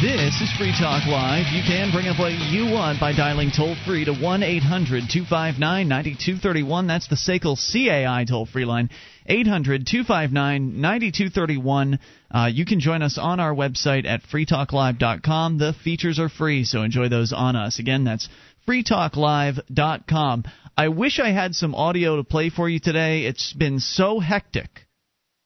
This is Free Talk Live. You can bring up what you want by dialing toll free to 1 800 259 9231. That's the SACL CAI toll free line. 800 259 9231. Uh, you can join us on our website at freetalklive.com. The features are free, so enjoy those on us. Again, that's freetalklive.com. I wish I had some audio to play for you today. It's been so hectic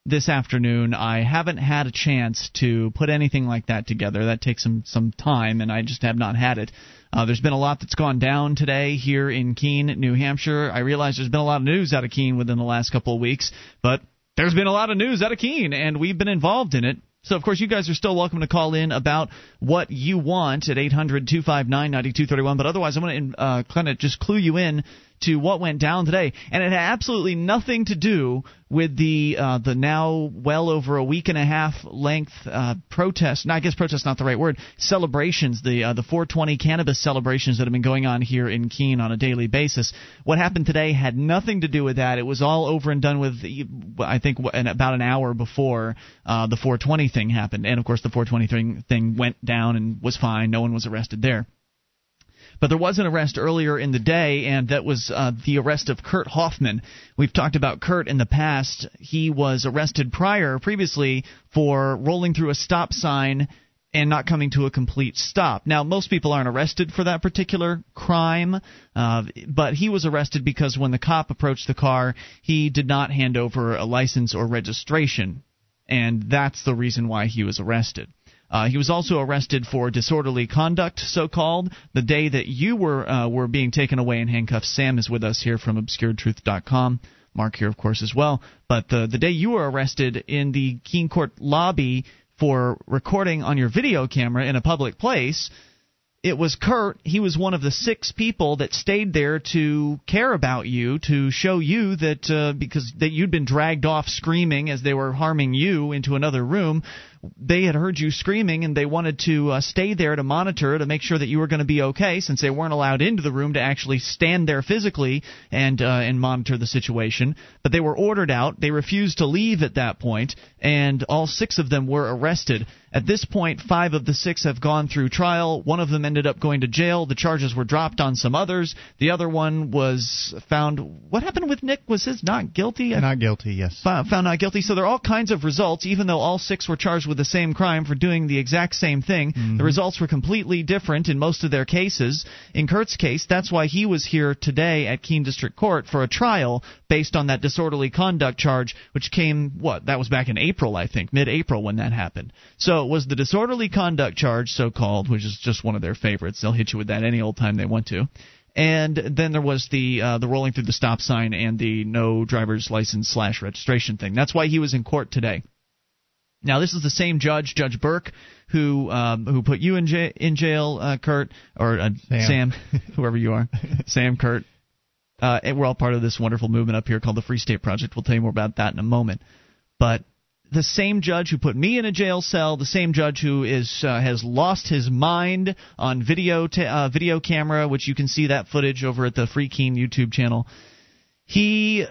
this afternoon. I haven't had a chance to put anything like that together. That takes some some time, and I just have not had it. Uh, there's been a lot that's gone down today here in Keene, New Hampshire. I realize there's been a lot of news out of Keene within the last couple of weeks, but there's been a lot of news out of Keene, and we've been involved in it. So, of course, you guys are still welcome to call in about what you want at 800 259 9231. But otherwise, I'm going to uh, kind of just clue you in to what went down today, and it had absolutely nothing to do with the uh, the now well over a week and a half length uh, protest. No, I guess protest not the right word. Celebrations, the uh, the 420 cannabis celebrations that have been going on here in Keene on a daily basis. What happened today had nothing to do with that. It was all over and done with. I think in about an hour before uh, the 420 thing happened, and of course the 420 thing thing went down and was fine. No one was arrested there. But there was an arrest earlier in the day, and that was uh, the arrest of Kurt Hoffman. We've talked about Kurt in the past. He was arrested prior, previously, for rolling through a stop sign and not coming to a complete stop. Now, most people aren't arrested for that particular crime, uh, but he was arrested because when the cop approached the car, he did not hand over a license or registration, and that's the reason why he was arrested. Uh, he was also arrested for disorderly conduct, so called, the day that you were uh, were being taken away in handcuffs. Sam is with us here from ObscureTruth.com. Mark here, of course, as well. But the the day you were arrested in the Keene Court lobby for recording on your video camera in a public place, it was Kurt. He was one of the six people that stayed there to care about you, to show you that uh, because that you'd been dragged off screaming as they were harming you into another room they had heard you screaming and they wanted to uh, stay there to monitor to make sure that you were going to be okay since they weren't allowed into the room to actually stand there physically and uh, and monitor the situation. But they were ordered out. They refused to leave at that point and all six of them were arrested. At this point five of the six have gone through trial. One of them ended up going to jail. The charges were dropped on some others. The other one was found what happened with Nick? Was his not guilty? Not guilty yes. Found not guilty. So there are all kinds of results even though all six were charged with with the same crime for doing the exact same thing. Mm-hmm. The results were completely different in most of their cases. In Kurt's case, that's why he was here today at Keene District Court for a trial based on that disorderly conduct charge, which came, what, that was back in April, I think, mid April when that happened. So it was the disorderly conduct charge, so called, which is just one of their favorites. They'll hit you with that any old time they want to and then there was the uh, the rolling through the stop sign and the no driver's license slash registration thing. That's why he was in court today. Now, this is the same judge, Judge Burke, who um, who put you in, j- in jail, uh, Kurt, or uh, Sam. Sam whoever you are, Sam, Kurt. Uh, we're all part of this wonderful movement up here called the Free State Project. We'll tell you more about that in a moment. But the same judge who put me in a jail cell, the same judge who is uh, has lost his mind on video ta- uh, video camera, which you can see that footage over at the Free Keene YouTube channel. He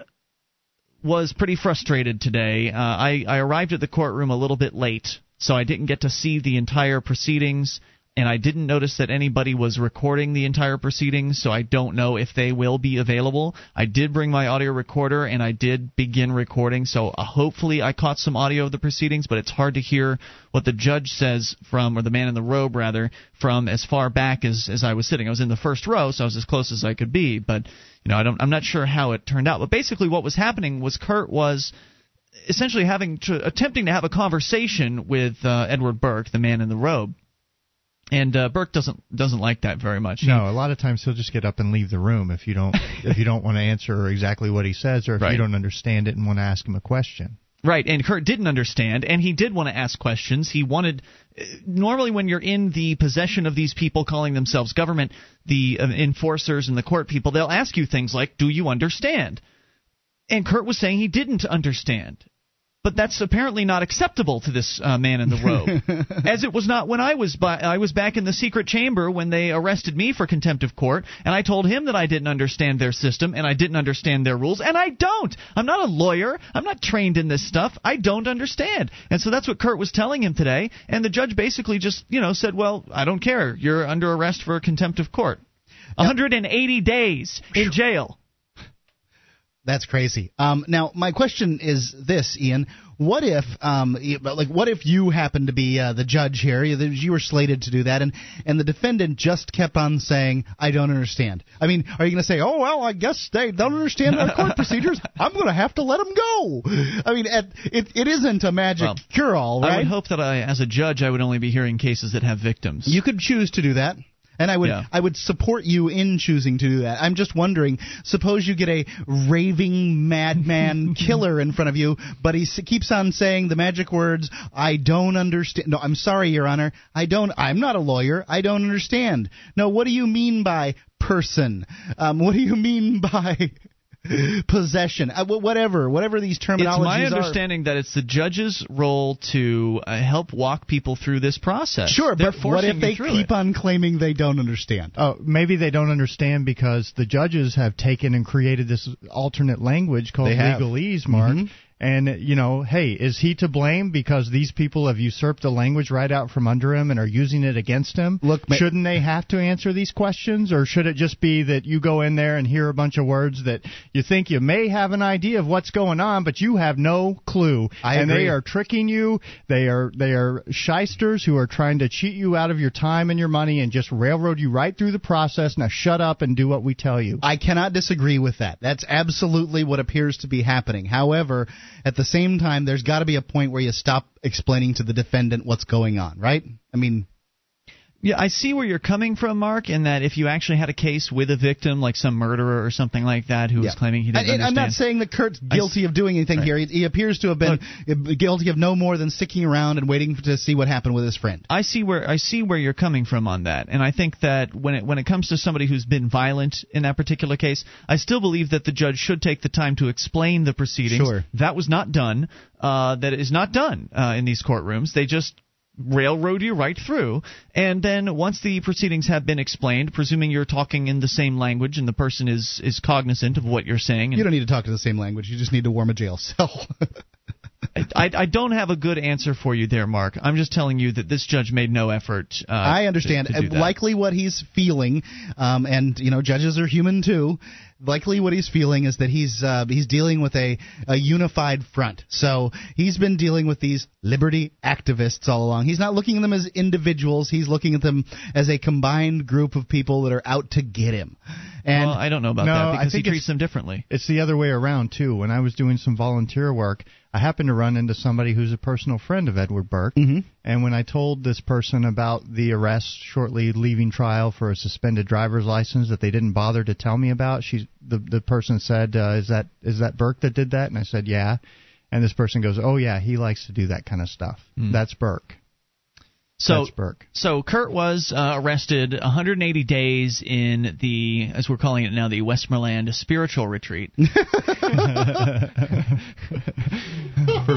was pretty frustrated today. Uh, I, I arrived at the courtroom a little bit late, so I didn't get to see the entire proceedings and I didn't notice that anybody was recording the entire proceedings, so I don't know if they will be available. I did bring my audio recorder and I did begin recording, so uh, hopefully I caught some audio of the proceedings, but it's hard to hear what the judge says from, or the man in the robe rather, from as far back as, as I was sitting. I was in the first row, so I was as close as I could be, but you know, I don't, I'm not sure how it turned out. But basically, what was happening was Kurt was essentially having to attempting to have a conversation with uh, Edward Burke, the man in the robe and uh, Burke doesn't doesn't like that very much. No, a lot of times he'll just get up and leave the room if you don't if you don't want to answer exactly what he says or if right. you don't understand it and want to ask him a question. Right, and Kurt didn't understand, and he did want to ask questions. He wanted. Normally, when you're in the possession of these people calling themselves government, the uh, enforcers and the court people, they'll ask you things like, "Do you understand?" And Kurt was saying he didn't understand. But that's apparently not acceptable to this uh, man in the robe, as it was not when I was by, I was back in the secret chamber when they arrested me for contempt of court, and I told him that I didn't understand their system and I didn't understand their rules, and I don't. I'm not a lawyer. I'm not trained in this stuff. I don't understand, and so that's what Kurt was telling him today, and the judge basically just you know said, well, I don't care. You're under arrest for contempt of court. 180 days in jail. That's crazy. Um, now, my question is this, Ian: What if, um, like, what if you happen to be uh, the judge here? You were slated to do that, and and the defendant just kept on saying, "I don't understand." I mean, are you going to say, "Oh well, I guess they don't understand our court procedures. I'm going to have to let them go"? I mean, it it, it isn't a magic well, cure-all, right? I would hope that I, as a judge, I would only be hearing cases that have victims. You could choose to do that. And I would yeah. I would support you in choosing to do that. I'm just wondering, suppose you get a raving madman killer in front of you, but he keeps on saying the magic words, "I don't understand." No, I'm sorry, your honor. I don't I'm not a lawyer. I don't understand. No, what do you mean by person? Um, what do you mean by possession, uh, whatever, whatever these terminologies It's my understanding are. that it's the judge's role to uh, help walk people through this process. Sure, They're but what if they keep it. on claiming they don't understand? Oh, maybe they don't understand because the judges have taken and created this alternate language called legalese, Mark. Mm-hmm and, you know, hey, is he to blame because these people have usurped the language right out from under him and are using it against him? Look, ma- shouldn't they have to answer these questions? Or should it just be that you go in there and hear a bunch of words that you think you may have an idea of what's going on, but you have no clue? I and agree. they are tricking you. They are, they are shysters who are trying to cheat you out of your time and your money and just railroad you right through the process. Now shut up and do what we tell you. I cannot disagree with that. That's absolutely what appears to be happening. However, at the same time, there's got to be a point where you stop explaining to the defendant what's going on, right? I mean, yeah, I see where you're coming from, Mark, in that if you actually had a case with a victim, like some murderer or something like that, who yeah. was claiming he didn't I, understand. I'm not saying that Kurt's guilty of doing anything right. here. He, he, appears to have been Look, guilty of no more than sticking around and waiting to see what happened with his friend. I see where I see where you're coming from on that, and I think that when it when it comes to somebody who's been violent in that particular case, I still believe that the judge should take the time to explain the proceedings. Sure. That was not done. Uh, that is not done uh, in these courtrooms. They just railroad you right through. And then once the proceedings have been explained, presuming you're talking in the same language and the person is is cognizant of what you're saying. you don't need to talk to the same language. You just need to warm a jail cell. I, I don't have a good answer for you there, Mark. I'm just telling you that this judge made no effort. Uh, I understand. To, to likely what he's feeling, um, and you know, judges are human too. Likely what he's feeling is that he's uh, he's dealing with a, a unified front. So he's been dealing with these liberty activists all along. He's not looking at them as individuals. He's looking at them as a combined group of people that are out to get him. And well, I don't know about no, that because he treats them differently. It's the other way around too. When I was doing some volunteer work I happened to run into somebody who's a personal friend of Edward Burke, mm-hmm. and when I told this person about the arrest shortly leaving trial for a suspended driver's license that they didn't bother to tell me about, she the the person said, uh, "Is that is that Burke that did that?" And I said, "Yeah." And this person goes, "Oh yeah, he likes to do that kind of stuff. Mm. That's Burke." So, so Kurt was uh, arrested 180 days in the, as we're calling it now, the Westmoreland spiritual retreat. For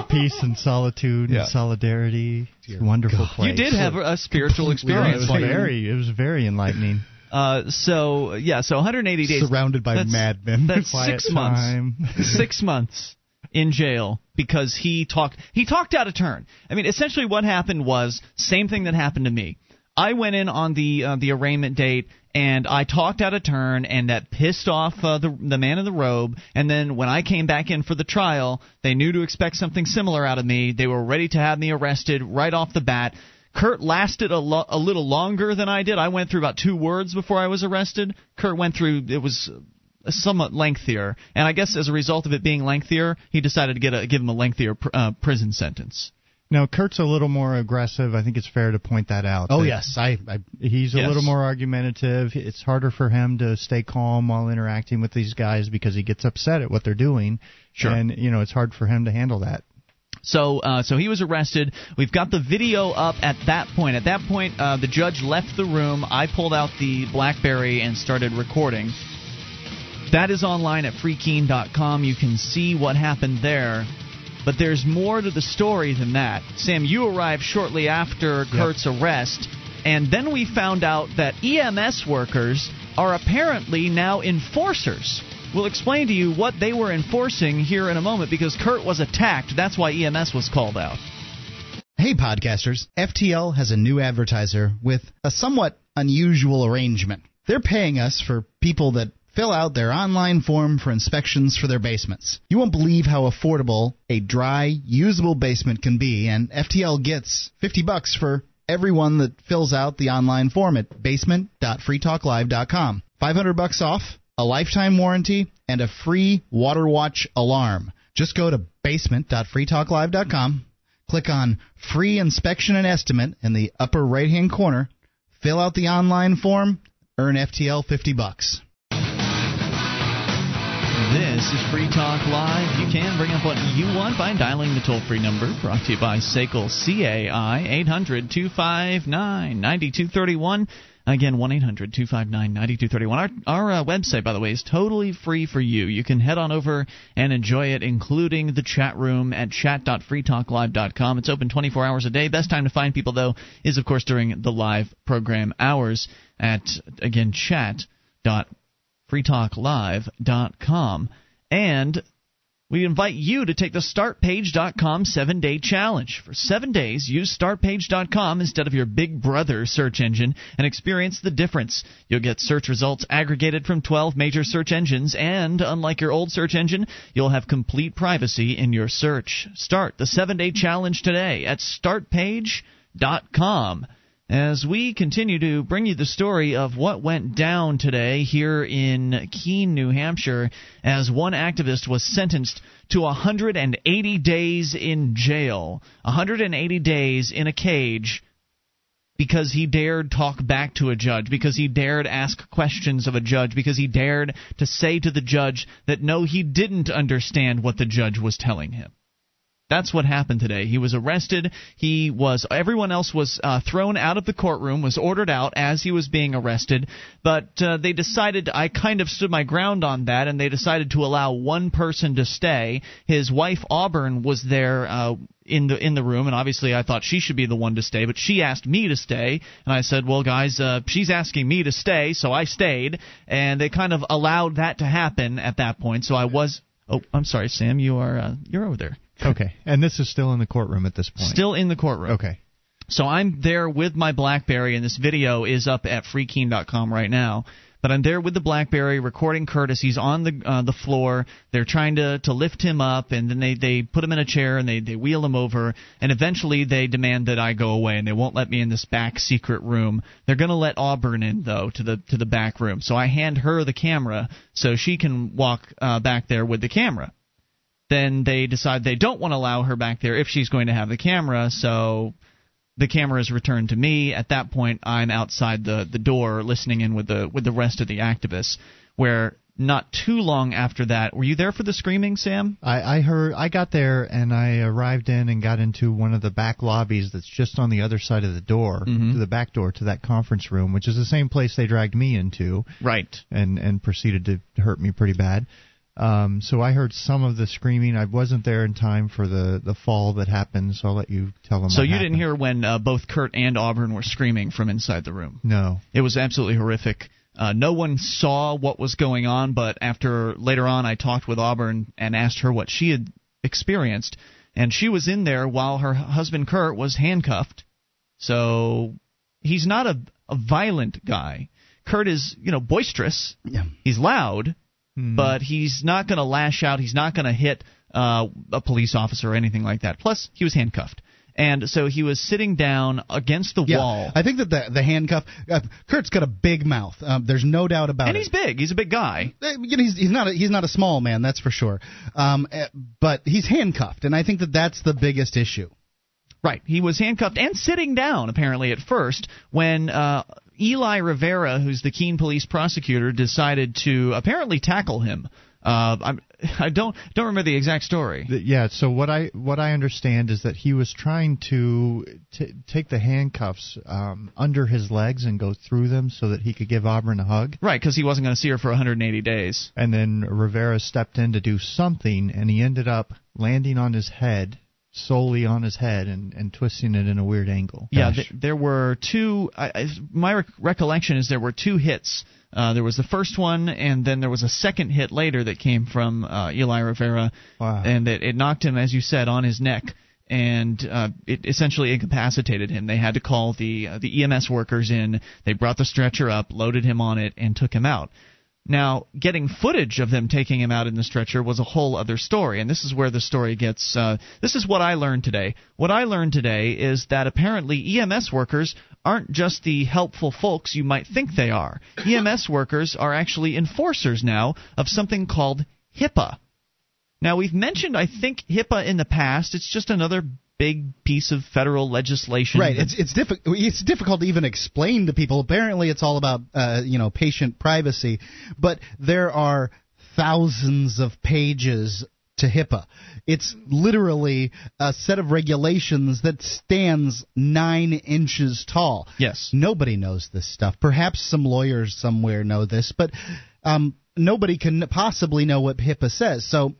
peace and solitude yeah. and solidarity. It's a wonderful God. place. You did have a spiritual experience. well, it was very, it was very enlightening. Uh, so yeah, so 180 days. Surrounded by that's, madmen. That's six time. months. six months in jail because he talked he talked out of turn. I mean, essentially what happened was same thing that happened to me. I went in on the uh, the arraignment date and I talked out of turn and that pissed off uh, the the man in the robe and then when I came back in for the trial, they knew to expect something similar out of me. They were ready to have me arrested right off the bat. Kurt lasted a, lo- a little longer than I did. I went through about two words before I was arrested. Kurt went through it was somewhat lengthier, and I guess as a result of it being lengthier, he decided to get a, give him a lengthier pr- uh, prison sentence. Now Kurt's a little more aggressive. I think it's fair to point that out. Oh that yes, I, I he's a little more argumentative. It's harder for him to stay calm while interacting with these guys because he gets upset at what they're doing. Sure. And you know it's hard for him to handle that. So, uh, so he was arrested. We've got the video up at that point. At that point, uh, the judge left the room. I pulled out the BlackBerry and started recording. That is online at freekeene.com. You can see what happened there. But there's more to the story than that. Sam, you arrived shortly after yep. Kurt's arrest, and then we found out that EMS workers are apparently now enforcers. We'll explain to you what they were enforcing here in a moment because Kurt was attacked. That's why EMS was called out. Hey, podcasters. FTL has a new advertiser with a somewhat unusual arrangement. They're paying us for people that fill out their online form for inspections for their basements. You won't believe how affordable a dry, usable basement can be, and FTL gets 50 bucks for everyone that fills out the online form at basement.freetalklive.com. 500 bucks off, a lifetime warranty, and a free water watch alarm. Just go to basement.freetalklive.com Click on Free Inspection and Estimate in the upper right hand corner. Fill out the online form. Earn FTL 50 bucks. This is Free Talk Live. You can bring up what you want by dialing the toll free number brought to you by SACL CAI 800 259 9231. Again, 1 800 259 9231. Our, our uh, website, by the way, is totally free for you. You can head on over and enjoy it, including the chat room at chat.freetalklive.com. It's open 24 hours a day. Best time to find people, though, is, of course, during the live program hours at, again, chat.freetalklive.com. And we invite you to take the StartPage.com seven day challenge. For seven days, use StartPage.com instead of your Big Brother search engine and experience the difference. You'll get search results aggregated from 12 major search engines, and unlike your old search engine, you'll have complete privacy in your search. Start the seven day challenge today at StartPage.com as we continue to bring you the story of what went down today here in Keene, New Hampshire, as one activist was sentenced to 180 days in jail, 180 days in a cage because he dared talk back to a judge, because he dared ask questions of a judge, because he dared to say to the judge that no, he didn't understand what the judge was telling him. That's what happened today. He was arrested. He was. Everyone else was uh, thrown out of the courtroom. Was ordered out as he was being arrested. But uh, they decided. I kind of stood my ground on that, and they decided to allow one person to stay. His wife Auburn was there. Uh, in the in the room, and obviously I thought she should be the one to stay, but she asked me to stay, and I said, "Well, guys, uh, she's asking me to stay, so I stayed." And they kind of allowed that to happen at that point. So I was. Oh, I'm sorry, Sam. You are uh, you're over there. Okay. And this is still in the courtroom at this point. Still in the courtroom. Okay. So I'm there with my BlackBerry, and this video is up at freekeene.com right now. But I'm there with the BlackBerry recording Curtis. He's on the uh, the floor. They're trying to to lift him up, and then they they put him in a chair and they they wheel him over. And eventually they demand that I go away, and they won't let me in this back secret room. They're going to let Auburn in though to the to the back room. So I hand her the camera so she can walk uh, back there with the camera then they decide they don't want to allow her back there if she's going to have the camera. So the camera is returned to me. At that point, I'm outside the the door listening in with the with the rest of the activists. Where not too long after that, were you there for the screaming, Sam? I, I heard. I got there and I arrived in and got into one of the back lobbies that's just on the other side of the door mm-hmm. to the back door to that conference room, which is the same place they dragged me into. Right. And and proceeded to hurt me pretty bad. Um, so I heard some of the screaming. I wasn't there in time for the, the fall that happened, so I'll let you tell them. So you happened. didn't hear when uh, both Kurt and Auburn were screaming from inside the room? No. It was absolutely horrific. Uh, no one saw what was going on, but after later on, I talked with Auburn and asked her what she had experienced, and she was in there while her husband Kurt was handcuffed. So he's not a, a violent guy. Kurt is, you know, boisterous. Yeah. He's loud Mm. But he's not going to lash out. He's not going to hit uh, a police officer or anything like that. Plus, he was handcuffed. And so he was sitting down against the yeah, wall. I think that the the handcuff. Uh, Kurt's got a big mouth. Um, there's no doubt about and it. And he's big. He's a big guy. Uh, you know, he's, he's not a, he's not a small man. That's for sure. Um, uh, but he's handcuffed, and I think that that's the biggest issue. Right. He was handcuffed and sitting down apparently at first when uh, Eli Rivera, who's the Keene police prosecutor, decided to apparently tackle him. Uh, I don't don't remember the exact story. Yeah, so what I what I understand is that he was trying to t- take the handcuffs um, under his legs and go through them so that he could give Auburn a hug. Right, because he wasn't going to see her for 180 days. And then Rivera stepped in to do something, and he ended up landing on his head solely on his head and, and twisting it in a weird angle. Yeah, th- there were two. I, I, my rec- recollection is there were two hits. Uh, there was the first one, and then there was a second hit later that came from uh, Eli Rivera, wow. and it, it knocked him, as you said, on his neck and uh, it essentially incapacitated him. They had to call the uh, the EMS workers in. They brought the stretcher up, loaded him on it, and took him out. Now, getting footage of them taking him out in the stretcher was a whole other story, and this is where the story gets. Uh, this is what I learned today. What I learned today is that apparently EMS workers aren't just the helpful folks you might think they are. EMS workers are actually enforcers now of something called HIPAA. Now, we've mentioned, I think, HIPAA in the past. It's just another big piece of federal legislation. Right. It's it's difficult. It's difficult to even explain to people. Apparently, it's all about uh, you know patient privacy, but there are thousands of pages to HIPAA. It's literally a set of regulations that stands nine inches tall. Yes. Nobody knows this stuff. Perhaps some lawyers somewhere know this, but um, nobody can possibly know what HIPAA says. So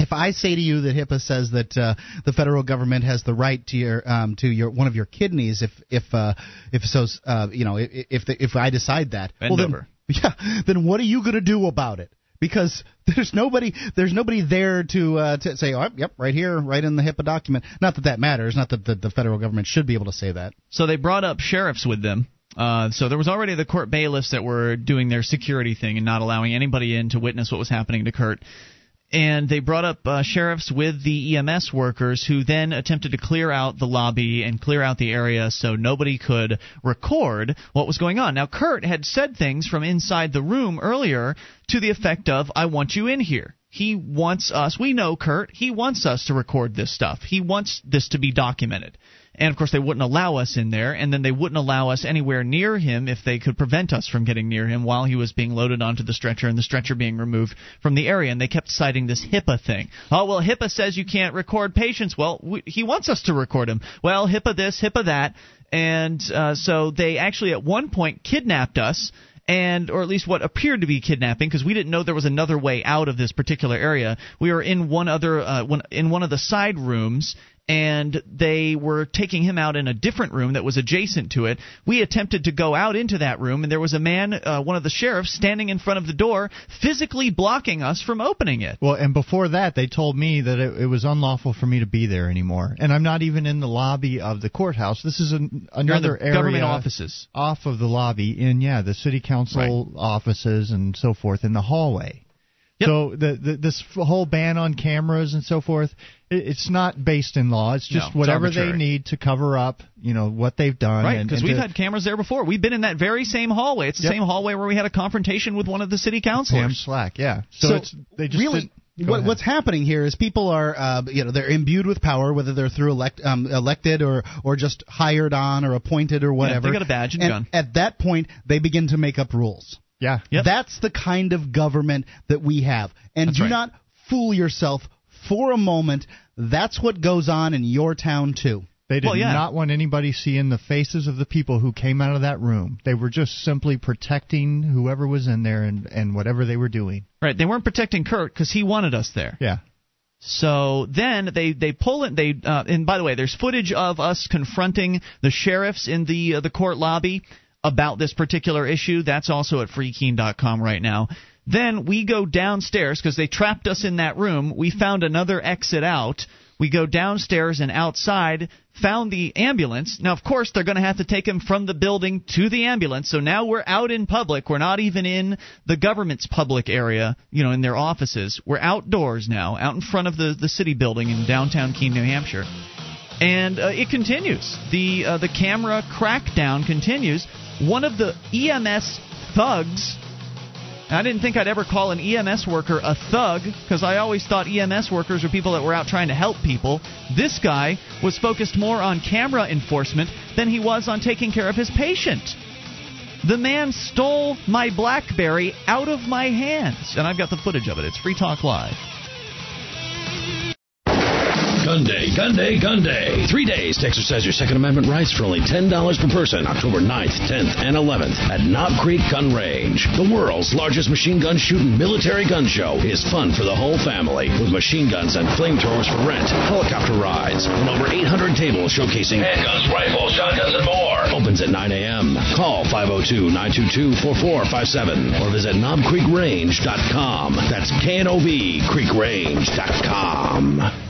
if I say to you that HIPAA says that uh, the federal government has the right to your um, to your one of your kidneys, if if uh, if so, uh, you know, if if, the, if I decide that, Bend well over. then, yeah, then what are you going to do about it? Because there's nobody there's nobody there to uh, to say, oh, yep, right here, right in the HIPAA document. Not that that matters. Not that the, the federal government should be able to say that. So they brought up sheriffs with them. Uh, so there was already the court bailiffs that were doing their security thing and not allowing anybody in to witness what was happening to Kurt and they brought up uh, sheriffs with the EMS workers who then attempted to clear out the lobby and clear out the area so nobody could record what was going on. Now, Kurt had said things from inside the room earlier to the effect of, I want you in here. He wants us, we know Kurt, he wants us to record this stuff. He wants this to be documented. And of course, they wouldn't allow us in there, and then they wouldn't allow us anywhere near him if they could prevent us from getting near him while he was being loaded onto the stretcher and the stretcher being removed from the area. And they kept citing this HIPAA thing. Oh, well, HIPAA says you can't record patients. Well, we, he wants us to record him. Well, HIPAA this, HIPAA that. And uh, so they actually at one point kidnapped us and or at least what appeared to be kidnapping because we didn't know there was another way out of this particular area. We were in one other uh, one, in one of the side rooms and they were taking him out in a different room that was adjacent to it. We attempted to go out into that room, and there was a man, uh, one of the sheriffs, standing in front of the door, physically blocking us from opening it. Well, and before that, they told me that it, it was unlawful for me to be there anymore, and I'm not even in the lobby of the courthouse. This is an, another area government offices off of the lobby in yeah the city council right. offices and so forth in the hallway. Yep. So the, the this whole ban on cameras and so forth, it, it's not based in law. It's just no, whatever it's they need to cover up, you know, what they've done. Right, because we've to, had cameras there before. We've been in that very same hallway. It's the yep. same hallway where we had a confrontation with one of the city councilors. Pam Slack, yeah. So, so it's they just really. What, what's happening here is people are, uh, you know, they're imbued with power, whether they're through elect, um, elected or or just hired on or appointed or whatever. Yeah, they got a badge and, and gun. At that point, they begin to make up rules. Yeah. Yep. That's the kind of government that we have. And That's do right. not fool yourself for a moment. That's what goes on in your town, too. They did well, yeah. not want anybody seeing the faces of the people who came out of that room. They were just simply protecting whoever was in there and, and whatever they were doing. Right. They weren't protecting Kurt because he wanted us there. Yeah. So then they they pull it. They uh, and by the way, there's footage of us confronting the sheriffs in the uh, the court lobby about this particular issue. That's also at freekeene.com right now. Then we go downstairs because they trapped us in that room. We found another exit out. We go downstairs and outside, found the ambulance. Now, of course, they're going to have to take him from the building to the ambulance. So now we're out in public. We're not even in the government's public area, you know, in their offices. We're outdoors now, out in front of the, the city building in downtown Keene, New Hampshire. And uh, it continues. The, uh, the camera crackdown continues. One of the EMS thugs I didn't think I'd ever call an EMS worker a thug because I always thought EMS workers were people that were out trying to help people. This guy was focused more on camera enforcement than he was on taking care of his patient. The man stole my Blackberry out of my hands, and I've got the footage of it. It's Free Talk Live. Gun Day, Gun Day, Gun Day. Three days to exercise your Second Amendment rights for only $10 per person, October 9th, 10th, and 11th at Knob Creek Gun Range. The world's largest machine gun shooting military gun show is fun for the whole family with machine guns and flamethrowers for rent, helicopter rides, and over 800 tables showcasing handguns, rifles, shotguns, and more. Opens at 9 a.m. Call 502-922-4457 or visit knobcreekrange.com. That's K-N-O-B, creekrange.com.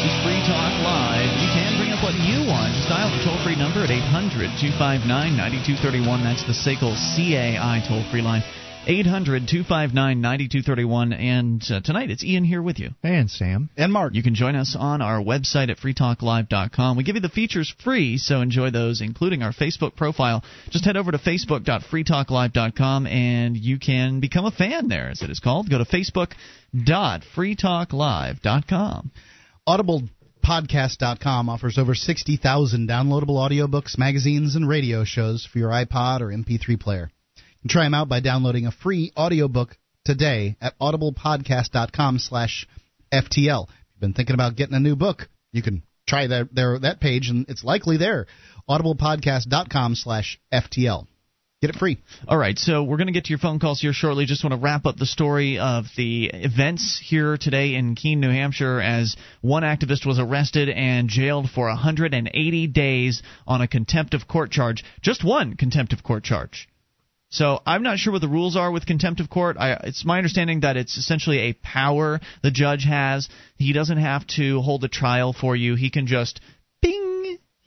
Talk Live. You can bring up what you want. Just dial the toll free number at 800 259 9231. That's the SACL CAI toll free line. 800 259 9231. And uh, tonight it's Ian here with you. And Sam. And Mark. You can join us on our website at freetalklive.com. We give you the features free, so enjoy those, including our Facebook profile. Just head over to facebook.freetalklive.com and you can become a fan there, as it is called. Go to facebook.freetalklive.com. Audible podcast.com offers over 60,000 downloadable audiobooks, magazines, and radio shows for your iPod or MP3 player. You can try them out by downloading a free audiobook today at audiblepodcast.com slash FTL. If you've been thinking about getting a new book, you can try there, that page, and it's likely there. audiblepodcast.com slash FTL. Get it free. All right, so we're going to get to your phone calls here shortly. Just want to wrap up the story of the events here today in Keene, New Hampshire, as one activist was arrested and jailed for 180 days on a contempt of court charge. Just one contempt of court charge. So I'm not sure what the rules are with contempt of court. I, it's my understanding that it's essentially a power the judge has. He doesn't have to hold a trial for you. He can just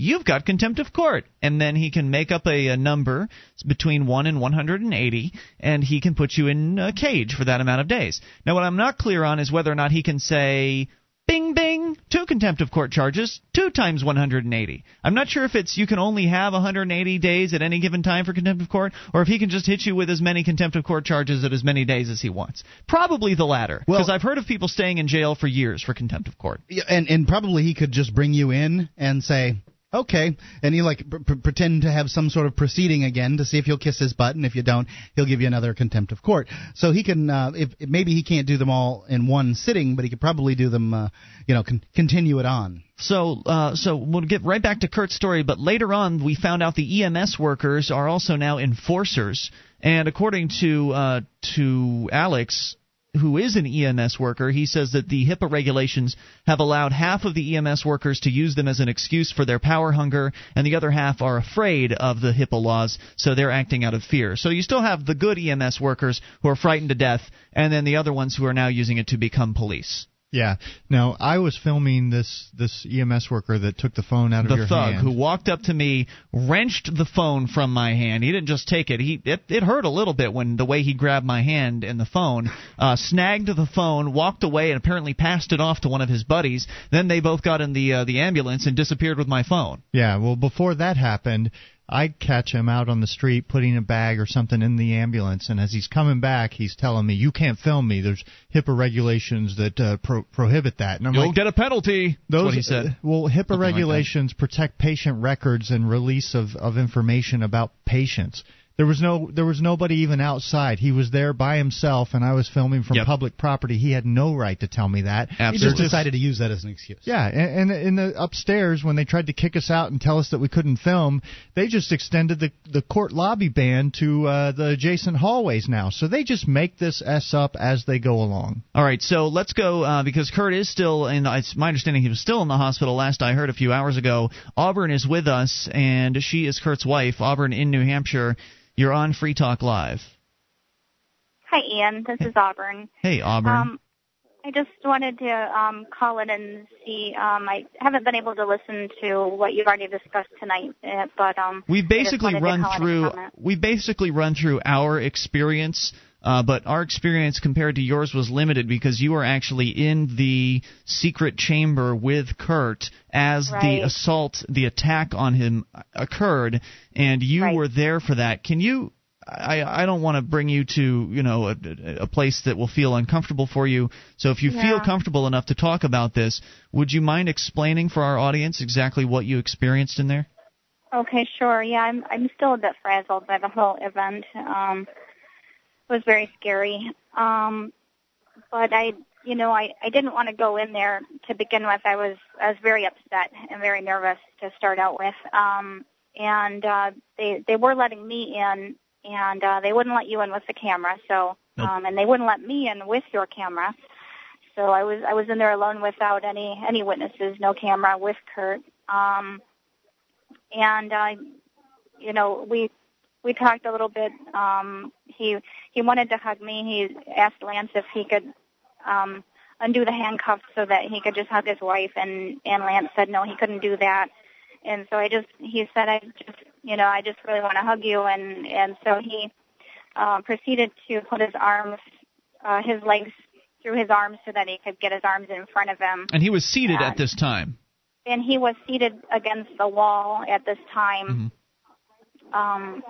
you've got contempt of court. And then he can make up a, a, number between 1 and 180, and he can put you in a cage for that amount of days. Now, what I'm not clear on is whether or not he can say, bing, bing, two contempt of court charges, two times 180. I'm not sure if it's you can only have 180 days at any given time for contempt of court, or if he can just hit you with as many contempt of court charges at as many days as he wants. Probably the latter, because well, I've heard of people staying in jail for years for contempt of court. And, and probably he could just bring you in and say, okay, and you like pr- pretend to have some sort of proceeding again to see if you'll kiss his butt, and if you don't, he'll give you another contempt of court. So he can, uh, if, maybe he can't do them all in one sitting, but he could probably do them, uh, you know, con- continue it on. So, uh, so we'll get right back to Kurt's story, but later on we found out the EMS workers are also now enforcers, and according to uh, to Alex, who is an EMS worker, he says that the HIPAA regulations have allowed half of the EMS workers to use them as an excuse for their power hunger, and the other half are afraid of the HIPAA laws, so they're acting out of fear. So you still have the good EMS workers who are frightened to death, and then the other ones who are now using it to become police. Yeah. Now I was filming this this EMS worker that took the phone out of the your thug hand. who walked up to me, wrenched the phone from my hand. He didn't just take it. He it, it hurt a little bit when the way he grabbed my hand and the phone, uh, snagged the phone, walked away, and apparently passed it off to one of his buddies. Then they both got in the uh, the ambulance and disappeared with my phone. Yeah. Well, before that happened, I'd catch him out on the street putting a bag or something in the ambulance, and as he's coming back, he's telling me, "You can't film me. There's HIPAA regulations that uh, pro- prohibit that." And I'm You'll like, get a penalty. Those, what he said. Uh, well, HIPAA Something regulations like protect patient records and release of, of information about patients. There was no there was nobody even outside. He was there by himself, and I was filming from yep. public property. He had no right to tell me that. Absolutely. He just decided to use that as an excuse. Yeah, and, and in the upstairs when they tried to kick us out and tell us that we couldn't film, they just extended the the court lobby ban to uh, the adjacent hallways now. So they just make this s up as they go along. All right, so let's go uh, because Kurt is still and It's my understanding he was still in the hospital last I heard a few hours ago. Auburn is with us, and she is Kurt's wife. Auburn in New Hampshire. You're on Free Talk Live. Hi, Ian. This is Auburn. Hey, Auburn. Um, I just wanted to um, call in and see. Um, I haven't been able to listen to what you've already discussed tonight, eh, but um, we basically run through. We basically run through our experience. Uh, but our experience compared to yours was limited because you were actually in the secret chamber with Kurt as right. the assault, the attack on him occurred, and you right. were there for that. Can you I, I don't want to bring you to you know a, a place that will feel uncomfortable for you. So if you yeah. feel comfortable enough to talk about this, would you mind explaining for our audience exactly what you experienced in there? Okay, sure. Yeah, I'm I'm still a bit frazzled by the whole event. Um, was very scary. Um, but I, you know, I I didn't want to go in there to begin with. I was I was very upset and very nervous to start out with. Um, and uh, they they were letting me in, and uh, they wouldn't let you in with the camera. So, um, and they wouldn't let me in with your camera. So I was I was in there alone without any any witnesses, no camera with Kurt. Um, and uh, you know we we talked a little bit. Um, he he wanted to hug me. He asked Lance if he could um, undo the handcuffs so that he could just hug his wife, and and Lance said no, he couldn't do that. And so I just he said I just you know I just really want to hug you, and and so he uh, proceeded to put his arms, uh, his legs through his arms so that he could get his arms in front of him. And he was seated and, at this time. And he was seated against the wall at this time. Mm-hmm. Um,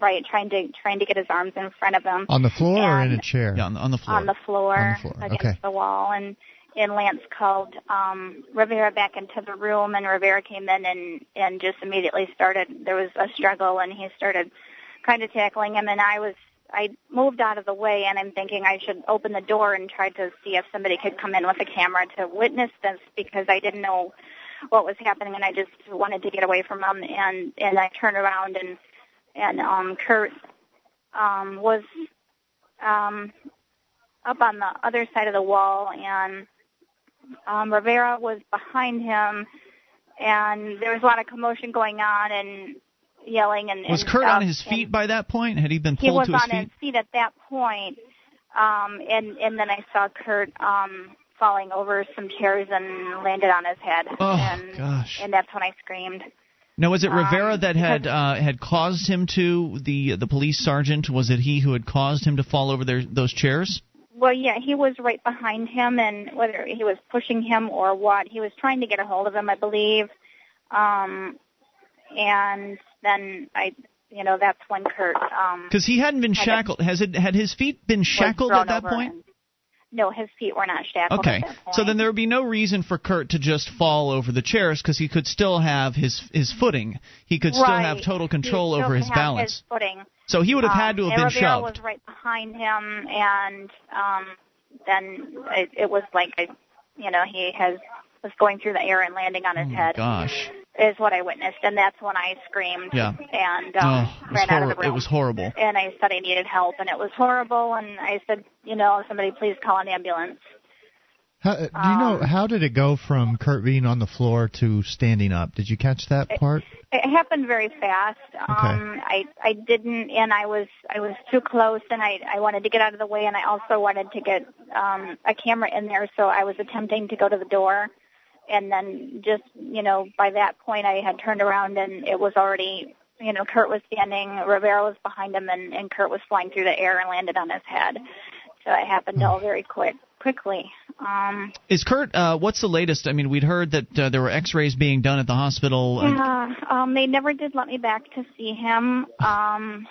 right, trying to trying to get his arms in front of him. On the floor and, or in a chair? Yeah, on, on the floor. On the floor. On the floor. Against okay. the wall, and and Lance called um, Rivera back into the room, and Rivera came in and and just immediately started. There was a struggle, and he started kind of tackling him, and I was I moved out of the way and I'm thinking I should open the door and try to see if somebody could come in with a camera to witness this because I didn't know what was happening and I just wanted to get away from them and and I turned around and and um Kurt um was um up on the other side of the wall and um Rivera was behind him and there was a lot of commotion going on and yelling and was and Kurt stuff. on his feet and by that point? Had he been pulled to his feet? He was on his feet at that point, um, and and then I saw Kurt um, falling over some chairs and landed on his head. Oh and, gosh! And that's when I screamed. Now, was it Rivera Um, that had uh, had caused him to the the police sergeant? Was it he who had caused him to fall over their, those chairs? Well, yeah, he was right behind him, and whether he was pushing him or what, he was trying to get a hold of him, I believe. Um, and then I, you know, that's when Kurt. Um, Because he hadn't been had shackled. Has it had his feet been shackled at that point? and- no, his feet were not shackled. Okay, At that point. so then there would be no reason for Kurt to just fall over the chairs because he could still have his his footing. He could still have total control over his balance. His footing. So he would have had to Um, have been and Rivera shoved. was right behind him, and um, then it, it was like a, you know, he has was going through the air and landing on his oh head. gosh! Is what I witnessed, and that's when I screamed Yeah. and Oh, um, it was, ran out of the room. it was horrible. and I said I needed help, and it was horrible. And I said, you know, somebody please call an ambulance. How, uh, do you know Um, how did it go from Kurt being on the floor to standing up? Did you catch that part? It happened very fast. Um, I I didn't, and I was I was too close, and I I wanted to get out of the way, and I also wanted to get um, a camera in there, so I was attempting to go to the door, and then just you know by that point I had turned around and it was already you know Kurt was standing, Rivera was behind him, and and Kurt was flying through the air and landed on his head. So it happened all very quick quickly. Um, Is Kurt? Uh, what's the latest? I mean, we'd heard that uh, there were X-rays being done at the hospital. Uh, Yeah, um, they never did let me back to see him, um,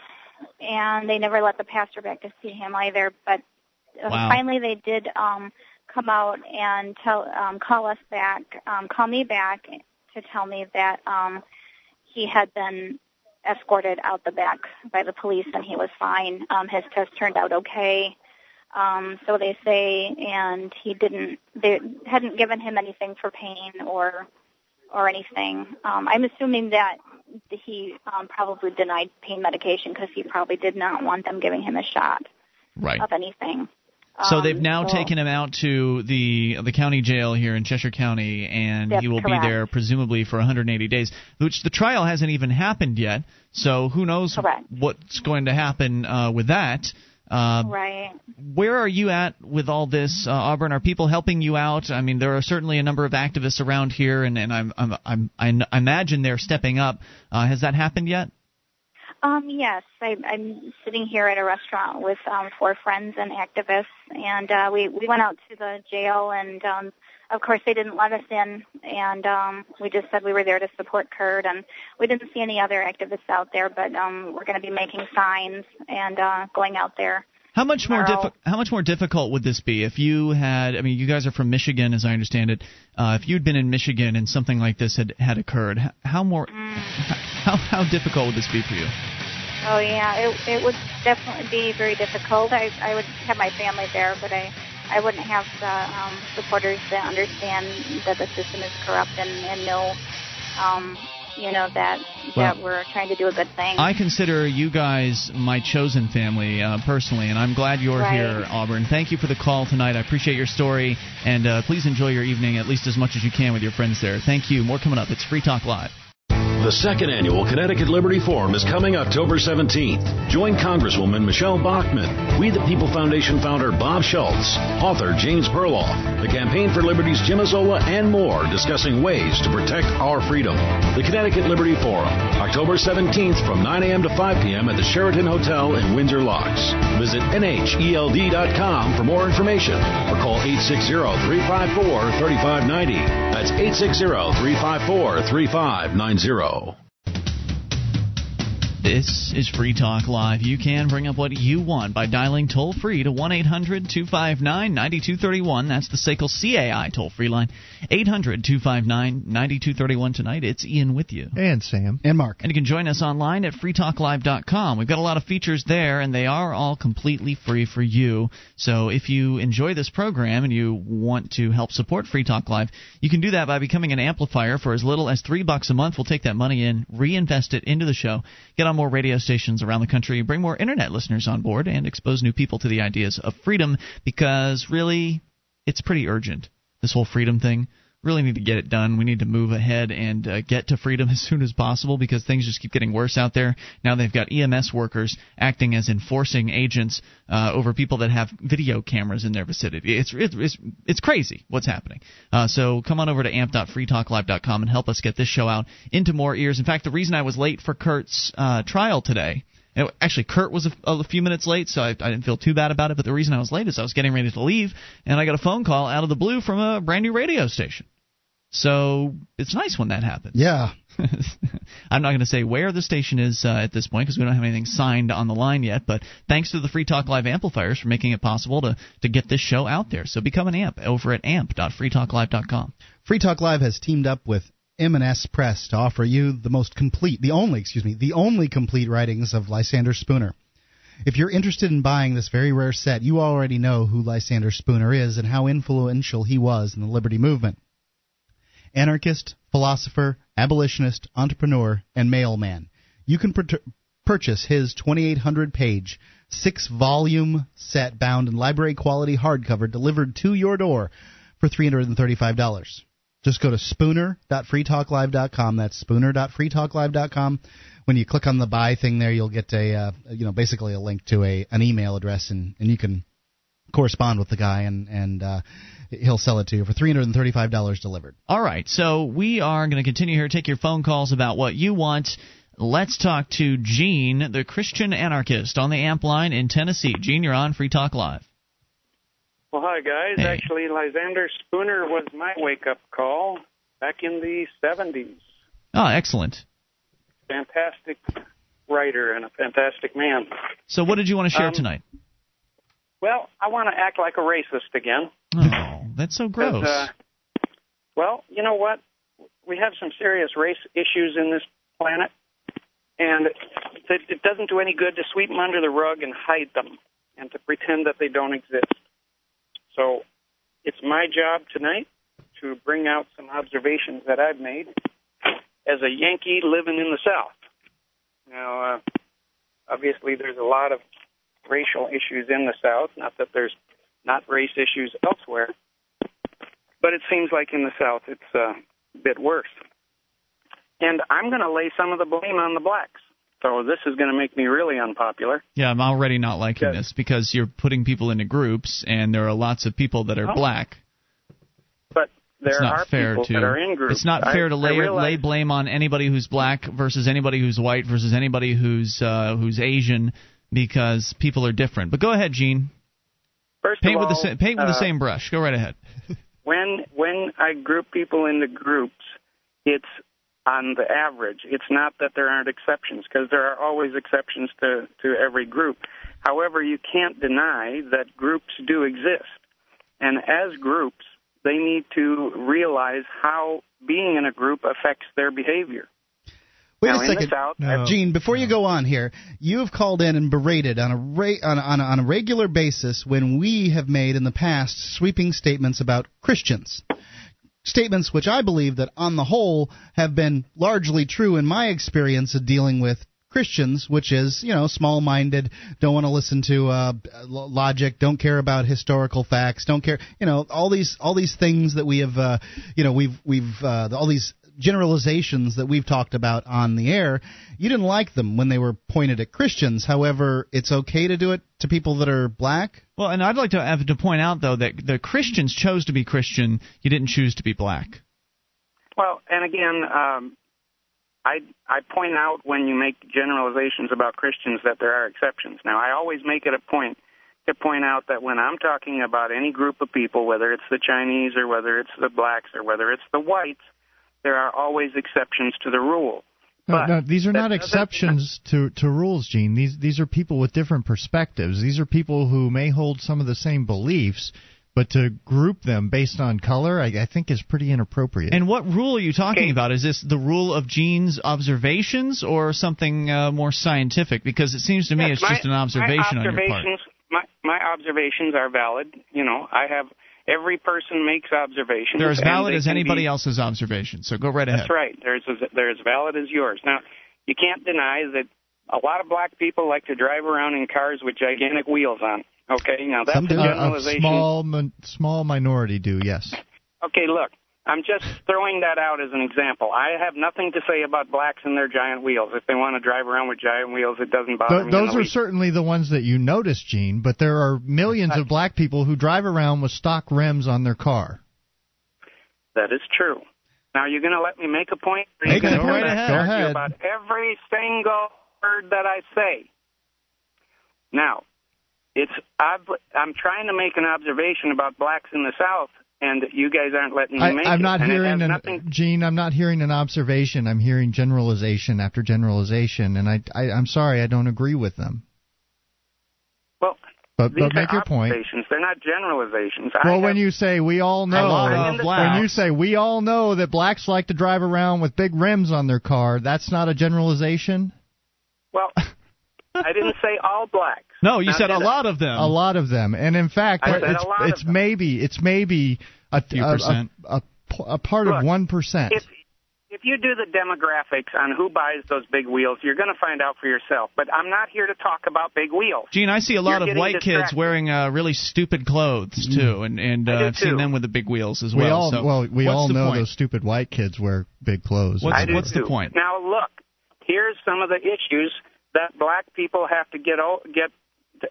and they never let the pastor back to see him either. But uh, Wow. finally, they did um, come out and tell, um, call us back, um, call me back to tell me that um, he had been escorted out the back by the police and he was fine. Um, his test turned out okay. Um, so they say, and he didn't. They hadn't given him anything for pain or or anything. Um, I'm assuming that he um, probably denied pain medication because he probably did not want them giving him a shot right. of anything. So Um, they've now so- taken him out to the the county jail here in Cheshire County, and he will correct. be there presumably for 180 days. Which the trial hasn't even happened yet, so who knows Correct. what's going to happen uh, with that. Uh, Right. where are you at with all this, uh, Auburn? Are people helping you out? I mean, there are certainly a number of activists around here, and, and I'm, I'm, I'm, I imagine they're stepping up. Uh, has that happened yet? Um, yes, I, I'm sitting here at a restaurant with um, four friends and activists, and uh, we we went out to the jail, and um, of course they didn't let us in, and um, we just said we were there to support Kurt, and we didn't see any other activists out there, but um, we're going to be making signs and uh, going out there. How much more diffi- how much more difficult would this be if you had? I mean, you guys are from Michigan, as I understand it. Uh, if you'd been in Michigan and something like this had had occurred, how more How how difficult would this be for you? Oh yeah, it it would definitely be very difficult. I I would have my family there, but I I wouldn't have the um, supporters that understand that the system is corrupt and and know um, you know that that well, we're trying to do a good thing. I consider you guys my chosen family uh, personally, and I'm glad you're right. here, Auburn. Thank you for the call tonight. I appreciate your story, and uh, please enjoy your evening at least as much as you can with your friends there. Thank you. More coming up. It's Free Talk Live. The second annual Connecticut Liberty Forum is coming October 17th. Join Congresswoman Michele Bachmann, We the People Foundation founder Bob Schultz, author James Perloff, the Campaign for Liberty's Jim Azola, and more discussing ways to protect our freedom. The Connecticut Liberty Forum, October 17th from 9 a.m. to 5 p.m. at the Sheraton Hotel in Windsor Locks. Visit NHELD.com for more information or call 860-354-3590. That's 860-354-3590 go this is Free Talk Live. You can bring up what you want by dialing toll free to 1 800 259 9231. That's the SACL CAI toll free line. 800 259 9231 tonight. It's Ian with you. And Sam. And Mark. And you can join us online at freetalklive.com. We've got a lot of features there, and they are all completely free for you. So if you enjoy this program and you want to help support Free Talk Live, you can do that by becoming an amplifier for as little as three bucks a month. We'll take that money in, reinvest it into the show, get on more radio stations around the country, bring more internet listeners on board, and expose new people to the ideas of freedom because really, it's pretty urgent. This whole freedom thing really need to get it done. We need to move ahead and uh, get to freedom as soon as possible because things just keep getting worse out there. Now they've got EMS workers acting as enforcing agents uh, over people that have video cameras in their vicinity. It's it's it's, it's crazy what's happening. Uh, so come on over to amp.freetalklive.com and help us get this show out into more ears. In fact, the reason I was late for Kurt's uh, trial today. Actually, Kurt was a, a, few minutes late, so I, I, didn't feel too bad about it. But the reason I was late is I was getting ready to leave, and I got a phone call out of the blue from a brand new radio station. So it's nice when that happens. Yeah. I'm not going to say where the station is uh, at this point because we don't have anything signed on the line yet. But thanks to the Free Talk Live amplifiers for making it possible to, to get this show out there. So become an amp over at amp.freetalklive.com. Free Talk Live has teamed up with M&S Press to offer you the most complete, the only, excuse me, the only complete writings of Lysander Spooner. If you're interested in buying this very rare set, you already know who Lysander Spooner is and how influential he was in the liberty movement anarchist, philosopher, abolitionist, entrepreneur, and mailman. You can purchase his 2,800 page, six volume set bound in library quality hardcover delivered to your door for $335. Just go to spooner.freetalklive.com. That's spooner.freetalklive.com. When you click on the buy thing there, you'll get a, uh, you know, basically a link to a an email address, and, and you can correspond with the guy and and uh, he'll sell it to you for $335 delivered. All right. So we are going to continue here, take your phone calls about what you want. Let's talk to Gene, the Christian anarchist, on the AMP line in Tennessee. Gene, you're on Free Talk Live. Well, hi, guys. Hey. Actually, Lysander Spooner was my wake up call back in the 70s. Oh, excellent. Fantastic writer and a fantastic man. So, what did you want to share um, tonight? Well, I want to act like a racist again. Oh, that's so gross. Uh, well, you know what? We have some serious race issues in this planet, and it doesn't do any good to sweep them under the rug and hide them and to pretend that they don't exist. So it's my job tonight to bring out some observations that I've made as a Yankee living in the South. Now, uh, obviously, there's a lot of racial issues in the South. Not that there's not race issues elsewhere, but it seems like in the South it's uh, a bit worse. And I'm going to lay some of the blame on the blacks. So this is going to make me really unpopular. Yeah, I'm already not liking this because you're putting people into groups, and there are lots of people that are oh. black. But there it's not are fair people to, that are in groups. It's not fair I, to lay lay blame on anybody who's black versus anybody who's white versus anybody who's uh, who's Asian because people are different. But go ahead, Gene. First paint with all, the paint with uh, the same brush. Go right ahead. when when I group people into groups, it's on the average. It's not that there aren't exceptions because there are always exceptions to to every group. However, you can't deny that groups do exist, and as groups, they need to realize how being in a group affects their behavior. Wait a second, no. Gene. Before you go on here, you have called in and berated on a, ra- on, on, on a regular basis when we have made in the past sweeping statements about Christians statements which I believe that on the whole have been largely true in my experience of dealing with Christians, which is you know small-minded, don't want to listen to uh, logic, don't care about historical facts, don't care, you know all these all these things that we have, uh, you know we've we've uh, all these generalizations that we've talked about on the air. You didn't like them when they were pointed at Christians. However, it's okay to do it to people that are black. Well, and I'd like to have to point out though that the Christians chose to be Christian. You didn't choose to be black. Well, and again, um, I I point out when you make generalizations about Christians that there are exceptions. Now, I always make it a point to point out that when I'm talking about any group of people, whether it's the Chinese or whether it's the blacks or whether it's the whites, there are always exceptions to the rule. No, no, these are not exceptions to, to rules, Gene. These these are people with different perspectives. These are people who may hold some of the same beliefs, but to group them based on color, I, I think is pretty inappropriate. And what rule are you talking okay. about? Is this the rule of Gene's observations or something uh, more scientific? Because it seems to me yes, it's my, just an observation on your part. My, my observations are valid. You know, I have every person makes observations. They're as valid as anybody be, else's observations. So go right ahead. That's right. They're as, they're as valid as yours. Now, you can't deny that a lot of black people like to drive around in cars with gigantic wheels on. Okay, now that's Some a uh, uh, generalization. A small small minority do, yes. Okay, look, I'm just throwing that out as an example. I have nothing to say about blacks and their giant wheels. If they want to drive around with giant wheels, it doesn't bother Th- me. Those are least. certainly the ones that you notice, Gene. But there are millions of black people who drive around with stock rims on their car. That is true. Now you're going to let me make a point. Make a point. Go ahead. About every single word that I say. Now, it's I'm trying to make an observation about blacks in the South, and you guys aren't letting me I, make I'm it. not and hearing an nothing... Gene. I'm not hearing an observation. I'm hearing generalization after generalization, and I, I I'm sorry, I don't agree with them. Well, but, These but make your point. They're not generalizations. Well, have, when you say we all know, when you say we all know that blacks like to drive around with big rims on their car, that's not a generalization. Well, I didn't say all blacks. No, you now, said a I? lot of them. A lot of them, and in fact, it's it's maybe it's maybe a, a, a, a, a part Look, of one percent. If, if you do the demographics on who buys those big wheels, you're going to find out for yourself. But I'm not here to talk about big wheels. Gene, I see a lot you're of white distracted. kids wearing uh, really stupid clothes too, and and uh, I've too. seen them with the big wheels as well. we well. all so well we all know point? those stupid white kids wear big clothes. What's, what's the point? Now look, here's some of the issues that black people have to get get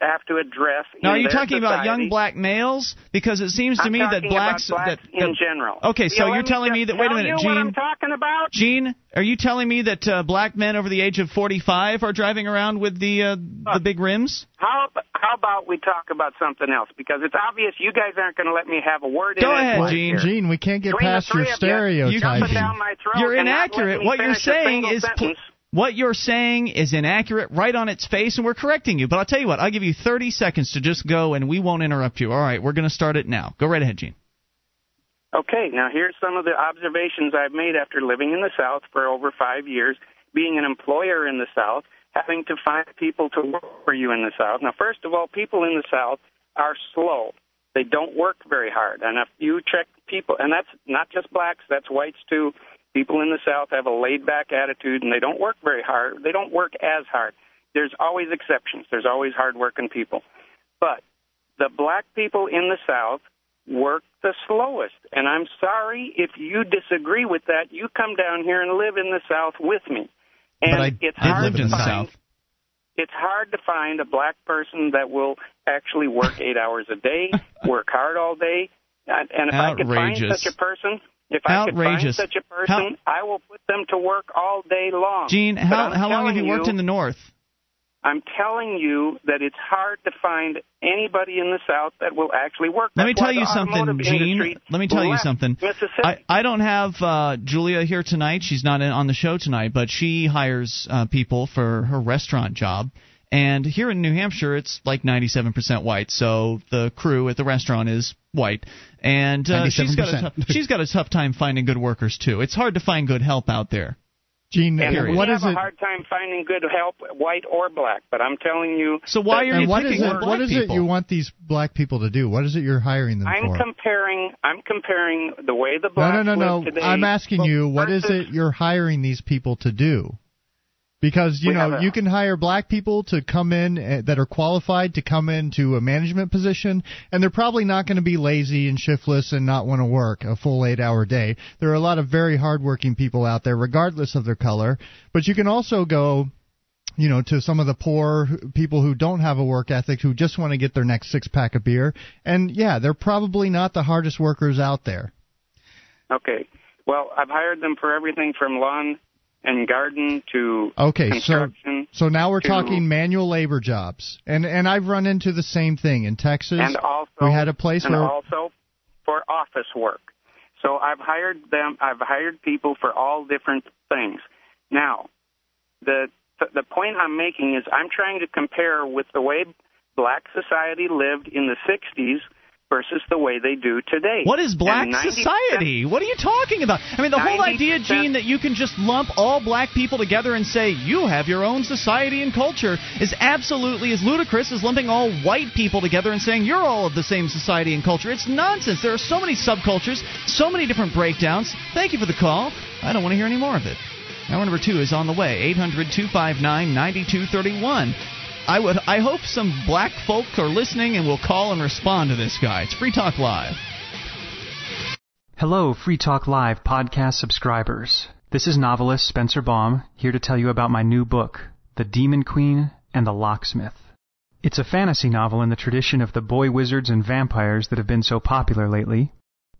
have to address. Now, are you talking society. about young black males? Because it seems to I'm me that blacks, blacks that, that, in general. Okay, so you you're telling me that. Wait a minute, you Gene. What I'm talking about? Gene, are you telling me that uh, black men over the age of 45 are driving around with the uh, the big rims? How how about we talk about something else? Because it's obvious you guys aren't going to let me have a word Go in ahead, it. Gene. Gene, we can't get Between past your three of stereotyping. You, down my throat You're inaccurate. What you're saying is. Sentence. What you're saying is inaccurate right on its face, and we're correcting you. But I'll tell you what, I'll give you 30 seconds to just go, and we won't interrupt you. All right, we're going to start it now. Go right ahead, Gene. Okay, now here's some of the observations I've made after living in the South for over five years, being an employer in the South, having to find people to work for you in the South. Now, first of all, people in the South are slow. They don't work very hard. And if you check people, and that's not just blacks, that's whites too. People in the South have a laid back attitude and they don't work very hard. They don't work as hard. There's always exceptions. There's always hard working people. But the black people in the South work the slowest. And I'm sorry if you disagree with that. You come down here and live in the South with me. And but I, it's hard to in the find, South. It's hard to find a black person that will actually work eight hours a day, work hard all day. And if I could find Outrageous. such a person, if I could find such a person, I will put them to work all day long. Gene, how, how long have you worked in the North? I'm telling you that it's hard to find anybody in the South that will actually work. Let me That's tell you something, Gene. Let me tell you something. Mississippi. I, I don't have uh, Julia here tonight. She's not in, on the show tonight, but she hires uh, people for her restaurant job. And here in New Hampshire, it's like 97% white. So the crew at the restaurant is white, and uh, she's got a tough, she's got a tough time finding good workers too. It's hard to find good help out there. Gene, and what we is have it? a hard time finding good help, white or black. But I'm telling you. So why are you what is picking it? on black What is people? it you want these black people to do? What is it you're hiring them for I'm for? comparing. I'm comparing the way the no, blacks no, no, no. live today. I'm asking you, what is it you're hiring these people to do? Because you We know a- you can hire black people to come in uh, that are qualified to come into a management position, and they're probably not going to be lazy and shiftless and not want to work a full eight-hour day. There are a lot of very hardworking people out there, regardless of their color. But you can also go you know, to some of the poor people who don't have a work ethic, who just want to get their next six pack of beer. And yeah, they're probably not the hardest workers out there. Okay. Well, I've hired them for everything from lawn and garden to Okay, so construction. so now we're to- talking manual labor jobs, and and I've run into the same thing in Texas. and also we had a place and where also for office work. So I've hired them. I've hired people for all different things. Now, the the point I'm making is I'm trying to compare with the way black society lived in the 60s versus the way they do today. What is black society? What are you talking about? I mean, the whole idea, Gene, that you can just lump all black people together and say you have your own society and culture is absolutely as ludicrous as lumping all white people together and saying you're all of the same society and culture. It's nonsense. There are so many subcultures, so many different breakdowns. Thank you for the call. I don't want to hear any more of it. Hour number two is on the way. 800 259 9231. I would I hope some black folk are listening and will call and respond to this guy. It's Free Talk Live. Hello, Free Talk Live podcast subscribers. This is novelist Spencer Baum here to tell you about my new book, The Demon Queen and the Locksmith. It's a fantasy novel in the tradition of the boy wizards and vampires that have been so popular lately,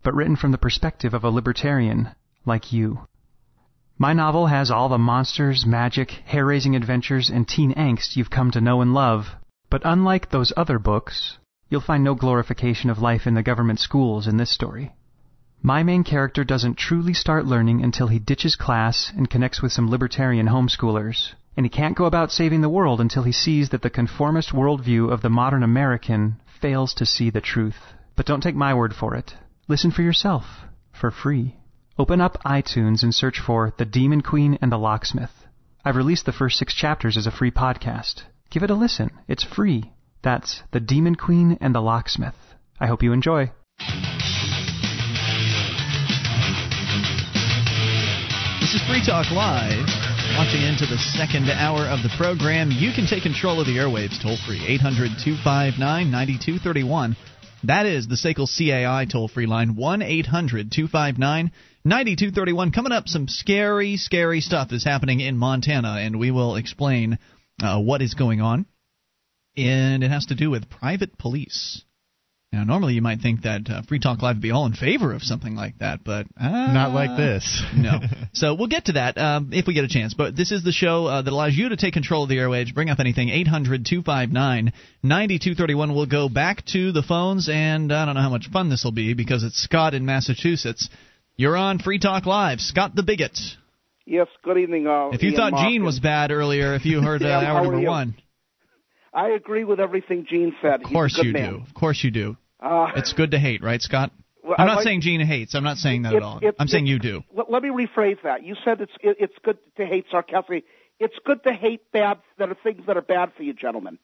but written from the perspective of a libertarian like you. My novel has all the monsters, magic, hair raising adventures, and teen angst you've come to know and love. But unlike those other books, you'll find no glorification of life in the government schools in this story. My main character doesn't truly start learning until he ditches class and connects with some libertarian homeschoolers. And he can't go about saving the world until he sees that the conformist worldview of the modern American fails to see the truth. But don't take my word for it. Listen for yourself, for free. Open up iTunes and search for The Demon Queen and the Locksmith. I've released the first six chapters as a free podcast. Give it a listen. It's free. That's The Demon Queen and the Locksmith. I hope you enjoy. This is Free Talk Live. Launching into the second hour of the program. You can take control of the airwaves toll free. 800 259 9231. That is the SACL CAI toll free line. 1 800 259 9231. Coming up, some scary, scary stuff is happening in Montana, and we will explain uh, what is going on. And it has to do with private police. Now, normally you might think that uh, Free Talk Live would be all in favor of something like that, but uh, Not like this. no. So we'll get to that um, if we get a chance. But this is the show uh, that allows you to take control of the airwaves, bring up anything. 800 259 9231. We'll go back to the phones, and I don't know how much fun this will be because it's Scott in Massachusetts. You're on Free Talk Live. Scott the Bigot. Yes, good evening. Uh, If you Ian thought Mark Gene was bad earlier, if you heard uh, Yeah, hour number you? one, I agree with everything Gene said. of course you man. do. Of course you do. Uh, It's good to hate, right, Scott? well, I'm not like- saying Gene hates. I'm not saying that it- at all. it- I'm saying you do. Let, me rephrase that. You said it's it, it's good to hate sarcastically. It's good to hate bad that are things that are bad for you, gentlemen.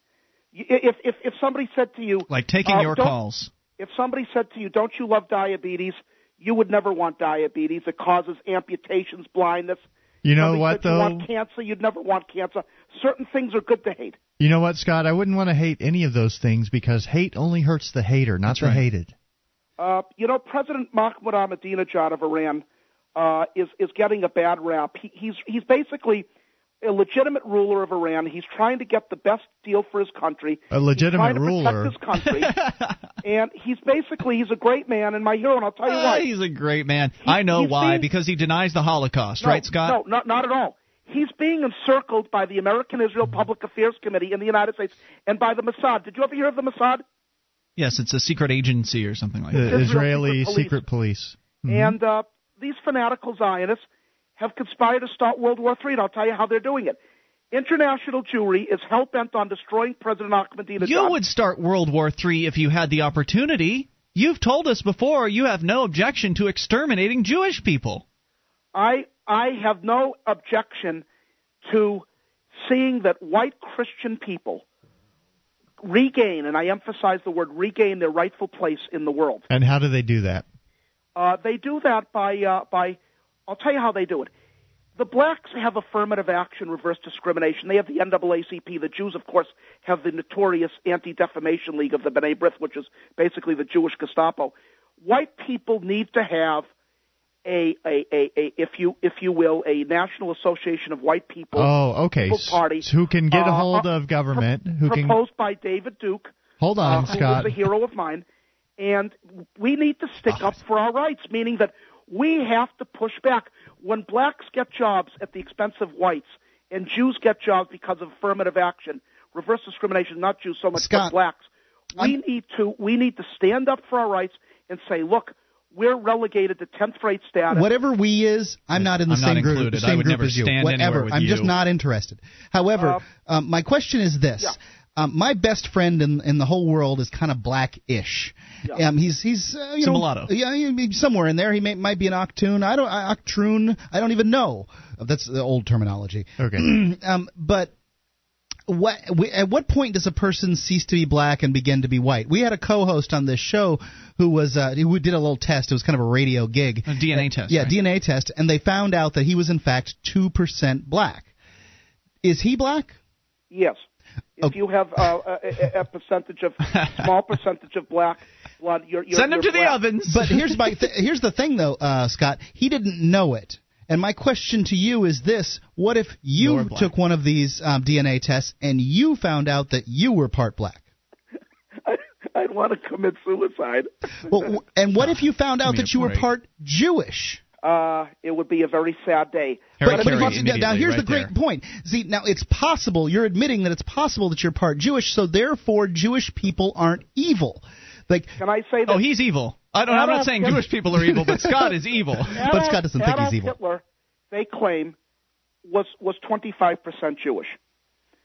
If if if somebody said to you, Like taking uh, your calls. if somebody said to you, "Don't you love diabetes?" You would never want diabetes. It causes amputations, blindness. You know Somebody what said You though? want cancer? You'd never want cancer. Certain things are good to hate. You know what, Scott? I wouldn't want to hate any of those things because hate only hurts the hater, not That's the right. hated. Uh, you know, President Mahmoud Ahmadinejad of Iran uh, is is getting a bad rap. He, he's he's basically a legitimate ruler of Iran. He's trying to get the best deal for his country. A legitimate he's trying to ruler. protect his country, and he's basically he's a great man and my hero. And I'll tell you Ah, why. he's a great man. I know why. being- Because he denies the Holocaust, no, right, Scott? No, not not at all. He's being encircled by the American Israel Public Affairs Committee in the United States and by the Mossad. Did you ever hear of the Mossad? Yes, it's a secret agency or something like The that. Israel Israeli secret police. secret police. And uh, these fanatical Zionists have conspired to start World War III, and I'll tell you how they're doing it. International Jewry is hell bent on destroying President Ahmadinejad. You would start World War III if you had the opportunity. You've told us before you have no objection to exterminating Jewish people. I I have no objection to seeing that white Christian people regain, and I emphasize the word regain, their rightful place in the world. And how do they do that? Uh, they do that by uh, by. I'll tell you how they do it. The blacks have affirmative action, reverse discrimination. They have the NAACP. The Jews, of course, have the notorious Anti-Defamation League of the B'nai B'rith, which is basically the Jewish Gestapo. White people need to have a, a, a, a, if you if you will, a National Association of White People. Oh, okay. Party who can get a uh, hold uh, of government? Pro- who proposed can... by David Duke. Hold on, uh, Scott. Who was a hero of mine, and we need to stick oh. up for our rights, meaning that we have to push back when blacks get jobs at the expense of whites, and Jews get jobs because of affirmative action. Reverse discrimination, not Jews so much, Scott, but blacks. We I'm... need to we need to stand up for our rights and say, look, we're relegated to 10th rate status. Whatever we is, I'm not in the I'm same group, same group as you. Whatever. I'm you. just not interested. However, uh, um, my question is this. Yeah. Um, my best friend in in the whole world is kind of black-ish. Yeah. Um, he's he's uh, you Some know mulatto. yeah he, somewhere in there. He may, might be an octoon. I don't octroon. I don't even know. That's the old terminology. Okay. um, but what we, at what point does a person cease to be black and begin to be white? We had a co-host on this show who was uh, who did a little test. It was kind of a radio gig, a DNA test. Yeah, right? DNA test, and they found out that he was in fact two percent black. Is he black? Yes. If you have uh, a, a percentage of small percentage of black blood, you're, you're Send them you're to the ovens. But here's my th- here's the thing though, uh, Scott. He didn't know it. And my question to you is this: What if you took one of these um, DNA tests and you found out that you were part black? I'd want to commit suicide. Well, and what if you found out that a you were part Jewish? Uh, it would be a very sad day. Harry But- but Carey here's- now immediately, here's right the great there. point. See, now it's possible. You're admitting that it's possible that you're part Jewish, so therefore Jewish people aren't evil. Like, Can I say that? Oh, he's evil. I don't, I'm not Adolf saying Hitler- Jewish people are evil, but Scott is evil. Adolf, But Scott doesn't think he's evil. Hitler, they claim, was was 25% Jewish.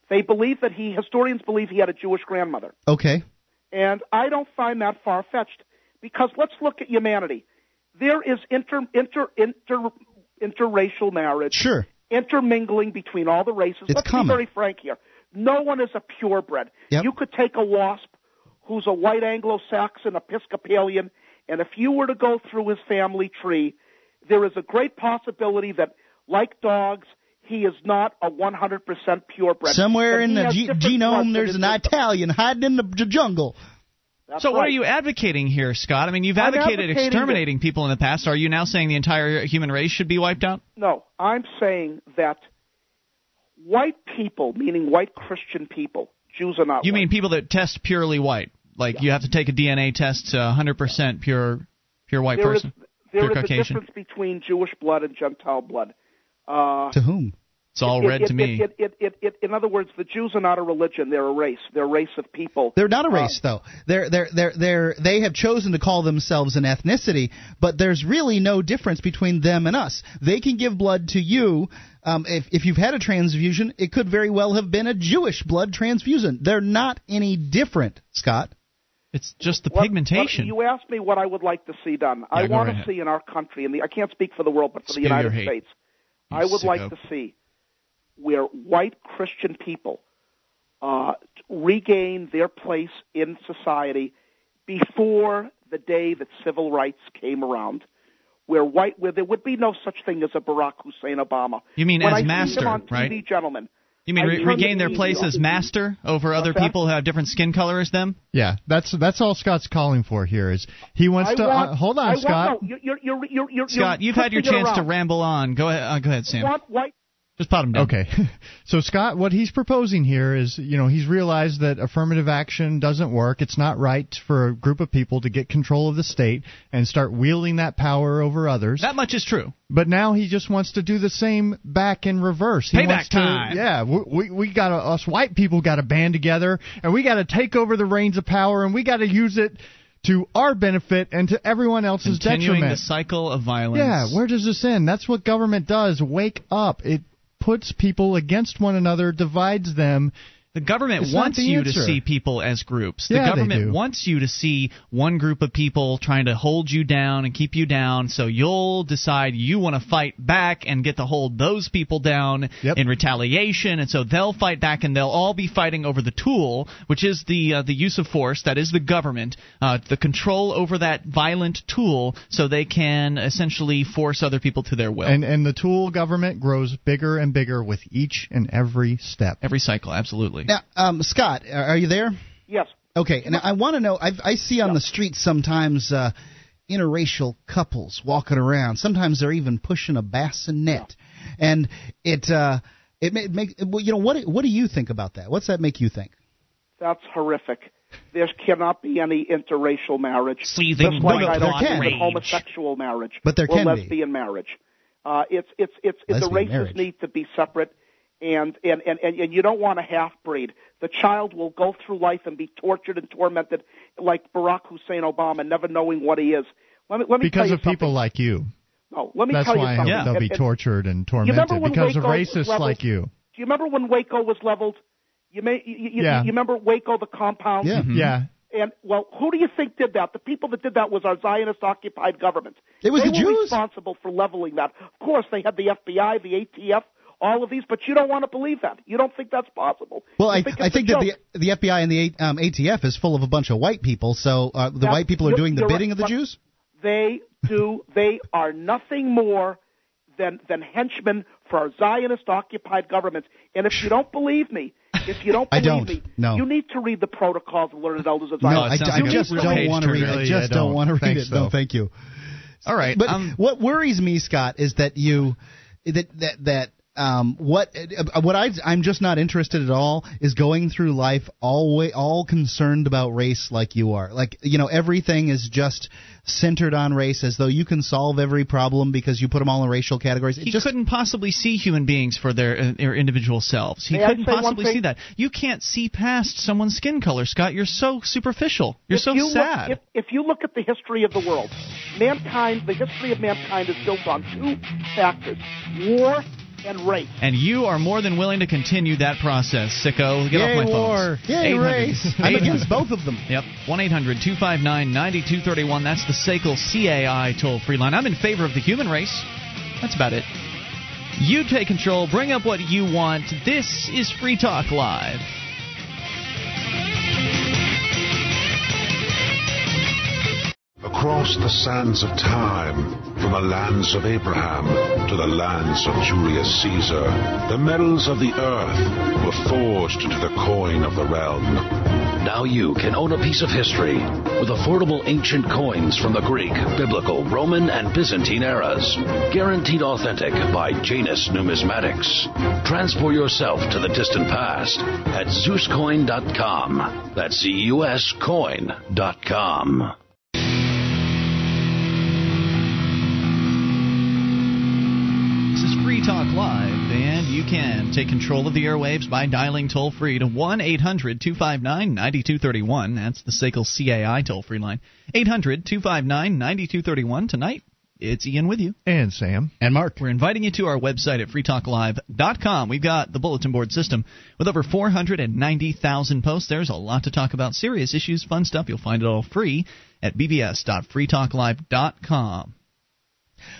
They believe that he historians believe he had a Jewish grandmother, okay, and I don't find that far fetched because let's look at humanity. There is inter inter inter interracial marriage, sure. intermingling between all the races. It's Let's common. be very frank here. No one is a purebred. Yep. You could take a wasp who's a white Anglo-Saxon Episcopalian, and if you were to go through his family tree, there is a great possibility that, like dogs, he is not a 100% purebred. Somewhere in the has ge- different bloods genome, there's an. Italian hiding in the jungle. That's So what are you advocating here, Scott? I mean, you've advocated advocating exterminating people in the past. Are you now saying the entire human race should be wiped out? No, I'm saying that white people, meaning white Christian people, Jews are not. You white. mean people that test purely white? Like you have to take a DNA test to 100% pure pure white There is- person? there pure is a Caucasian? difference between Jewish blood and Gentile blood. Uh, To whom? It's all it, red it, to me. It, it, it, it, in other words, the Jews are not a religion; they're a race. They're a race of people. They're not a Uh, race, though. They're they're they're they're they have chosen to call themselves an ethnicity, but there's really no difference between them and us. They can give blood to you. Um, if if you've had a transfusion, it could very well have been a Jewish blood transfusion. They're not any different, Scott. It's just the What- pigmentation. what- you asked me what I would like to see done. I Yeah, go want right to ahead. see in our country, and I can't speak for the world, but for Spew the United. States, You I would like sicko. to see where white Christian people uh, regain their place in society before the day that civil rights came around. Where white, where there would be no such thing as a Barack Hussein Obama. You mean when as I see master, him on TV, right? gentlemen? You mean re- regain their place as master over other that? people who have different skin color as them? Yeah, that's that's all Scott's calling for here. Is he wants I to want, uh, hold on, I Scott? Want, no, you're, you're, you're, you're, Scott, you're you've had your twisting it chance to ramble on. Go ahead, uh, go ahead, I Sam. want white Just pot him down. Okay. So Scott, what he's proposing here is, you know, he's realized that affirmative action doesn't work. It's not right for a group of people to get control of the state and start wielding that power over others. That much is true. But now he just wants to do the same back in reverse. He Payback wants to, time. Yeah, we we, got to us white people got to band together and we got to take over the reins of power and we got to use it to our benefit and to everyone else's Continuing detriment. the cycle of violence. Yeah, where does this end? That's what government does. Wake up. It puts people against one another, divides them, The government It's wants the you answer. to see people as groups. The Yeah, government wants you to see one group of people trying to hold you down and keep you down, so you'll decide you want to fight back and get to hold those people down Yep. in retaliation, and so they'll fight back, and they'll all be fighting over the tool, which is the uh, the use of force. That is the government, uh, the control over that violent tool, so they can essentially force other people to their will. And and the tool government grows bigger and bigger with each and every step. Every cycle, absolutely. Now, um, Scott, are are you there? Yes. Okay, and I want to know. I've, I see on the streets sometimes uh, interracial couples walking around. Sometimes they're even pushing a bassinet, and it uh, it ma- make well, you know what what do you think about that? What's that make you think? That's horrific. There cannot be any interracial marriage. Seething just like with I don't blood believe in rage. homosexual marriage But there or can be. lesbian marriage. Uh, it's it's it's, it's the races marriage. need to be separate, and and and and, and you don't want a half breed. The child will go through life and be tortured and tormented like Barack Hussein Obama, never knowing what he is. Let me let me tell Because you of people like you. No, let me That's tell you something. Yeah. they'll be and- tortured and tormented because of Waco was racists leveled? like you. Do you remember when Waco was leveled? You may you, you, Yeah. you remember Waco, the compound? Yeah. Mm-hmm. Yeah. And well, who do you think did that? The people that did that was our Zionist-occupied government. It was they the were Jews. responsible for leveling that. Of course, they had the FBI, the ATF, all of these, but you don't want to believe that. You don't think that's possible. Well, You I think I think that joke. the the FBI and the um, ATF is full of a bunch of white people. So uh, the That's- white people are doing the bidding right, of the Jews. They do. They are nothing more than than henchmen for our Zionist-occupied governments. And if you don't believe me, if you don't I believe don't. me, No. you need to read the Protocols of the Learned Elders of No, Zion. I, I just real don't want to read it. I just Yeah, don't don't. want to read Thanks, it. No, thank you. All right. But um, what worries me, Scott, is that you that that that um what uh, what I I'm just not interested at all is going through life all way all concerned about race like you are. Like you know everything is just centered on race as though you can solve every problem because you put them all in racial categories. It he just couldn't possibly see human beings for their uh, their individual selves. He couldn't possibly see that. You can't see past someone's skin color, Scott. You're so superficial. You're if so you sad. Look, if, if you look at the history of the world, mankind, the history of mankind is built on two factors: war and race. and you are more than willing to continue that process, sicko. Get Yay off my war, phone. yay race. I'm against both of them. Yep. 1 800 259 9231. That's the SACL CAI toll free line. I'm in favor of the human race. That's about it. You take control. Bring up what you want. This is Free Talk Live. Across the sands of time, from the lands of Abraham to the lands of Julius Caesar, the metals of the earth were forged into the coin of the realm. Now you can own a piece of history with affordable ancient coins from the Greek, Biblical, Roman, and Byzantine eras. Guaranteed authentic by Janus Numismatics. Transport yourself to the distant past at ZeusCoin.com. That's Z-U-S coin.com. Live, and you can take control of the airwaves by dialing toll free to 1 800 259 9231. That's the SACL CAI toll free line. 800 259 9231. Tonight, it's Ian with you. And Sam. And Mark. We're inviting you to our website at freetalklive.com. We've got the bulletin board system with over 490,000 posts. There's a lot to talk about serious issues, fun stuff. You'll find it all free at bbs.freetalklive.com.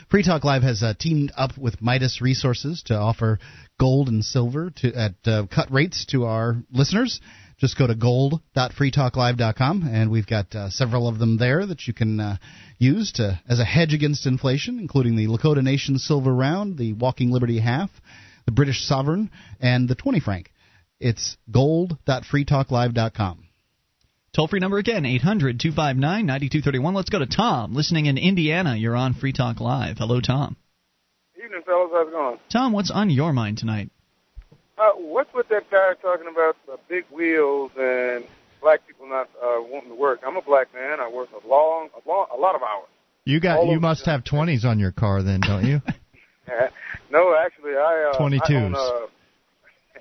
Free Talk Live has uh, teamed up with Midas Resources to offer gold and silver to at uh, cut rates to our listeners. Just go to gold.freetalklive.com, and we've got uh, several of them there that you can uh, use to as a hedge against inflation, including the Lakota Nation Silver Round, the Walking Liberty Half, the British Sovereign, and the 20 franc. It's gold.freetalklive.com. Toll free number again, 800 259 9231. Let's go to Tom, listening in Indiana. You're on Free Talk Live. Hello, Tom. Evening, fellas. How's it going? Tom, what's on your mind tonight? Uh, what's with that guy talking about uh, big wheels and black people not uh, wanting to work? I'm a black man. I work a long, a long, a lot of hours. You got All you must have 20s on your car then, don't you? no, actually, I uh, 22s. I own,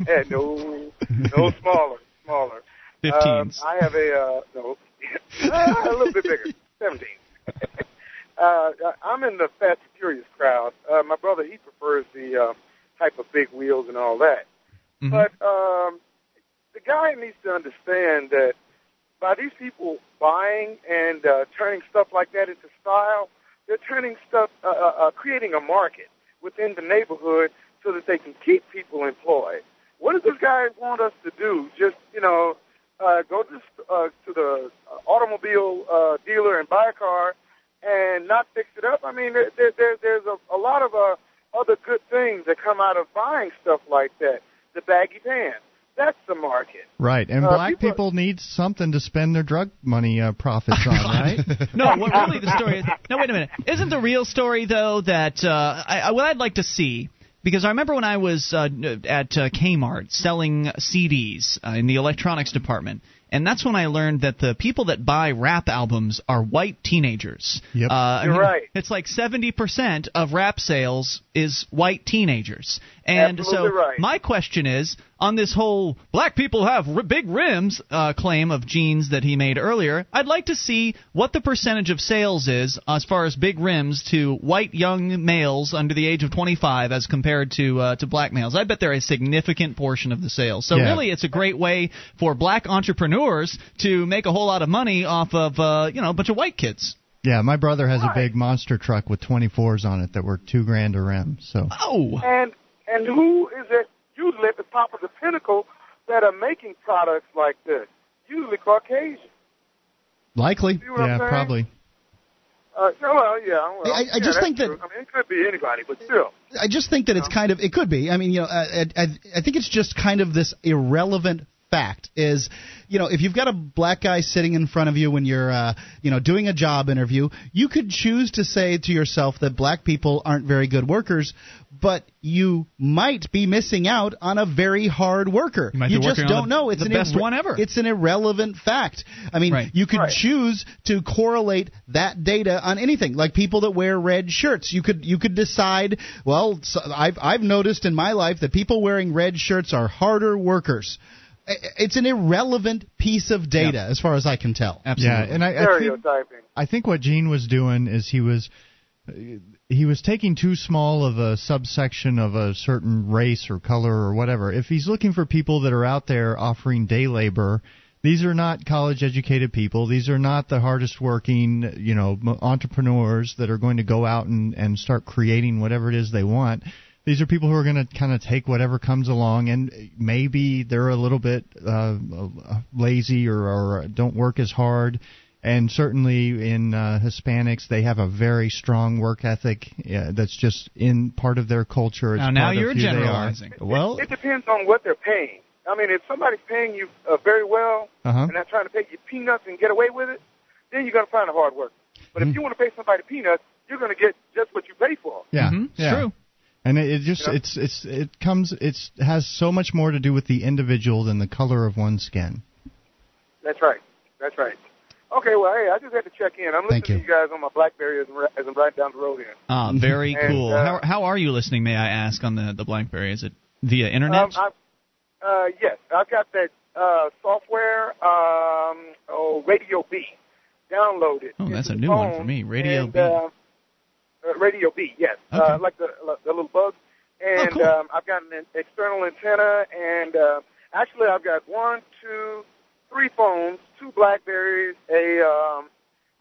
uh, no, no smaller, smaller. 15s. Um, I have a uh, no, a little bit bigger, 17. uh, I'm in the Fast and Furious crowd. Uh, my brother, he prefers the uh, type of big wheels and all that. Mhm. But um, the guy needs to understand that by these people buying and uh, turning stuff like that into style, they're turning stuff, uh, uh, uh, creating a market within the neighborhood so that they can keep people employed. What does this guy want us to do? Just you know, uh, go to uh, to the automobile uh, dealer and buy a car and not fix it up? I mean, there, there, there's a, a lot of uh, other good things that come out of buying stuff like that. The baggy pants that's the market. Right, and uh, black people, people, need something to spend their drug money uh, profits on, right? no, what really the story is. No, wait a minute. Isn't the real story though that uh, I, what I'd like to see? Because I remember when I was uh, at uh, Kmart selling CDs uh, in the electronics department, and that's when I learned that the people that buy rap albums are white teenagers. Yep. Uh, You're I mean, right. It's like 70% of rap sales is white teenagers. And Absolutely so right. my question is on this whole black people have r- big rims uh, claim of Gene's that he made earlier, I'd like to see what the percentage of sales is as far as big rims to white young males under the age of 25 as compared to uh, to black males. I bet they're a significant portion of the sales. So yeah. really it's a great way for black entrepreneurs to make a whole lot of money off of uh, you know a bunch of white kids. Yeah, my brother has right. a big monster truck with 24s on it that were two grand a rim. So. Oh. And and who is it usually at the top of the pinnacle that are making products like this? Usually Caucasian. Likely. Yeah, probably. Uh, well, yeah. Well, I, I yeah, just think true. that. I mean, it could be anybody, but still. I just think that it's kind of. It could be. I mean, you know, I, I, I think it's just kind of this irrelevant fact is, you know, if you've got a black guy sitting in front of you when you're, uh, you know, doing a job interview, you could choose to say to yourself that black people aren't very good workers, but you might be missing out on a very hard worker. You, you just don't the, know. It's the an best one ever. It's an irrelevant fact. I mean, right. you could right. choose to correlate that data on anything, like people that wear red shirts. You could you could decide. Well, so I've I've noticed in my life that people wearing red shirts are harder workers it's an irrelevant piece of data as far as I can tell. Absolutely. Yeah, and I, I think, I think what Gene was doing is he was he was taking too small of a subsection of a certain race or color or whatever. If he's looking for people that are out there offering day labor, these are not college educated people. These are not the hardest working, you know, entrepreneurs that are going to go out and and start creating whatever it is they want these are people who are going to kind of take whatever comes along, and maybe they're a little bit uh, lazy or, or don't work as hard. And certainly in uh, Hispanics, they have a very strong work ethic uh, that's just in part of their culture. It's now, now you're generalizing. They. Well, it, it depends on what they're paying. I mean, if somebody's paying you uh, very well uh-huh. and they're trying to pay you peanuts and get away with it, then you're going to find a hard worker. But mm-hmm. if you want to pay somebody peanuts, you're going to get just what you pay for. Yeah, mm-hmm. yeah. true and it, it just yeah. it's it's it comes it's has so much more to do with the individual than the color of one's skin. That's right. That's right. Okay, well, hey, I just had to check in. I'm listening you. to you guys on my BlackBerry as I'm, as I'm riding down the road here. Ah, very and, cool. Uh, how how are you listening? May I ask on the the BlackBerry? Is it via internet? Um, I, uh, yes, I've got that uh, software. Um, oh, Radio B. downloaded. Oh, that's a new phone, one for me. Radio and, B. Uh, uh, Radio B, yes, okay. uh, like the the little bug. And oh, cool. um, I've got an external antenna, and uh, actually I've got one, two, three phones, two Blackberries, a um,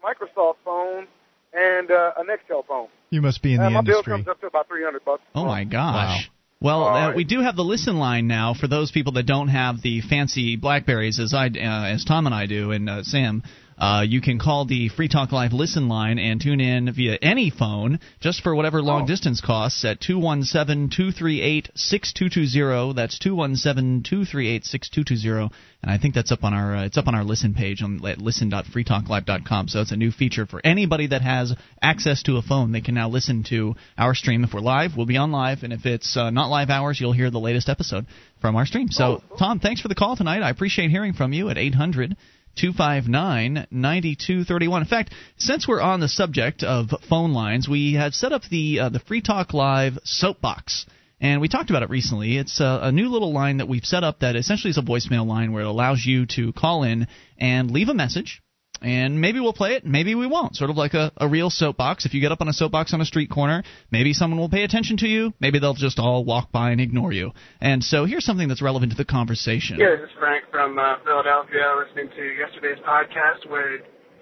Microsoft phone, and uh, a Nextel phone. You must be in the uh, my industry. bill comes up to about three hundred bucks. Oh my gosh. Wow. Well, uh, right. we do have the listen line now for those people that don't have the fancy Blackberries as I, uh, as Tom and I do, and uh, Sam. Uh, you can call the Free Talk Live listen line and tune in via any phone just for whatever long Oh. distance costs at 217 238 6220. That's 217 238 6220. And I think that's up on our uh, it's up on our listen page on at listen.freetalklive.com. So it's a new feature for anybody that has access to a phone. They can now listen to our stream. If we're live, we'll be on live, and if it's uh, not live hours, you'll hear the latest episode from our stream. So, Tom, thanks for the call tonight. I appreciate hearing from you at 800 259 9231. In fact, since we're on the subject of phone lines, we had set up the uh, the Free Talk Live soapbox. And we talked about it recently. It's a, a new little line that we've set up that essentially is a voicemail line where it allows you to call in and leave a message and maybe we'll play it, maybe we won't. Sort of like a, a real soapbox. If you get up on a soapbox on a street corner, maybe someone will pay attention to you, maybe they'll just all walk by and ignore you. And so here's something that's relevant to the conversation. Yeah, this is Frank from uh, Philadelphia, listening to yesterday's podcast where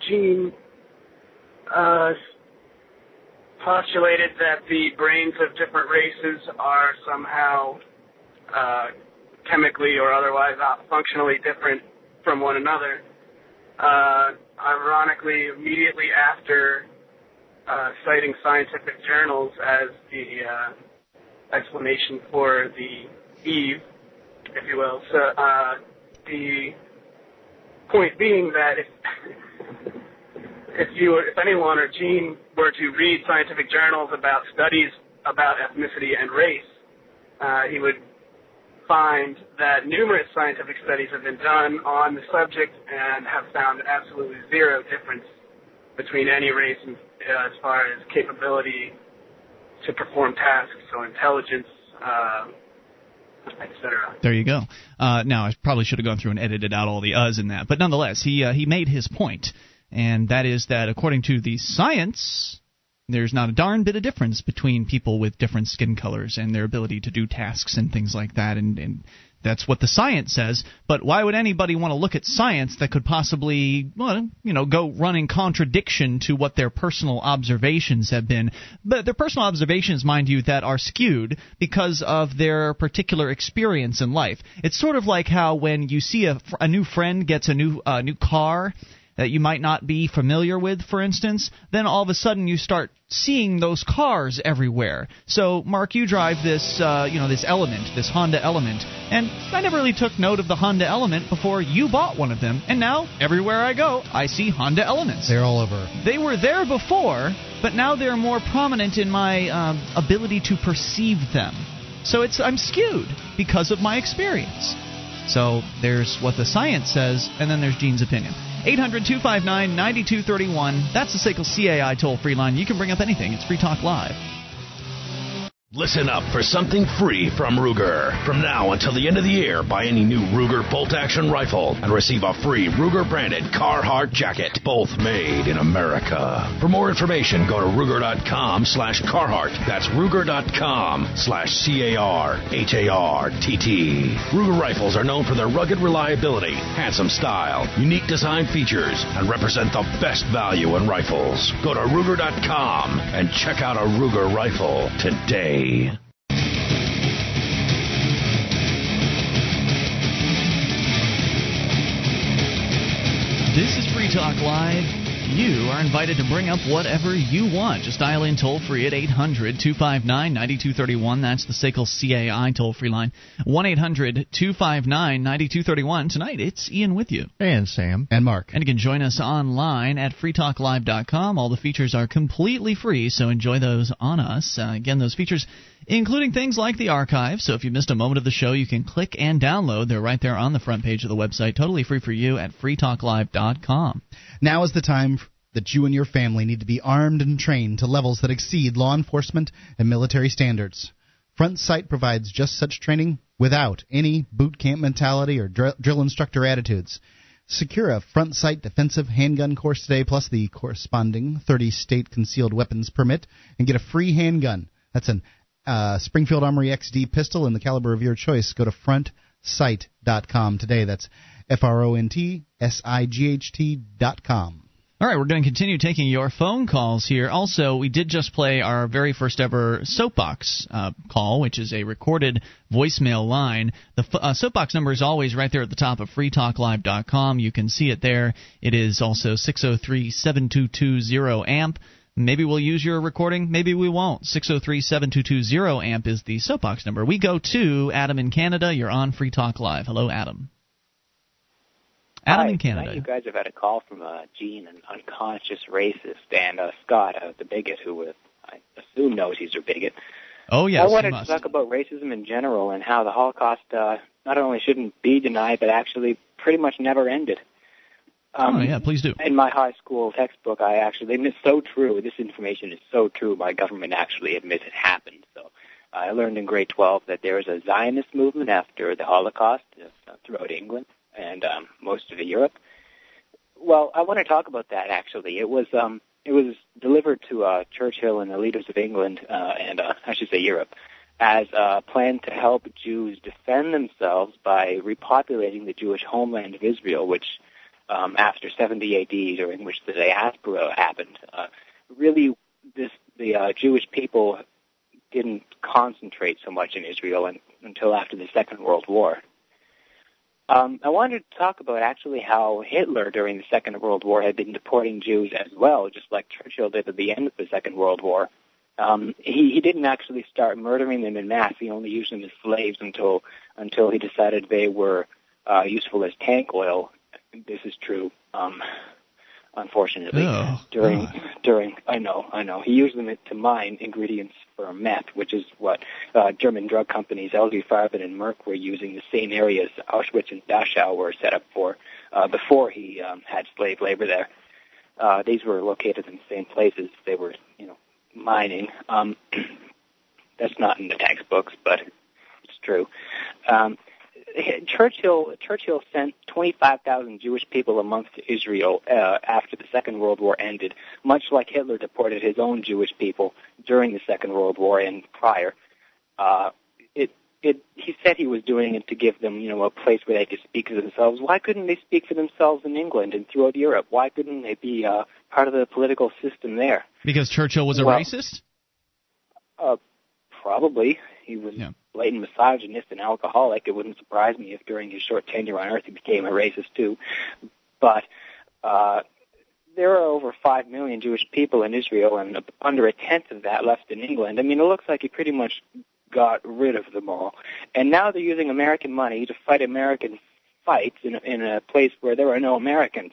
Gene uh, postulated that the brains of different races are somehow uh, chemically or otherwise functionally different from one another. Uh, ironically, immediately after uh, citing scientific journals as the uh, explanation for the Eve, if you will. So uh, the point being that if if you if anyone or Gene were to read scientific journals about studies about ethnicity and race, uh, he would find that numerous scientific studies have been done on the subject and have found absolutely zero difference between any race in, uh, as far as capability to perform tasks or intelligence, uh, etc. There you go. Uh, now I probably should have gone through and edited out all the uhs in that, but nonetheless, he uh, he made his point, and that is that according to the science, there's not a darn bit of difference between people with different skin colors and their ability to do tasks and things like that. And, and that's what the science says. But why would anybody want to look at science that could possibly, well, you know, go run in contradiction to what their personal observations have been? But their personal observations, mind you, that are skewed because of their particular experience in life. It's sort of like how when you see a, a new friend gets a new uh, new car that you might not be familiar with, for instance, then all of a sudden you start seeing those cars everywhere. So, Mark, you drive this, uh, you know, this Element, this Honda Element, and I never really took note of the Honda Element before you bought one of them, and now everywhere I go, I see Honda Elements. They're all over. They were there before, but now they're more prominent in my um, ability to perceive them. So it's I'm skewed because of my experience. So there's what the science says, and then there's Gene's opinion. 800 259 9231. That's the SACL CAI toll free line. You can bring up anything. It's Free Talk Live. Listen up for something free from Ruger. From now until the end of the year, buy any new Ruger bolt action rifle and receive a free Ruger branded Carhartt jacket, both made in America. For more information, go to Ruger.com slash Carhartt. That's Ruger.com slash C A R H A R T T. Ruger rifles are known for their rugged reliability, handsome style, unique design features, and represent the best value in rifles. Go to Ruger.com and check out a Ruger rifle today. This is Free Talk Live. You are invited to bring up whatever you want. Just dial in toll free at 800 259 9231. That's the SACL CAI toll free line. 1 800 259 9231. Tonight, it's Ian with you. And Sam. And Mark. And you can join us online at freetalklive.com. All the features are completely free, so enjoy those on us. Uh, again, those features including things like the archive. So if you missed a moment of the show, you can click and download. They're right there on the front page of the website, totally free for you at freetalklive.com. Now is the time that you and your family need to be armed and trained to levels that exceed law enforcement and military standards. Front Sight provides just such training without any boot camp mentality or dr- drill instructor attitudes. Secure a front sight defensive handgun course today, plus the corresponding 30 state concealed weapons permit, and get a free handgun. That's an uh, Springfield Armory XD pistol in the caliber of your choice, go to frontsight.com today. That's F R O N T S I G H com. All right, we're going to continue taking your phone calls here. Also, we did just play our very first ever Soapbox uh, call, which is a recorded voicemail line. The uh, Soapbox number is always right there at the top of freetalklive.com. You can see it there. It is also 603 7220 AMP. Maybe we'll use your recording, maybe we won't. 603 7220 AMP is the soapbox number. We go to Adam in Canada. You're on Free Talk Live. Hello, Adam. Adam Hi, in Canada. You guys have had a call from uh, Gene, an unconscious racist, and uh, Scott, uh, the bigot, who uh, I assume knows he's a bigot. Oh, yes. I wanted to talk about racism in general and how the Holocaust uh, not only shouldn't be denied, but actually pretty much never ended. Um, oh, yeah, please do. In my high school textbook, I actually, and it's so true, this information is so true, my government actually admits it happened. So I learned in grade 12 that there was a Zionist movement after the Holocaust uh, throughout England and um, most of Europe, Well, I want to talk about that actually. It was um, it was delivered to uh, Churchill and the leaders of England uh, and uh, I should say Europe as a plan to help Jews defend themselves by repopulating the Jewish homeland of Israel, which um, after 70 AD, during which the diaspora happened, uh, really this the uh, Jewish people didn't concentrate so much in Israel and, until after the Second World War. Um, I wanted to talk about actually how Hitler during the Second World War had been deporting Jews as well, just like Churchill did at the end of the Second World War. Um, he, he didn't actually start murdering them in mass. He only used them as slaves until until he decided they were uh, useful as tank oil. This is true. Um, unfortunately, oh, during God. during I know I know he used them to mine ingredients for meth, which is what uh, German drug companies IG Farben and Merck were using. The same areas Auschwitz and Dachau were set up for uh, before he um, had slave labor there. Uh, these were located in the same places. They were, you know, mining. Um, that's not in the textbooks, but it's true. Um, Churchill Churchill sent 25,000 Jewish people amongst Israel uh, after the Second World War ended, much like Hitler deported his own Jewish people during the Second World War and prior. Uh, it it he said he was doing it to give them you know a place where they could speak for themselves. Why couldn't they speak for themselves in England and throughout Europe? Why couldn't they be uh, part of the political system there? Because Churchill was a Well, racist. Uh, probably. He was Yeah. blatant misogynist and alcoholic. It wouldn't surprise me if during his short tenure on Earth he became a racist too. But uh, there are over five million Jewish people in Israel, and under a tenth of that left in England. I mean, it looks like he pretty much got rid of them all. And now they're using American money to fight American fights in, a- in a place where there are no Americans.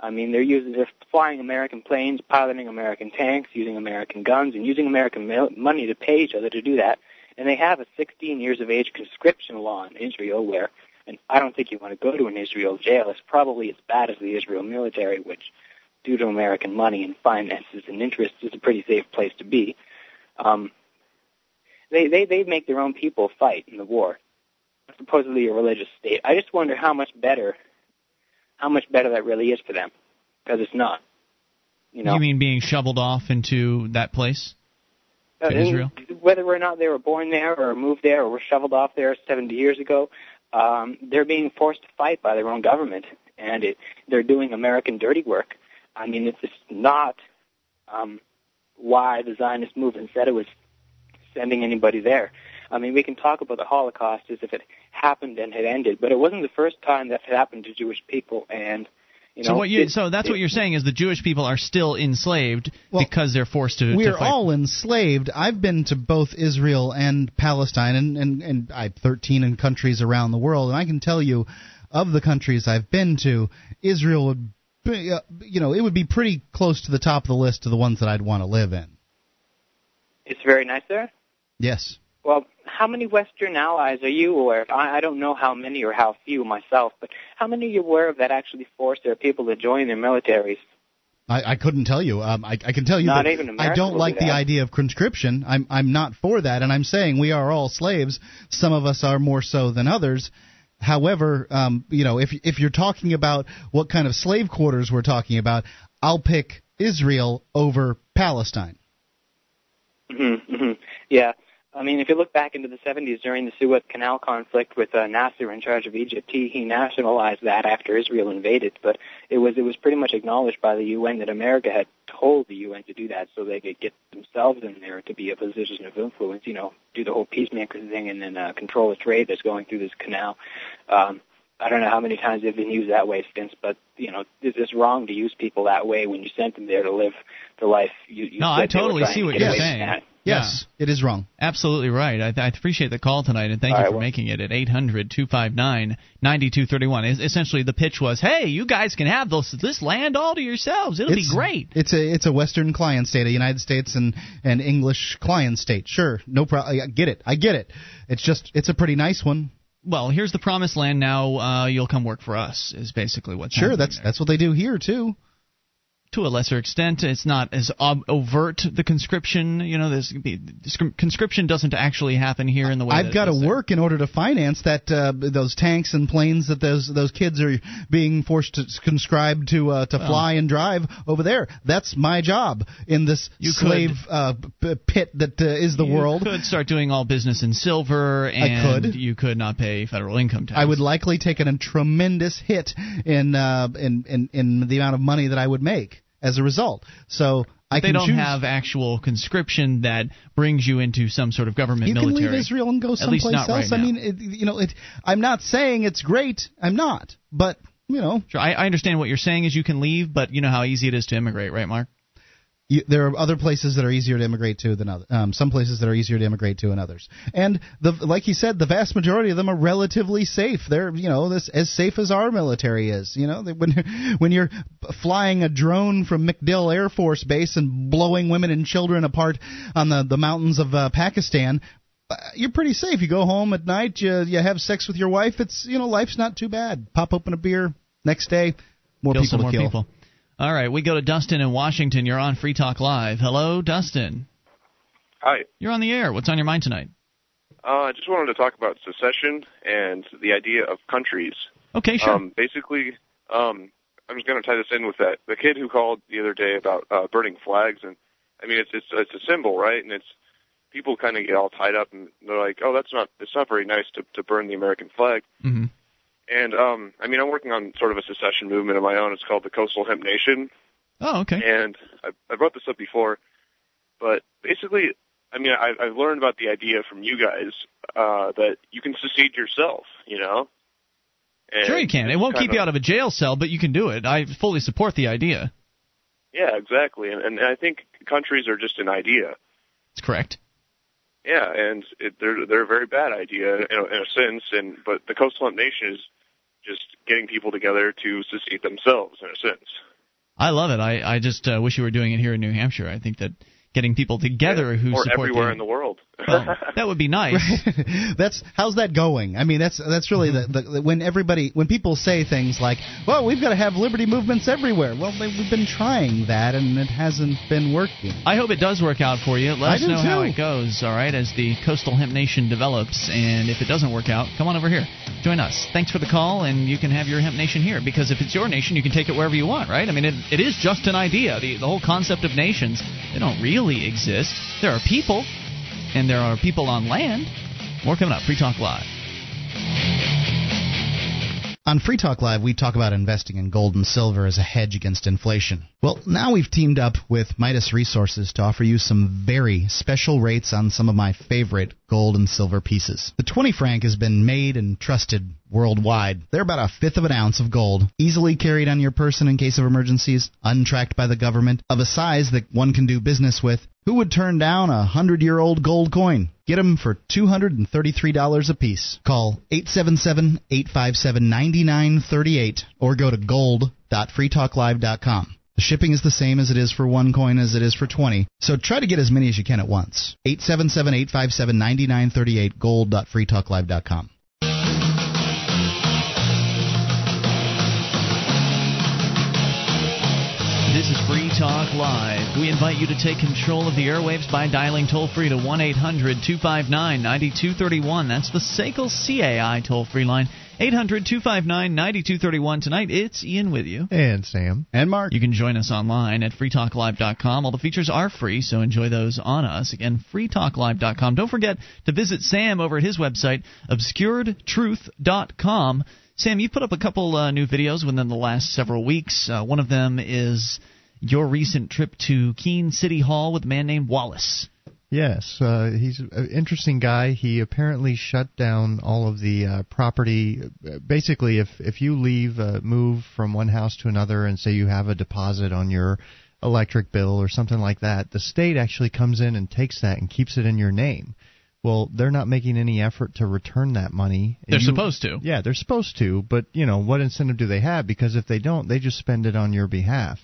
I mean, they're using, they're flying American planes, piloting American tanks, using American guns, and using American mil- money to pay each other to do that. And they have a 16 years of age conscription law in Israel where, and I don't think you want to go to an Israel jail. It's probably as bad as the Israel military, which, due to American money and finances and interests, is a pretty safe place to be. Um, they, they, they make their own people fight in the war. Supposedly a religious state. I just wonder how much better how much better that really is for them because it's not. You know, You mean being shoveled off into that place? Uh, to and Israel? Whether or not they were born there or moved there or were shoveled off there 70 years ago, um, they're being forced to fight by their own government, and it, they're doing American dirty work. I mean, it's just not um, why the Zionist movement said it was sending anybody there. I mean, we can talk about the Holocaust as if it happened and had ended, but it wasn't the first time that had happened to Jewish people, and you know. so what you it- so that's it- what you're saying is the Jewish people are still enslaved because they're forced to. We're to all enslaved. I've been to both Israel and Palestine, and and and I 13 in countries around the world, and I can tell you, of the countries I've been to, Israel would, be, uh, you know, it would be pretty close to the top of the list of the ones that I'd want to live in. It's very nice there. Yes. Well, how many Western allies are you aware of? I, I don't know how many or how few myself, but how many are you aware of that actually force their people to join their militaries? I, I couldn't tell you. Um, I, I can tell you Not that even I don't like do the idea of conscription. I'm I'm not for that, and I'm saying we are all slaves. Some of us are more so than others. However, um, you know, if if you're talking about what kind of slave quarters we're talking about, I'll pick Israel over Palestine. hmm hmm Yeah. I mean, if you look back into the 70s during the Suez Canal conflict with uh, Nasser in charge of Egypt, he, he nationalized that after Israel invaded. But it was it was pretty much acknowledged by the UN that America had told the UN to do that so they could get themselves in there to be a position of influence. You know, do the whole peacemaker thing and then uh, control the trade that's going through this canal. Um, I don't know how many times they've been used that way since, but you know, it's it's wrong to use people that way when you sent them there to live the life you. you No, I totally see what you're saying. That. Yes, it is wrong. Absolutely right. I, I appreciate the call tonight, and thank All you right, for well- making it at 800 259 9231. Essentially, the pitch was hey, you guys can have those, this land all to yourselves. It'll it's be great. It's a it's a Western client state, a United States and and English client state. Sure, no problem. I get it. I get it. It's just it's a pretty nice one. Well, here's the promised land. Now uh, you'll come work for us, is basically what's Sure, that's there. that's what they do here too. To a lesser extent. It's not as ob- overt the conscription. You know, this conscription doesn't actually happen here in the way. I've got to work in order to finance that uh, those tanks and planes that those those kids are being forced to conscribe to uh, to well, fly and drive over there. That's my job in this slave uh, pit that uh, is the you world. You could start doing all business in silver, and I could. you could not pay federal income tax. I would likely take a tremendous hit in uh, in, in in the amount of money that I would make as a result. So I they don't choose. have actual conscription that brings you into some sort of government you military. can leave Israel and go someplace else. Right I mean, it, you know, it, I'm not saying it's great. I'm not, but you know. Sure, I, I understand what you're saying is you can leave, but you know how easy it is to immigrate, right, Mark? You, there are other places that are easier to immigrate to than other. Um, some places that are easier to immigrate to than others. And the like you said, the vast majority of them are relatively safe. They're you know this as safe as our military is. You know when when you're flying a drone from MacDill Air Force Base and blowing women and children apart on the the mountains of uh, Pakistan, uh, you're pretty safe. You go home at night, you you have sex with your wife. It's you know life's not too bad. Pop open a beer next day, more kill people more kill. people. All right, we go to Dustin in Washington. You're on Free Talk Live. Hello, Dustin. Hi. You're on the air. What's on your mind tonight? Uh, I just wanted to talk about secession and the idea of countries. Okay, sure. Um, basically, um, I'm just going to tie this in with that. The kid who called the other day about uh, burning flags, and I mean, it's it's it's a symbol, right? And it's people kind of get all tied up, and they're like, "Oh, that's not it's not very nice to to burn the American flag." Mm-hmm. And um, I mean, I'm working on sort of a secession movement of my own. It's called the Coastal Hemp Nation. Oh, okay. And I, I brought this up before, but basically, I mean, I, I've learned about the idea from you guys uh, that you can secede yourself. You know. And sure, you can. It won't keep of, you out of a jail cell, but you can do it. I fully support the idea. Yeah, exactly. And, and I think countries are just an idea. That's correct. Yeah, and it, they're they're a very bad idea in a, in a sense. And but the Coastal Hemp Nation is just getting people together to secede themselves in a sense. I love it. I I just uh, wish you were doing it here in New Hampshire. I think that getting people together yeah, who or support everywhere the, in the world. well, that would be nice. that's how's that going? I mean, that's that's really the, the when everybody when people say things like, "Well, we've got to have liberty movements everywhere." Well, they, we've been trying that and it hasn't been working. I hope it does work out for you. Let I us know too. how it goes. All right, as the Coastal Hemp Nation develops, and if it doesn't work out, come on over here, join us. Thanks for the call, and you can have your Hemp Nation here because if it's your nation, you can take it wherever you want, right? I mean, it, it is just an idea. The the whole concept of nations they don't really exist. There are people, and there are people on land. More coming up. Free Talk Live. On Free Talk Live, we talk about investing in gold and silver as a hedge against inflation. Well, now we've teamed up with Midas Resources to offer you some very special rates on some of my favorite gold and silver pieces. The 20 franc has been made and trusted worldwide. They're about a fifth of an ounce of gold, easily carried on your person in case of emergencies, untracked by the government, of a size that one can do business with. Who would turn down a hundred year old gold coin? Get them for $233 a piece. Call 877 857 9938 or go to gold.freetalklive.com. The shipping is the same as it is for one coin as it is for 20. So try to get as many as you can at once. 877 857 9938 gold.freetalklive.com. This is Free Talk Live. We invite you to take control of the airwaves by dialing toll free to 1 800 259 9231. That's the SACL CAI toll free line. 800 259 9231. Tonight, it's Ian with you. And Sam. And Mark. You can join us online at freetalklive.com. All the features are free, so enjoy those on us. Again, freetalklive.com. Don't forget to visit Sam over at his website, obscuredtruth.com. Sam, you put up a couple uh, new videos within the last several weeks. Uh, one of them is your recent trip to Keene City Hall with a man named Wallace. Yes, uh, he's an interesting guy. He apparently shut down all of the uh, property. Basically, if if you leave, uh, move from one house to another, and say you have a deposit on your electric bill or something like that, the state actually comes in and takes that and keeps it in your name. Well, they're not making any effort to return that money. They're you, supposed to. Yeah, they're supposed to, but you know, what incentive do they have? Because if they don't, they just spend it on your behalf.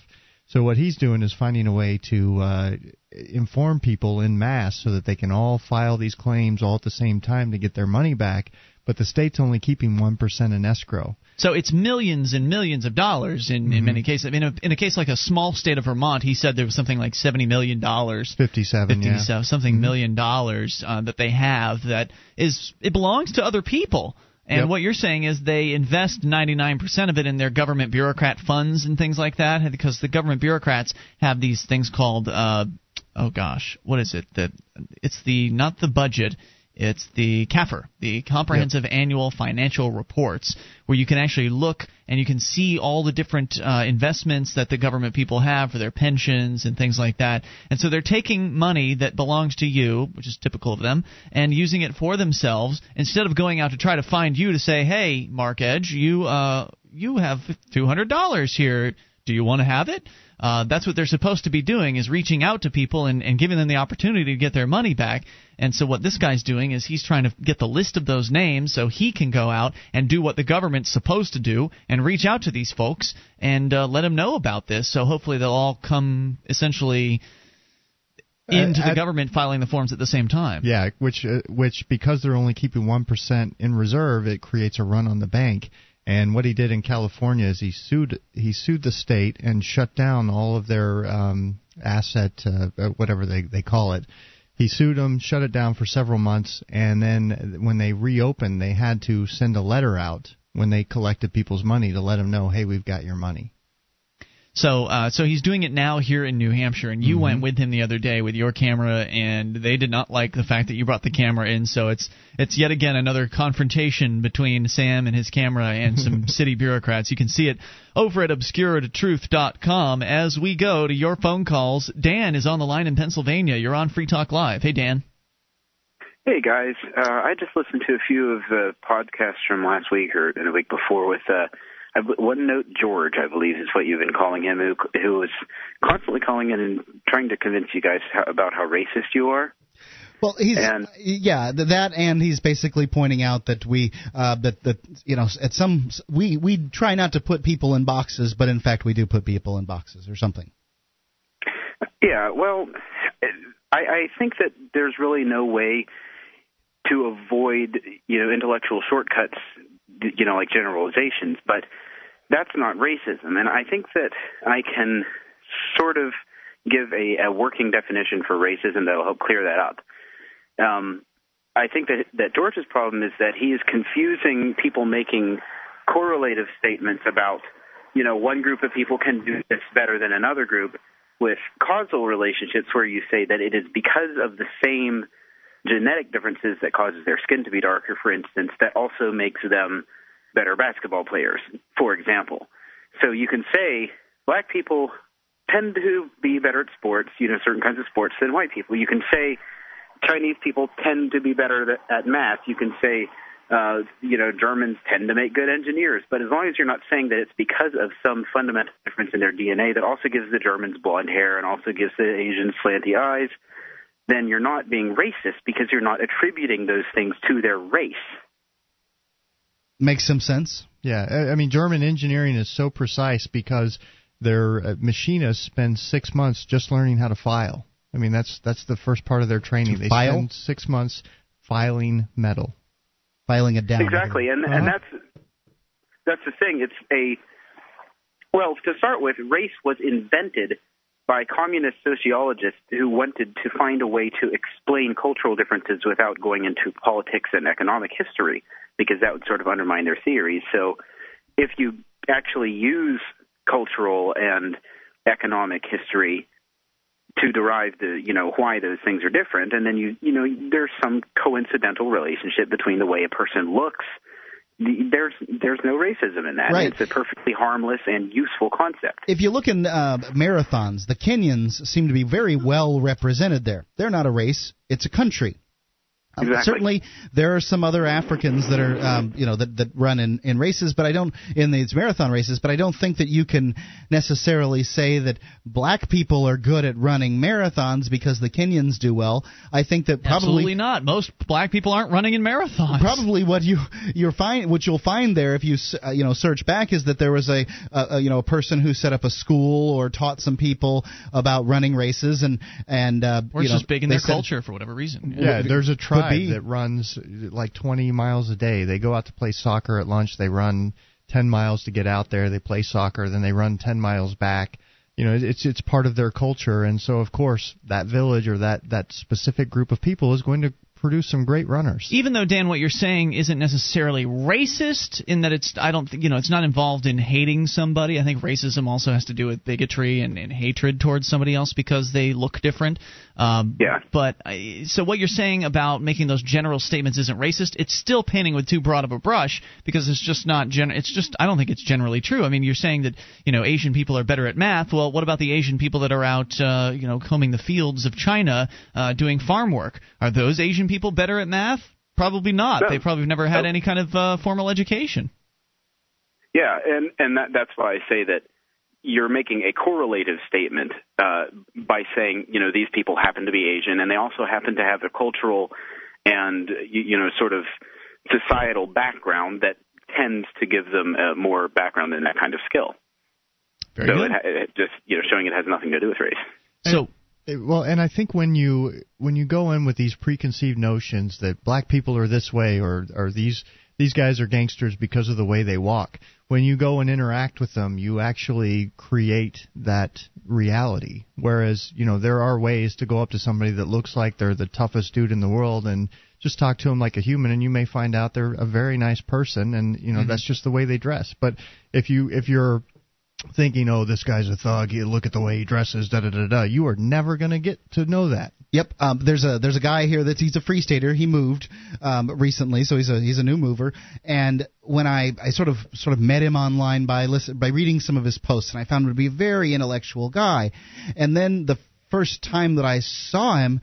So what he's doing is finding a way to uh, inform people in mass so that they can all file these claims all at the same time to get their money back. but the state's only keeping one percent in escrow. So it's millions and millions of dollars in, mm-hmm. in many cases. I mean, in a, in a case like a small state of Vermont, he said there was something like seventy million dollars, fifty-seven, yeah, something mm-hmm. million dollars uh, that they have that is it belongs to other people. And yep. what you're saying is they invest 99% of it in their government bureaucrat funds and things like that, because the government bureaucrats have these things called, uh, oh gosh, what is it? That it's the not the budget, it's the CAFR, the Comprehensive yep. Annual Financial Reports, where you can actually look and you can see all the different uh, investments that the government people have for their pensions and things like that. And so they're taking money that belongs to you, which is typical of them, and using it for themselves instead of going out to try to find you to say, "Hey, Mark Edge, you uh, you have two hundred dollars here. Do you want to have it?" Uh, that's what they're supposed to be doing is reaching out to people and, and giving them the opportunity to get their money back. And so what this guy's doing is he's trying to get the list of those names so he can go out and do what the government's supposed to do and reach out to these folks and uh, let them know about this. So hopefully they'll all come essentially into the government filing the forms at the same time. Yeah, which uh, which because they're only keeping one percent in reserve, it creates a run on the bank. And what he did in California is he sued he sued the state and shut down all of their um, asset, uh, uh, whatever they they call it. He sued them, shut it down for several months, and then when they reopened, they had to send a letter out when they collected people's money to let them know, hey, we've got your money. So, uh, so he's doing it now here in New Hampshire, and you mm-hmm. went with him the other day with your camera, and they did not like the fact that you brought the camera in. So it's it's yet again another confrontation between Sam and his camera and some city bureaucrats. You can see it over at obscuredtruth.com as we go to your phone calls. Dan is on the line in Pennsylvania. You're on Free Talk Live. Hey, Dan. Hey guys, uh, I just listened to a few of the podcasts from last week or the week before with uh, one note George, I believe, is what you've been calling him, who who was constantly calling in and trying to convince you guys how, about how racist you are. Well, he's and, yeah that, and he's basically pointing out that we uh, that that you know at some we we try not to put people in boxes, but in fact we do put people in boxes or something. Yeah, well, I, I think that there's really no way to avoid you know intellectual shortcuts, you know, like generalizations, but that's not racism. And I think that I can sort of give a, a working definition for racism that'll help clear that up. Um, I think that that George's problem is that he is confusing people making correlative statements about, you know, one group of people can do this better than another group with causal relationships where you say that it is because of the same genetic differences that causes their skin to be darker, for instance, that also makes them better basketball players, for example. So you can say black people tend to be better at sports, you know, certain kinds of sports than white people. You can say Chinese people tend to be better at math. You can say, uh, you know, Germans tend to make good engineers. But as long as you're not saying that it's because of some fundamental difference in their DNA that also gives the Germans blonde hair and also gives the Asians slanty eyes, then you're not being racist because you're not attributing those things to their race. Makes some sense. Yeah, I mean, German engineering is so precise because their uh, machinists spend six months just learning how to file. I mean, that's that's the first part of their training. To they file? spend six months filing metal, filing it down. Exactly, and uh-huh. and that's that's the thing. It's a well, to start with, race was invented by communist sociologists who wanted to find a way to explain cultural differences without going into politics and economic history, because that would sort of undermine their theories. So, if you actually use cultural and economic history to derive the you know why those things are different and then you you know there's some coincidental relationship between the way a person looks there's there's no racism in that. Right. It's a perfectly harmless and useful concept. If you look in uh, marathons, the Kenyans seem to be very well represented there. They're not a race; it's a country. Um, certainly, there are some other Africans that are, um, you know, that, that run in, in races, but I don't in these marathon races. But I don't think that you can necessarily say that black people are good at running marathons because the Kenyans do well. I think that probably absolutely not. Most black people aren't running in marathons. Probably what you you're find what you'll find there if you uh, you know search back is that there was a, a, a you know a person who set up a school or taught some people about running races and and uh, or you know, just big in their culture for whatever reason. Yeah, there's a tribe that runs like 20 miles a day. They go out to play soccer at lunch. They run 10 miles to get out there. They play soccer, then they run 10 miles back. You know, it's it's part of their culture, and so of course that village or that that specific group of people is going to produce some great runners. Even though Dan, what you're saying isn't necessarily racist in that it's I don't think you know it's not involved in hating somebody. I think racism also has to do with bigotry and, and hatred towards somebody else because they look different. Um, yeah. But so what you're saying about making those general statements isn't racist. It's still painting with too broad of a brush because it's just not gen. It's just I don't think it's generally true. I mean, you're saying that you know Asian people are better at math. Well, what about the Asian people that are out uh, you know combing the fields of China uh, doing farm work? Are those Asian people better at math? Probably not. No. They probably never had no. any kind of uh, formal education. Yeah, and and that, that's why I say that you're making a correlative statement uh, by saying, you know, these people happen to be Asian, and they also happen to have a cultural and you, you know sort of societal background that tends to give them uh, more background in that kind of skill. Very so good. It, it just you know showing it has nothing to do with race. So well, and I think when you when you go in with these preconceived notions that black people are this way or or these these guys are gangsters because of the way they walk, when you go and interact with them, you actually create that reality. Whereas, you know, there are ways to go up to somebody that looks like they're the toughest dude in the world and just talk to them like a human and you may find out they're a very nice person and you know mm-hmm. that's just the way they dress but if you if you're thinking, "Oh, this guy's a thug. You look at the way he dresses." Da da da da. You are never going to get to know that. Yep. Um, there's a there's a guy here that he's a free stater. He moved um, recently, so he's a he's a new mover. And when I, I sort of sort of met him online by listen by reading some of his posts, and I found him to be a very intellectual guy. And then the first time that I saw him,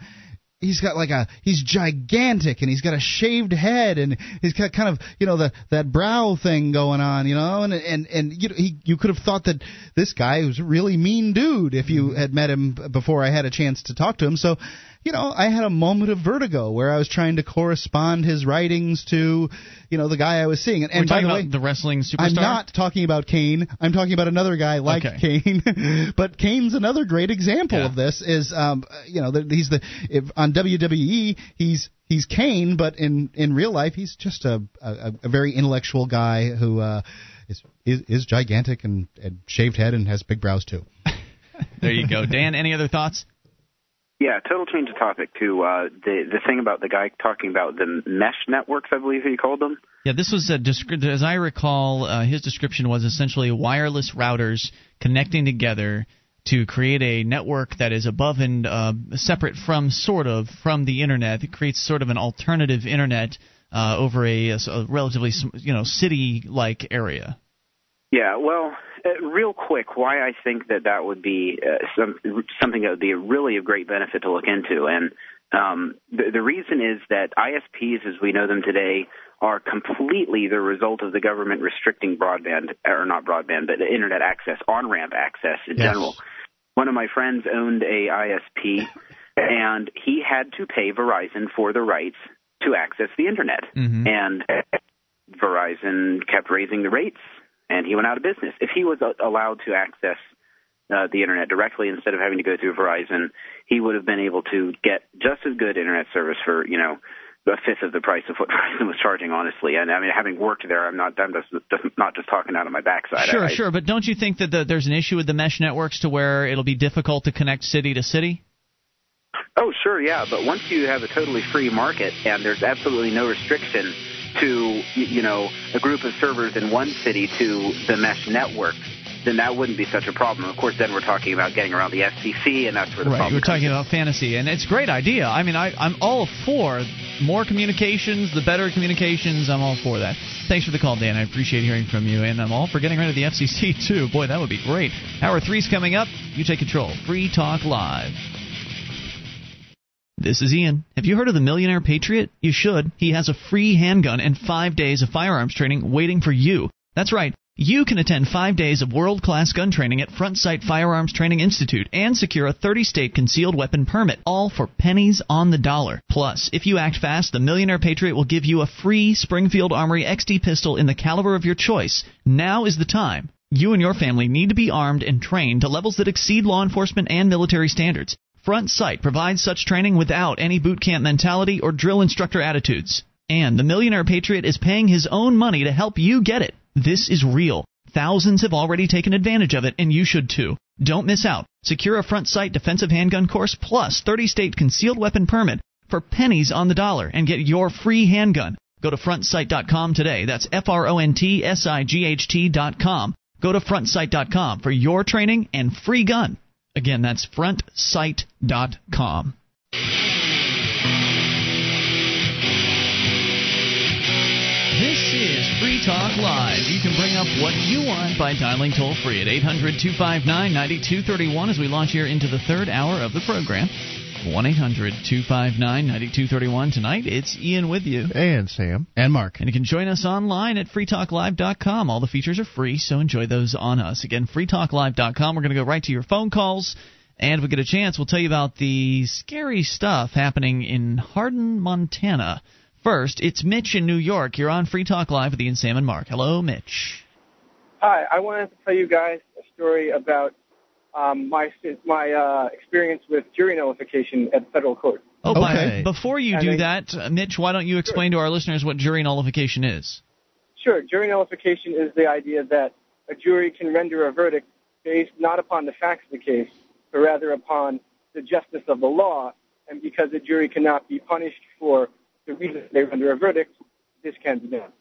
he's got like a he's gigantic and he's got a shaved head and he's got kind of you know the that brow thing going on you know and and and you know, he you could have thought that this guy was a really mean dude if you had met him before I had a chance to talk to him. So you know, I had a moment of vertigo where I was trying to correspond his writings to, you know, the guy I was seeing. And, and by the way, the wrestling superstar. I'm not talking about Kane. I'm talking about another guy like okay. Kane. but Kane's another great example yeah. of this. Is um, you know, he's the if, on WWE he's he's Kane, but in in real life he's just a a, a very intellectual guy who uh, is, is is gigantic and, and shaved head and has big brows too. there you go, Dan. Any other thoughts? Yeah, total change of topic to uh, the the thing about the guy talking about the mesh networks, I believe he called them. Yeah, this was a descri- as I recall, uh, his description was essentially wireless routers connecting together to create a network that is above and uh, separate from sort of from the internet. It creates sort of an alternative internet uh, over a, a relatively you know city-like area. Yeah, well, uh, real quick, why I think that that would be uh, some, something that would be really a great benefit to look into, and um, the, the reason is that ISPs, as we know them today, are completely the result of the government restricting broadband, or not broadband, but internet access, on-ramp access in yes. general. One of my friends owned a ISP, and he had to pay Verizon for the rights to access the internet, mm-hmm. and Verizon kept raising the rates and he went out of business. If he was allowed to access uh, the internet directly instead of having to go through Verizon, he would have been able to get just as good internet service for you know a fifth of the price of what Verizon was charging. Honestly, and I mean, having worked there, I'm not I'm just, just not just talking out of my backside. Sure, I, sure, but don't you think that the, there's an issue with the mesh networks to where it'll be difficult to connect city to city? Oh, sure, yeah, but once you have a totally free market and there's absolutely no restriction to you know a group of servers in one city to the mesh network, then that wouldn't be such a problem. Of course, then we're talking about getting around the FCC, and that's where the right. problem. We're talking about fantasy, and it's a great idea. I mean, I, I'm all for more communications, the better communications. I'm all for that. Thanks for the call, Dan. I appreciate hearing from you, and I'm all for getting rid of the FCC too. Boy, that would be great. Hour three's coming up. You take control. Free Talk Live. This is Ian. Have you heard of the Millionaire Patriot? You should. He has a free handgun and five days of firearms training waiting for you. That's right. You can attend five days of world class gun training at Front Sight Firearms Training Institute and secure a 30 state concealed weapon permit, all for pennies on the dollar. Plus, if you act fast, the Millionaire Patriot will give you a free Springfield Armory XD pistol in the caliber of your choice. Now is the time. You and your family need to be armed and trained to levels that exceed law enforcement and military standards. Front Sight provides such training without any boot camp mentality or drill instructor attitudes. And the Millionaire Patriot is paying his own money to help you get it. This is real. Thousands have already taken advantage of it, and you should too. Don't miss out. Secure a front sight defensive handgun course plus 30 state concealed weapon permit for pennies on the dollar and get your free handgun. Go to frontsight.com today. That's F R O N T S I G H T.com. Go to frontsight.com for your training and free gun. Again, that's frontsight.com. This is Free Talk Live. You can bring up what you want by dialing toll free at 800 259 9231 as we launch here into the third hour of the program. 1 800 259 9231. Tonight, it's Ian with you. And Sam. And Mark. And you can join us online at freetalklive.com. All the features are free, so enjoy those on us. Again, freetalklive.com. We're going to go right to your phone calls. And if we get a chance, we'll tell you about the scary stuff happening in Hardin, Montana. First, it's Mitch in New York. You're on Free Talk Live with Ian Sam and Mark. Hello, Mitch. Hi, I wanted to tell you guys a story about um, my my uh, experience with jury nullification at federal court. Oh, okay. By, before you do that, uh, Mitch, why don't you explain sure. to our listeners what jury nullification is? Sure. Jury nullification is the idea that a jury can render a verdict based not upon the facts of the case, but rather upon the justice of the law. And because a jury cannot be punished for the reason they render a verdict, this can be done.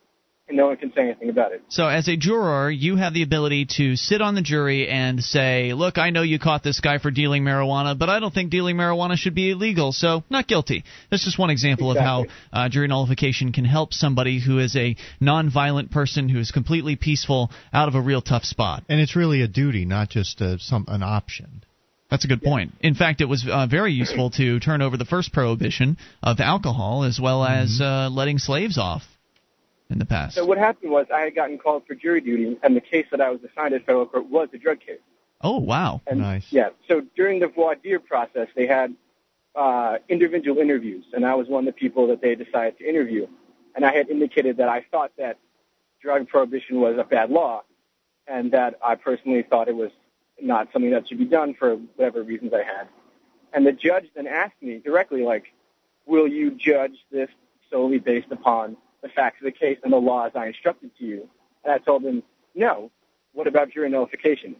And no one can say anything about it. So, as a juror, you have the ability to sit on the jury and say, Look, I know you caught this guy for dealing marijuana, but I don't think dealing marijuana should be illegal, so not guilty. That's just one example exactly. of how uh, jury nullification can help somebody who is a nonviolent person who is completely peaceful out of a real tough spot. And it's really a duty, not just a, some an option. That's a good point. In fact, it was uh, very useful to turn over the first prohibition of alcohol as well as mm-hmm. uh, letting slaves off in the past. So what happened was I had gotten called for jury duty, and the case that I was assigned at federal court was a drug case. Oh wow! And, nice. Yeah. So during the voir dire process, they had uh, individual interviews, and I was one of the people that they decided to interview. And I had indicated that I thought that drug prohibition was a bad law, and that I personally thought it was not something that should be done for whatever reasons I had. And the judge then asked me directly, like, will you judge this solely based upon the facts of the case and the law as I instructed to you? And I told him, no. What about jury nullification?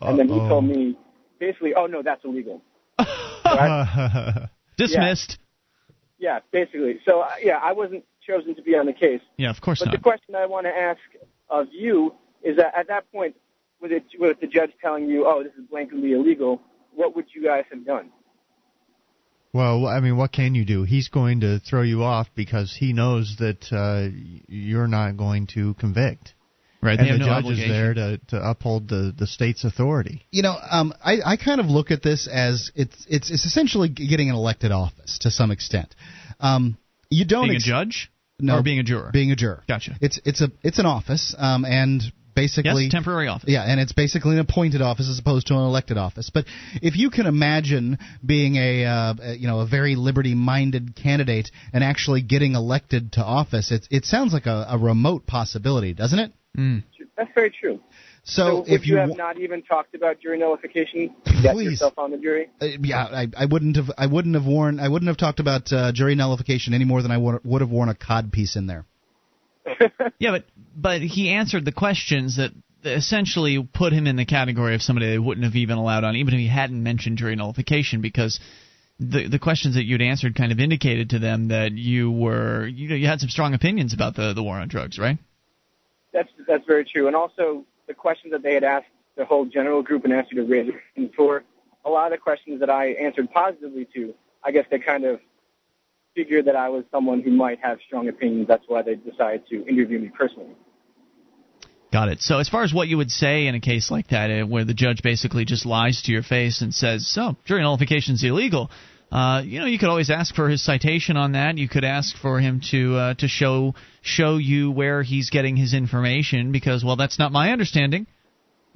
Uh-oh. And then he told me, basically, oh, no, that's illegal. so I, Dismissed. Yeah, yeah, basically. So, uh, yeah, I wasn't chosen to be on the case. Yeah, of course but not. But the question I want to ask of you is that at that point, with it with the judge telling you, "Oh, this is blankly illegal," what would you guys have done? Well, I mean, what can you do? He's going to throw you off because he knows that uh, you're not going to convict. Right, and the no judge obligation. is there to, to uphold the, the state's authority. You know, um, I, I kind of look at this as it's it's it's essentially getting an elected office to some extent. Um, you don't being ex- a judge, no, or being a juror. Being a juror. Gotcha. It's it's a it's an office, um, and basically yes, temporary office. Yeah, and it's basically an appointed office as opposed to an elected office. But if you can imagine being a uh, you know a very liberty-minded candidate and actually getting elected to office, it it sounds like a, a remote possibility, doesn't it? Mm. That's very true. So, so if you, you have not even talked about jury nullification, to get yourself on the jury. Uh, yeah, I, I wouldn't have I wouldn't have worn I wouldn't have talked about uh, jury nullification any more than I would, would have worn a cod piece in there. yeah, but but he answered the questions that essentially put him in the category of somebody they wouldn't have even allowed on, even if he hadn't mentioned jury nullification, because the the questions that you'd answered kind of indicated to them that you were you know you had some strong opinions about the the war on drugs, right? That's that's very true, and also the questions that they had asked the whole general group and asked you to raise for a lot of the questions that I answered positively to, I guess they kind of figured that I was someone who might have strong opinions. That's why they decided to interview me personally. Got it. So, as far as what you would say in a case like that, uh, where the judge basically just lies to your face and says, "So, jury nullification is illegal," uh, you know, you could always ask for his citation on that. You could ask for him to uh, to show show you where he's getting his information, because well, that's not my understanding.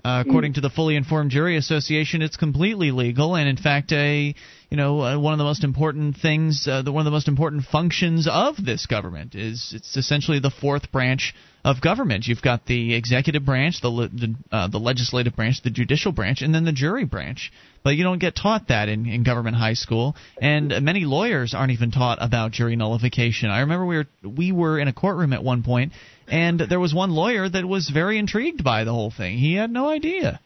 Uh, according to the Fully Informed Jury Association, it's completely legal, and in fact, a you know uh, one of the most important things, uh, the one of the most important functions of this government is it's essentially the fourth branch of government. You've got the executive branch, the the, uh, the legislative branch, the judicial branch, and then the jury branch. But you don't get taught that in, in government high school, and many lawyers aren't even taught about jury nullification. I remember we were we were in a courtroom at one point, and there was one lawyer that was very intrigued by the whole thing. He had no idea.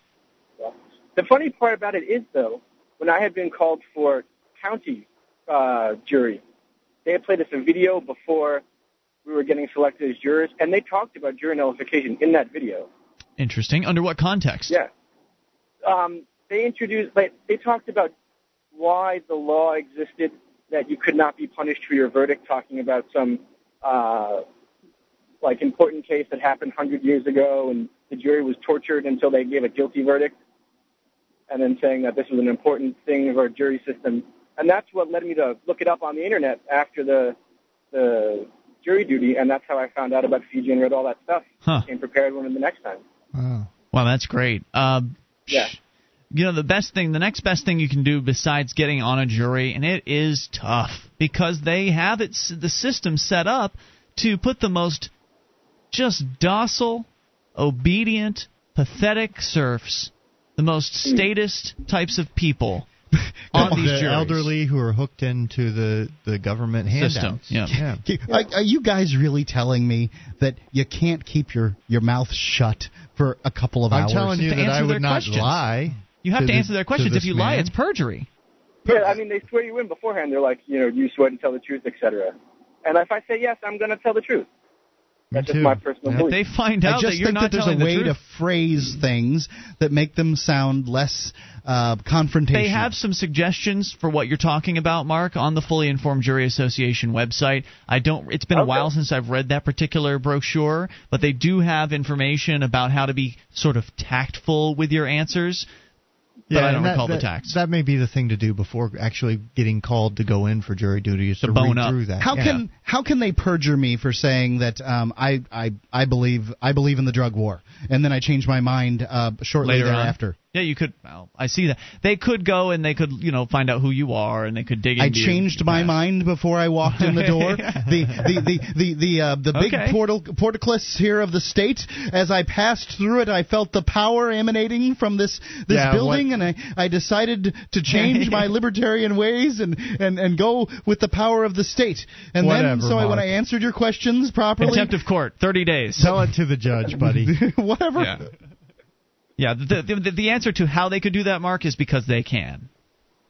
The funny part about it is, though, when I had been called for county uh, jury, they had played us a video before we were getting selected as jurors, and they talked about jury nullification in that video. Interesting. Under what context? Yeah. Um, they introduced, like, they talked about why the law existed that you could not be punished for your verdict, talking about some uh, like important case that happened hundred years ago, and the jury was tortured until they gave a guilty verdict, and then saying that this was an important thing of our jury system, and that's what led me to look it up on the internet after the the jury duty, and that's how I found out about FIJA and read all that stuff. Huh. Came prepared when the next time. Wow. Well, that's great. Um, yeah. You know, the best thing, the next best thing you can do besides getting on a jury, and it is tough because they have it, the system set up to put the most just docile, obedient, pathetic serfs, the most statist types of people on these the juries. elderly who are hooked into the the government System, handouts. yeah. yeah. Are, are you guys really telling me that you can't keep your, your mouth shut for a couple of hours? I'm telling you that I answer would not questions. lie. You have to, the- answer their questions. If this you lie, it's perjury. Yeah, I mean, they swear you in beforehand. They're like, you know, you swear to tell the truth, etc. And if I say yes, I'm going to tell the truth. That's too. my personal Yeah. They find out I just that you're think not that there's a way the to phrase things that make them sound less uh, confrontational. They have some suggestions for what you're talking about, Mark, on the Fully Informed Jury Association website. I don't. It's been a while since I've read that particular brochure, but they do have information about how to be sort of tactful with your answers. But I don't that, recall that, the tax. That may be the thing to do before actually getting called to go in for jury duty is to, To bone read up. through that. How Yeah. can how can they perjure me for saying that um, I, I I believe I believe in the drug war and then I change my mind uh, shortly Later on. thereafter? Yeah, you could. Well, I see that they could go and they could, you know, find out who you are and they could dig. I into your changed my past. mind before I walked in the door. the the the the the, uh, the big Okay. portal portcullis here of the state. As I passed through it, I felt the power emanating from this this Yeah, building, what- and I I decided to change my libertarian ways and, and and go with the power of the state. And then, Whatever, so I, when I answered your questions properly, Contempt of court, thirty days. Tell it to the judge, buddy. whatever. Yeah. Yeah, the, the, the, the answer to how they could do that, Mark, is because they can.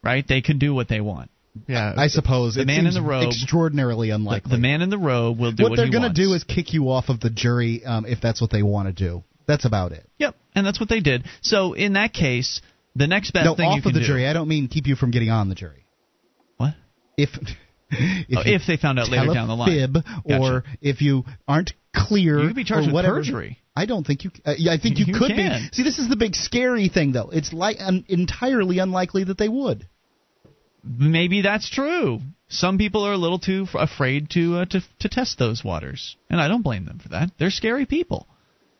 Right? They can do what they want. Yeah, I suppose The it man in the robe- extraordinarily The, unlikely. the man in the robe will do what what, they're gonna do is kick you off of the jury um, if that's what they want to do. That's about it. Yep, and that's what they did. So in that case, the next best no, thing you off can of the do. jury. I don't mean keep you from getting on the jury. What? If if, Oh, if they found out later down the line. fib, Gotcha. or if you aren't clear, You could be charged with whatever, perjury. I don't think you. Uh, yeah, I think you, You could can. be. See, this is the big scary thing, though. It's like um, entirely unlikely that they would. Maybe that's true. Some people are a little too f- afraid to uh, to to test those waters, and I don't blame them for that. They're scary people.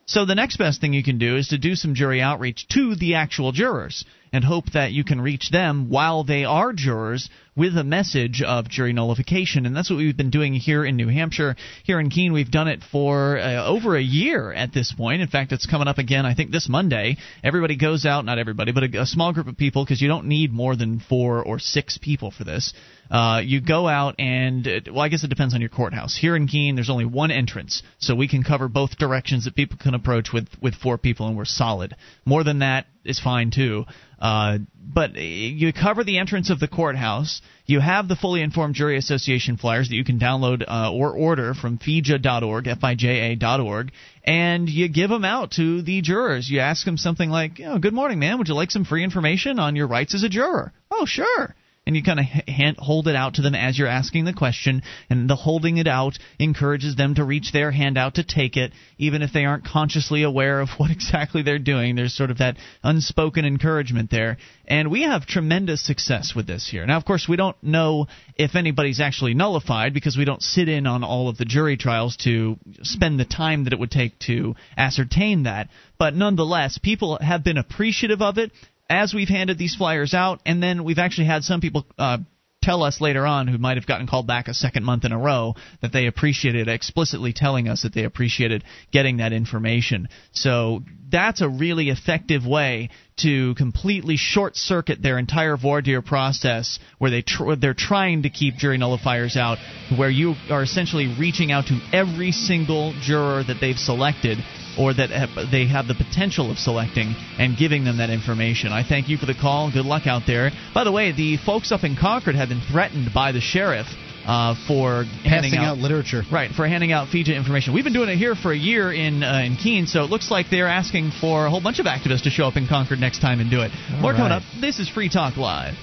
So the next best thing you can do is to do some jury outreach to the actual jurors and hope that you can reach them while they are jurors with a message of jury nullification. And that's what we've been doing here in New Hampshire. Here in Keene, we've done it for uh, over a year at this point. In fact, it's coming up again, I think, this Monday. Everybody goes out, not everybody, but a, a small group of people, because you don't need more than four or six people for this. Uh, you go out and, uh, well, I guess it depends on your courthouse. Here in Keene, there's only one entrance, so we can cover both directions that people can approach with, with four people, and we're solid. More than that is fine too. Uh, but you cover the entrance of the courthouse. You have the Fully Informed Jury Association flyers that you can download uh, or order from FIJA.org, F-I-J-A.org, and you give them out to the jurors. You ask them something like, "Good morning, man. Would you like some free information on your rights as a juror?" Oh, sure and you kind of hand, hold it out to them as you're asking the question, and the holding it out encourages them to reach their hand out to take it, even if they aren't consciously aware of what exactly they're doing. There's sort of that unspoken encouragement there, and we have tremendous success with this here. Now, of course, we don't know if anybody's actually nullified because we don't sit in on all of the jury trials to spend the time that it would take to ascertain that, but nonetheless, people have been appreciative of it as we've handed these flyers out, and then we've actually had some people uh, tell us later on, who might have gotten called back a second month in a row, that they appreciated explicitly telling us that they appreciated getting that information. So that's a really effective way to completely short circuit their entire voir dire process, where they tr- they're trying to keep jury nullifiers out, where you are essentially reaching out to every single juror that they've selected or that they have the potential of selecting and giving them that information. I thank you for the call. Good luck out there. By the way, the folks up in Concord have been threatened by the sheriff uh, for passing out, out, literature. Right, for handing out FIJA information. We've been doing it here for a year in uh, in Keene, so it looks like they're asking for a whole bunch of activists to show up in Concord next time and do it. All More right. coming up. This is Free Talk Live.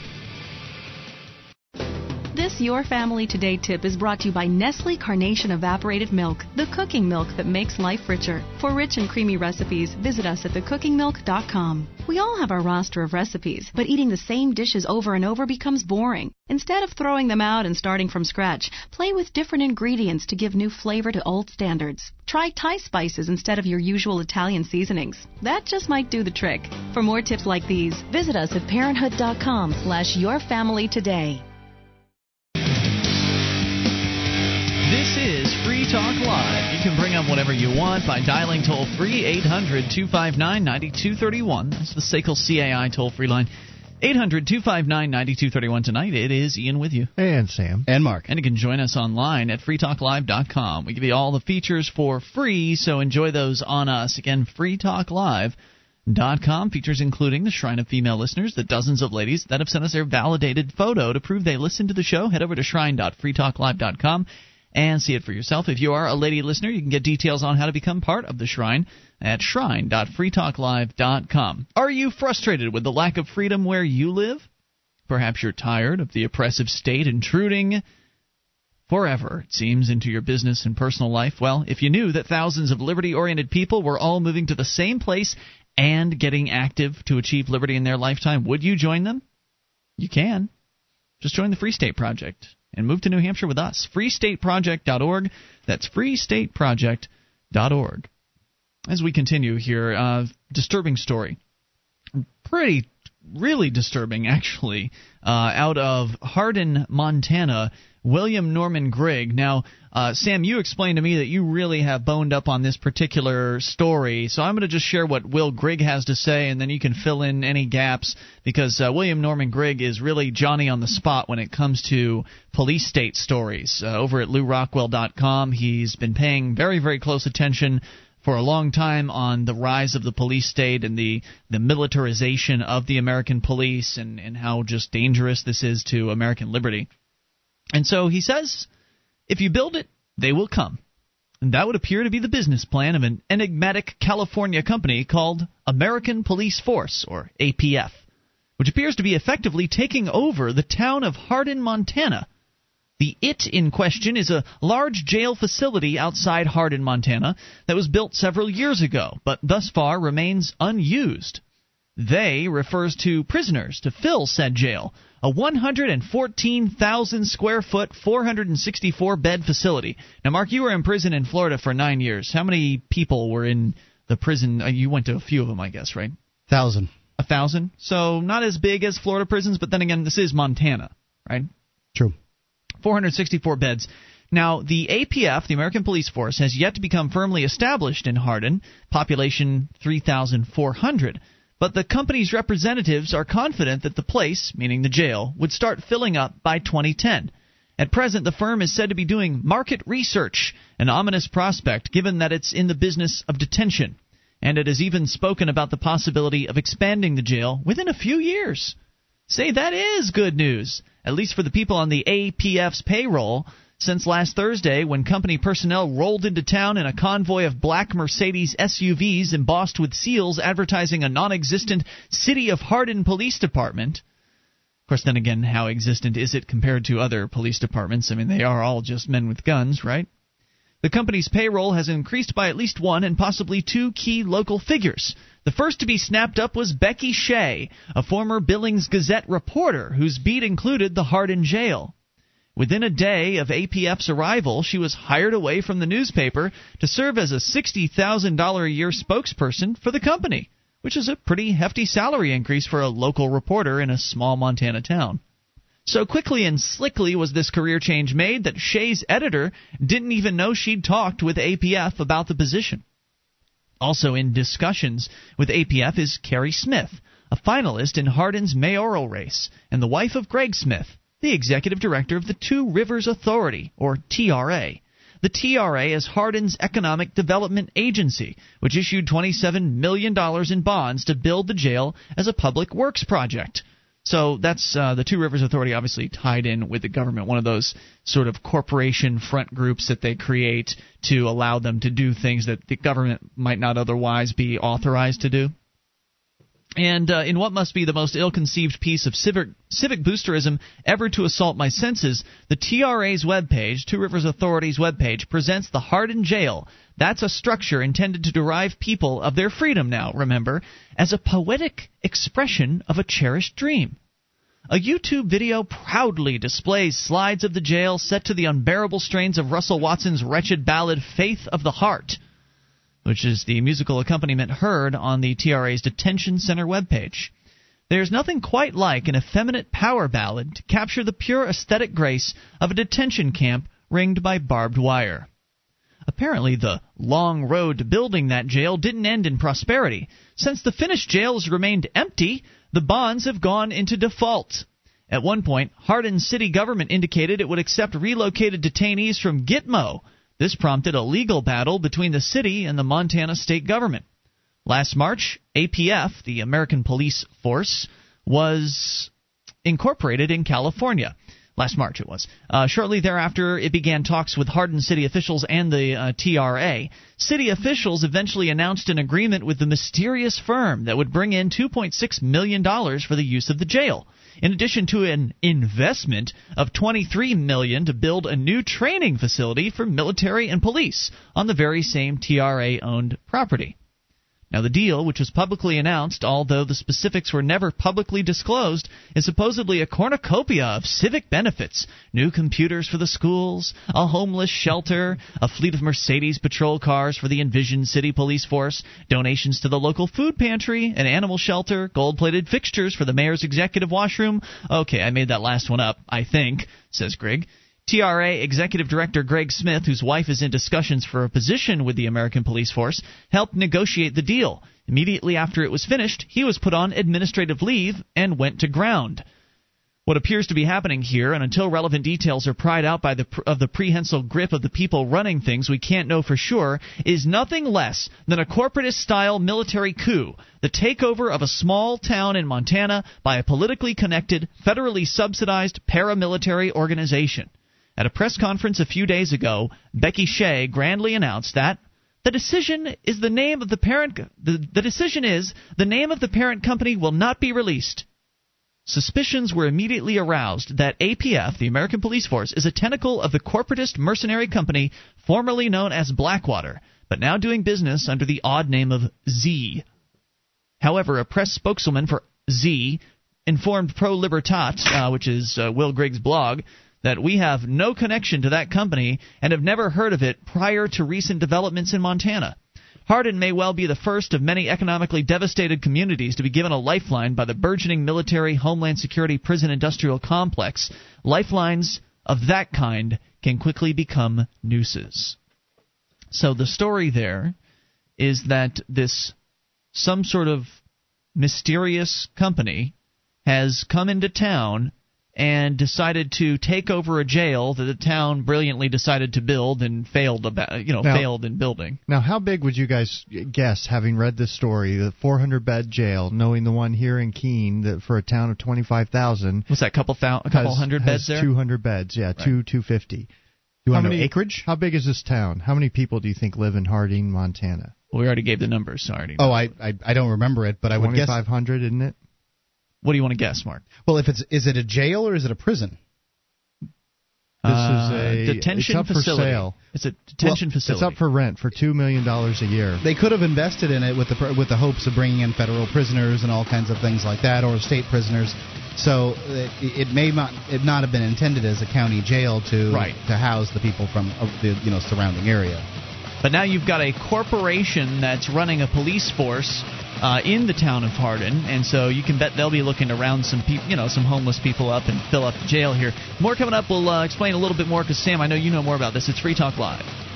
This Your Family Today tip is brought to you by Nestle Carnation Evaporated Milk, the cooking milk that makes life richer. For rich and creamy recipes, visit us at thecookingmilk.com. We all have our roster of recipes, but eating the same dishes over and over becomes boring. Instead of throwing them out and starting from scratch, play with different ingredients to give new flavor to old standards. Try Thai spices instead of your usual Italian seasonings. That just might do the trick. For more tips like these, visit us at parenthood.com slash yourfamilytoday. Free Talk Live. You can bring up whatever you want by dialing toll free 800 259 9231. That's the SACL CAI toll free line. 800 259 9231 tonight. It is Ian with you. And Sam. And Mark. And you can join us online at freetalklive.com. We give you all the features for free, so enjoy those on us. Again, freetalklive.com. Features including the Shrine of Female Listeners, the dozens of ladies that have sent us their validated photo to prove they listen to the show. Head over to shrine.freetalklive.com and see it for yourself. If you are a lady listener, you can get details on how to become part of the Shrine at shrine.freetalklive.com. Are you frustrated with the lack of freedom where you live? Perhaps you're tired of the oppressive state intruding forever, it seems, into your business and personal life. Well, if you knew that thousands of liberty oriented people were all moving to the same place and getting active to achieve liberty in their lifetime, would you join them? You can. Just join the Free State Project and move to New Hampshire with us. FreeStateProject.org. That's FreeStateProject.org. As we continue here, uh, disturbing story. Pretty, really disturbing, actually, uh, out of Hardin, Montana. William Norman Grigg. Now, uh, Sam, you explained to me that you really have boned up on this particular story, so I'm going to just share what Will Grigg has to say, and then you can fill in any gaps because uh, William Norman Grigg is really Johnny on the spot when it comes to police state stories. Uh, over at LewRockwell.com, he's been paying very, very close attention for a long time on the rise of the police state and the, the militarization of the American police and, and how just dangerous this is to American liberty. And so he says, if you build it, they will come. And that would appear to be the business plan of an enigmatic California company called American Police Force, or APF, which appears to be effectively taking over the town of Hardin, Montana. The IT in question is a large jail facility outside Hardin, Montana, that was built several years ago, but thus far remains unused. They refers to prisoners to fill said jail, a 114,000 square foot, 464 bed facility. Now, Mark, you were in prison in Florida for nine years. How many people were in the prison? Uh, you went to a few of them, I guess, right? Thousand. A thousand. So not as big as Florida prisons, but then again, this is Montana, right? True. 464 beds. Now, the APF, the American Police Force, has yet to become firmly established in Hardin, population 3,400. But the company's representatives are confident that the place, meaning the jail, would start filling up by 2010. At present, the firm is said to be doing market research, an ominous prospect given that it's in the business of detention. And it has even spoken about the possibility of expanding the jail within a few years. Say that is good news, at least for the people on the APF's payroll. Since last Thursday, when company personnel rolled into town in a convoy of black Mercedes SUVs embossed with seals advertising a non existent City of Hardin Police Department. Of course, then again, how existent is it compared to other police departments? I mean, they are all just men with guns, right? The company's payroll has increased by at least one and possibly two key local figures. The first to be snapped up was Becky Shay, a former Billings Gazette reporter whose beat included the Hardin jail. Within a day of APF's arrival, she was hired away from the newspaper to serve as a $60,000 a year spokesperson for the company, which is a pretty hefty salary increase for a local reporter in a small Montana town. So quickly and slickly was this career change made that Shay's editor didn't even know she'd talked with APF about the position. Also in discussions with APF is Carrie Smith, a finalist in Hardin's mayoral race, and the wife of Greg Smith, the executive director of the Two Rivers Authority, or TRA. The TRA is Hardin's economic development agency, which issued $27 million in bonds to build the jail as a public works project. So that's uh, the Two Rivers Authority, obviously tied in with the government, one of those sort of corporation front groups that they create to allow them to do things that the government might not otherwise be authorized to do. And uh, in what must be the most ill-conceived piece of civic, civic boosterism ever to assault my senses, the TRA's webpage, Two Rivers Authority's webpage, presents the Hardin Jail. That's a structure intended to derive people of their freedom now, remember, as a poetic expression of a cherished dream. A YouTube video proudly displays slides of the jail set to the unbearable strains of Russell Watson's wretched ballad Faith of the Heart which is the musical accompaniment heard on the TRA's detention center webpage. There's nothing quite like an effeminate power ballad to capture the pure aesthetic grace of a detention camp ringed by barbed wire. Apparently, the long road to building that jail didn't end in prosperity. Since the finished jail has remained empty, the bonds have gone into default. At one point, Hardin city government indicated it would accept relocated detainees from Gitmo, this prompted a legal battle between the city and the Montana state government. Last March, APF, the American Police Force, was incorporated in California. Last March it was. Uh, shortly thereafter, it began talks with Hardin city officials and the uh, TRA. City officials eventually announced an agreement with the mysterious firm that would bring in $2.6 million for the use of the jail in addition to an investment of 23 million to build a new training facility for military and police on the very same TRA-owned property. Now, the deal, which was publicly announced, although the specifics were never publicly disclosed, is supposedly a cornucopia of civic benefits new computers for the schools, a homeless shelter, a fleet of Mercedes patrol cars for the Envision City Police Force, donations to the local food pantry, an animal shelter, gold plated fixtures for the mayor's executive washroom. Okay, I made that last one up, I think, says Grigg. TRA Executive Director Greg Smith, whose wife is in discussions for a position with the American Police Force, helped negotiate the deal. Immediately after it was finished, he was put on administrative leave and went to ground. What appears to be happening here, and until relevant details are pried out by the of the prehensile grip of the people running things, we can't know for sure, is nothing less than a corporatist-style military coup, the takeover of a small town in Montana by a politically connected, federally subsidized paramilitary organization. At a press conference a few days ago, Becky Shay grandly announced that the decision is the name of the parent the, the decision is the name of the parent company will not be released. Suspicions were immediately aroused that APF, the American Police Force, is a tentacle of the corporatist mercenary company formerly known as Blackwater, but now doing business under the odd name of Xe. However, a press spokeswoman for Xe informed Pro Libertate, uh, which is uh, Will Grigg's blog, that we have no connection to that company and have never heard of it prior to recent developments in Montana. Hardin may well be the first of many economically devastated communities to be given a lifeline by the burgeoning military, homeland security, prison industrial complex. Lifelines of that kind can quickly become nooses. So the story there is that this some sort of mysterious company has come into town and decided to take over a jail that the town brilliantly decided to build and failed about you know now, failed in building. Now, how big would you guys guess, having read this story, the 400 bed jail, knowing the one here in Keene that for a town of 25,000, what's that couple thou- a couple has, hundred beds there? 200 beds, yeah, right. two 250. You want how many, acreage? How big is this town? How many people do you think live in Harding, Montana? Well, we already gave the numbers. So I already oh, I, I I don't remember it, but I would guess 2,500, isn't it? What do you want to guess, Mark? Well, if it's is it a jail or is it a prison? This uh, is a detention it's up facility. for sale. It's a detention well, facility. It's up for rent for two million dollars a year. They could have invested in it with the with the hopes of bringing in federal prisoners and all kinds of things like that, or state prisoners. So it, it may not it not have been intended as a county jail to right. to house the people from the you know surrounding area. But now you've got a corporation that's running a police force uh, in the town of Hardin, and so you can bet they'll be looking to round some people, you know, some homeless people up and fill up the jail here. More coming up. We'll uh, explain a little bit more because Sam, I know you know more about this. It's Free Talk Live.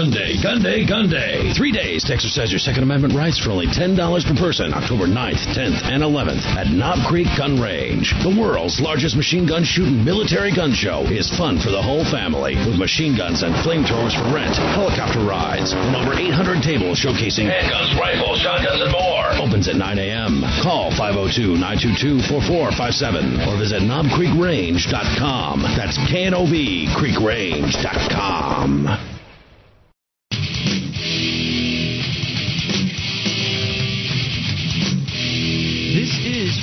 Gun Day, Gun Day, Gun Day. Three days to exercise your Second Amendment rights for only $10 per person, October 9th, 10th, and 11th at Knob Creek Gun Range. The world's largest machine gun shooting military gun show is fun for the whole family with machine guns and flamethrowers for rent, helicopter rides, and over 800 tables showcasing handguns, rifles, shotguns, and more. Opens at 9 a.m. Call 502-922-4457 or visit knobcreekrange.com. That's K-N-O-B, creekrange.com.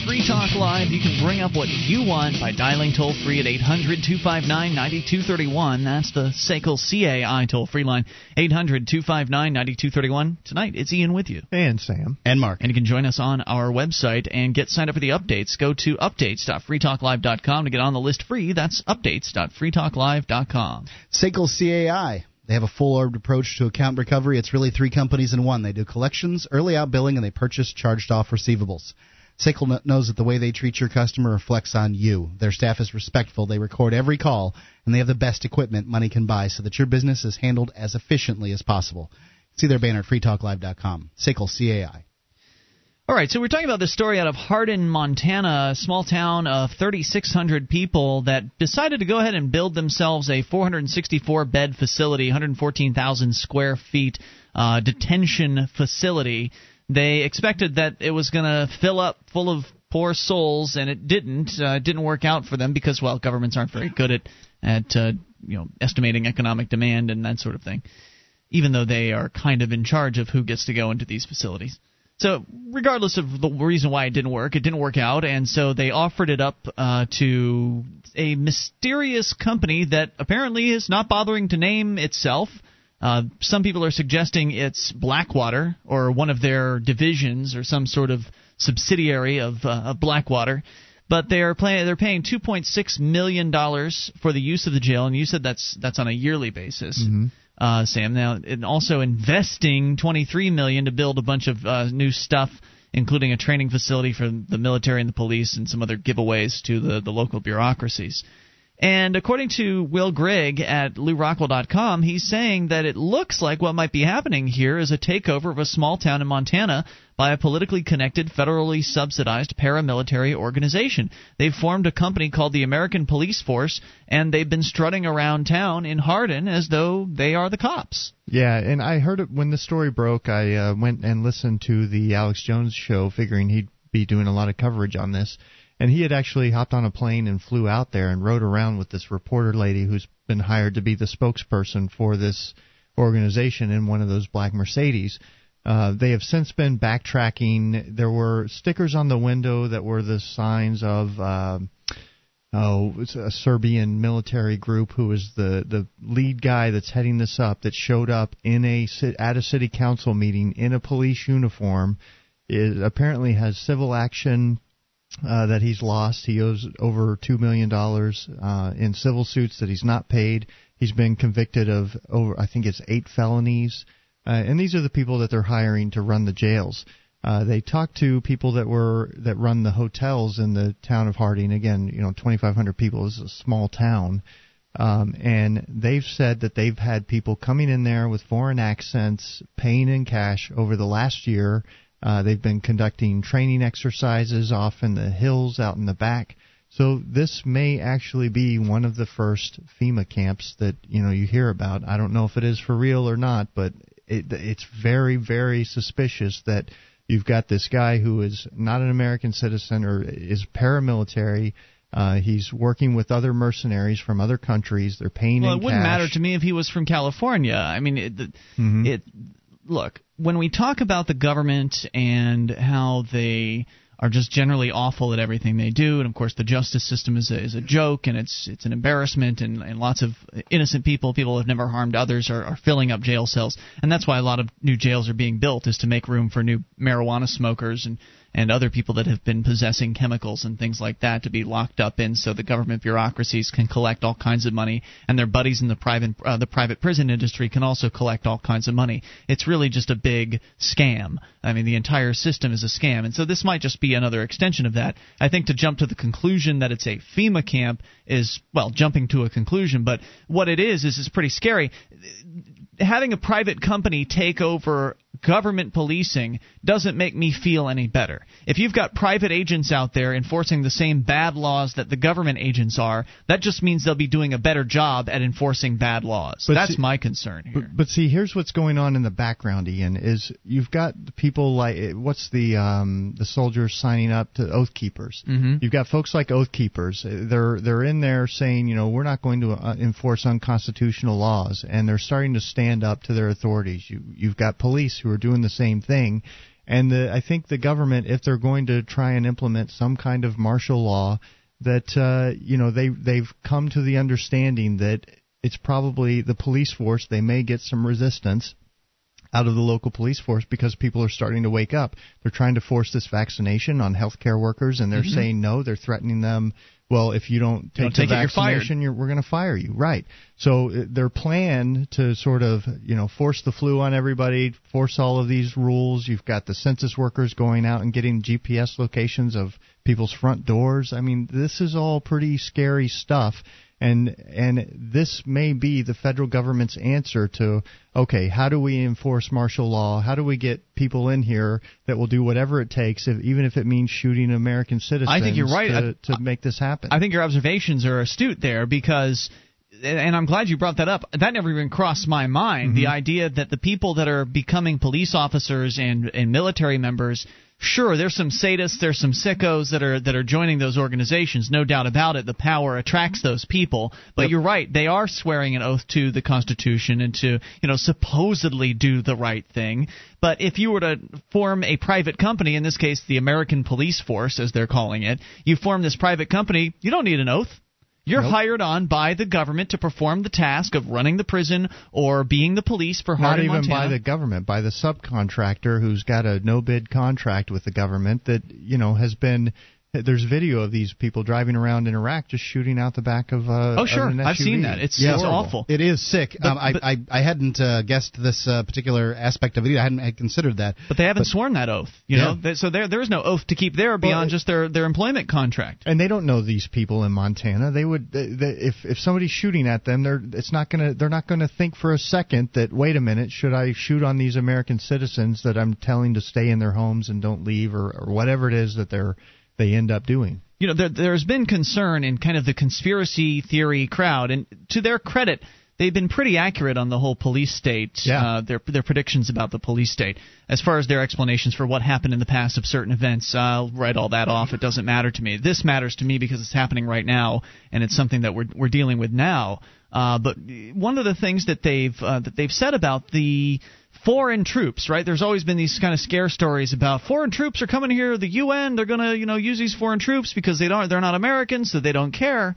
Free Talk Live. You can bring up what you want by dialing toll free at 800 259 9231. That's the SACL CAI toll free line. 800 259 9231. Tonight, it's Ian with you. And Sam. And Mark. And you can join us on our website and get signed up for the updates. Go to updates.freetalklive.com to get on the list free. That's updates.freetalklive.com. SACL CAI. They have a full orbed approach to account recovery. It's really three companies in one. They do collections, early outbilling, and they purchase charged off receivables. SACL knows that the way they treat your customer reflects on you. Their staff is respectful, they record every call, and they have the best equipment money can buy so that your business is handled as efficiently as possible. See their banner at freetalklive.com. SACL CAI. All right, so we're talking about this story out of Hardin, Montana, a small town of 3,600 people that decided to go ahead and build themselves a 464 bed facility, 114,000 square feet uh, detention facility. They expected that it was going to fill up full of poor souls, and it didn't. Uh, it didn't work out for them because, well, governments aren't very good at at uh, you know estimating economic demand and that sort of thing. Even though they are kind of in charge of who gets to go into these facilities. So, regardless of the reason why it didn't work, it didn't work out, and so they offered it up uh, to a mysterious company that apparently is not bothering to name itself. Uh, some people are suggesting it's Blackwater or one of their divisions or some sort of subsidiary of, uh, of Blackwater. But they are paying they're paying 2.6 million dollars for the use of the jail, and you said that's that's on a yearly basis. Mm-hmm. Uh, Sam, now and also investing 23 million to build a bunch of uh, new stuff, including a training facility for the military and the police, and some other giveaways to the the local bureaucracies. And according to Will Grigg at LewRockwell.com, he's saying that it looks like what might be happening here is a takeover of a small town in Montana by a politically connected, federally subsidized paramilitary organization. They've formed a company called the American Police Force, and they've been strutting around town in Hardin as though they are the cops. Yeah, and I heard it when the story broke. I uh, went and listened to the Alex Jones show, figuring he'd be doing a lot of coverage on this and he had actually hopped on a plane and flew out there and rode around with this reporter lady who's been hired to be the spokesperson for this organization in one of those black Mercedes. Uh, they have since been backtracking. There were stickers on the window that were the signs of uh, oh, it's a Serbian military group who is the the lead guy that's heading this up that showed up in a at a city council meeting in a police uniform. It apparently has civil action uh, that he's lost. He owes over two million dollars uh, in civil suits that he's not paid. He's been convicted of over, I think it's eight felonies, uh, and these are the people that they're hiring to run the jails. Uh, they talked to people that were that run the hotels in the town of Harding. Again, you know, 2,500 people this is a small town, um, and they've said that they've had people coming in there with foreign accents, paying in cash over the last year uh, they've been conducting training exercises off in the hills out in the back. So this may actually be one of the first FEMA camps that you know you hear about. I don't know if it is for real or not, but it, it's very very suspicious that you've got this guy who is not an American citizen or is paramilitary. Uh, he's working with other mercenaries from other countries. They're paying. Well, it wouldn't cash. matter to me if he was from California. I mean, it, mm-hmm. it look when we talk about the government and how they are just generally awful at everything they do, and of course the justice system is a, is a joke and it's it's an embarrassment, and, and lots of innocent people, people who have never harmed others, are, are filling up jail cells, and that's why a lot of new jails are being built is to make room for new marijuana smokers and and other people that have been possessing chemicals and things like that to be locked up in, so the government bureaucracies can collect all kinds of money, and their buddies in the private uh, the private prison industry can also collect all kinds of money. It's really just a big scam. I mean, the entire system is a scam, and so this might just be another extension of that. I think to jump to the conclusion that it's a FEMA camp is well jumping to a conclusion, but what it is is is pretty scary. Having a private company take over government policing doesn't make me feel any better. If you've got private agents out there enforcing the same bad laws that the government agents are, that just means they'll be doing a better job at enforcing bad laws. But That's see- my concern here. But, but see, here's what's going on in the background, Ian. Is you've got people like what's the um, the soldiers signing up to Oath Keepers. Mhm. You've got folks like Oath Keepers. They're they're in there saying, you know, we're not going to uh, enforce unconstitutional laws, and they're starting to stand up to their authorities. You you've got police who are doing the same thing. And the, I think the government, if they're going to try and implement some kind of martial law, that uh, you know they they've come to the understanding that it's probably the police force. They may get some resistance out of the local police force because people are starting to wake up. They're trying to force this vaccination on healthcare workers, and they're Mhm. saying no. They're threatening them. Well, if you don't take don't the take it, you're you're, we're going to fire you. Right. So uh, their plan to sort of you know force the flu on everybody, force all of these rules. You've got the census workers going out and getting GPS locations of people's front doors. I mean, this is all pretty scary stuff and and this may be the federal government's answer to okay how do we enforce martial law how do we get people in here that will do whatever it takes if, even if it means shooting american citizens I think you're right. to, I- to make this happen I think your observations are astute there because and I'm glad you brought that up. That never even crossed my mind. The mm-hmm. idea that the people that are becoming police officers and, and military members, sure, there's some sadists, there's some sickos that are that are joining those organizations. No doubt about it. The power attracts those people. But you're right. They are swearing an oath to the Constitution and to you know supposedly do the right thing. But if you were to form a private company, in this case the American Police Force, as they're calling it, you form this private company. You don't need an oath. You're Nope. hired on by the government to perform the task of running the prison or being the police for hard. not even Montana. by the government by the subcontractor who's got a no bid contract with the government that you know has been there's video of these people driving around in Iraq just shooting out the back of uh Oh, of sure. an I've seen that. It's- Yeah, it's awful. It is sick. But- um, I, but- I I hadn't uh, guessed this uh, particular aspect of it. I hadn't had considered that. But they haven't sworn that oath. You Yeah. know, They- so there there is no oath to keep there beyond just their their employment contract. and they don't know these people in Montana. They would they, they, if if somebody's shooting at them, they're it's not gonna they're not gonna think for a second that wait a minute should I shoot on these American citizens that I'm telling to stay in their homes and don't leave or, or whatever it is that they're they end up doing. you know, there, there's been concern in kind of the conspiracy theory crowd, and to their credit, they've been pretty accurate on the whole police state. Yeah. Uh, their their predictions about the police state, as far as their explanations for what happened in the past of certain events. I'll write all that off. It doesn't matter to me. This matters to me because it's happening right now, and it's something that we're we're dealing with now. Uh, but one of the things that they've uh, that they've said about the foreign troops, right? There's always been these kind of scare stories about foreign troops are coming here. The UN, they're going to, you know, use these foreign troops because they don't, they're not Americans, so they don't care.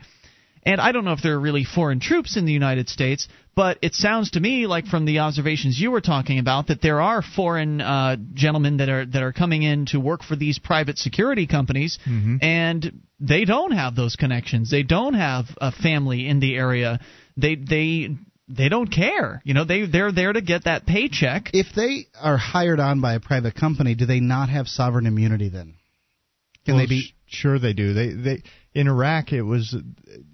And I don't know if there are really foreign troops in the United States, but it sounds to me like from the observations you were talking about that there are foreign uh, gentlemen that are that are coming in to work for these private security companies, and they don't have those connections. They don't have a family in the area. They they they don't care. You know, they they're there to get that paycheck. If they are hired on by a private company, do they not have sovereign immunity then? Can Well, they be? sh- sure, they do. They they in Iraq it was,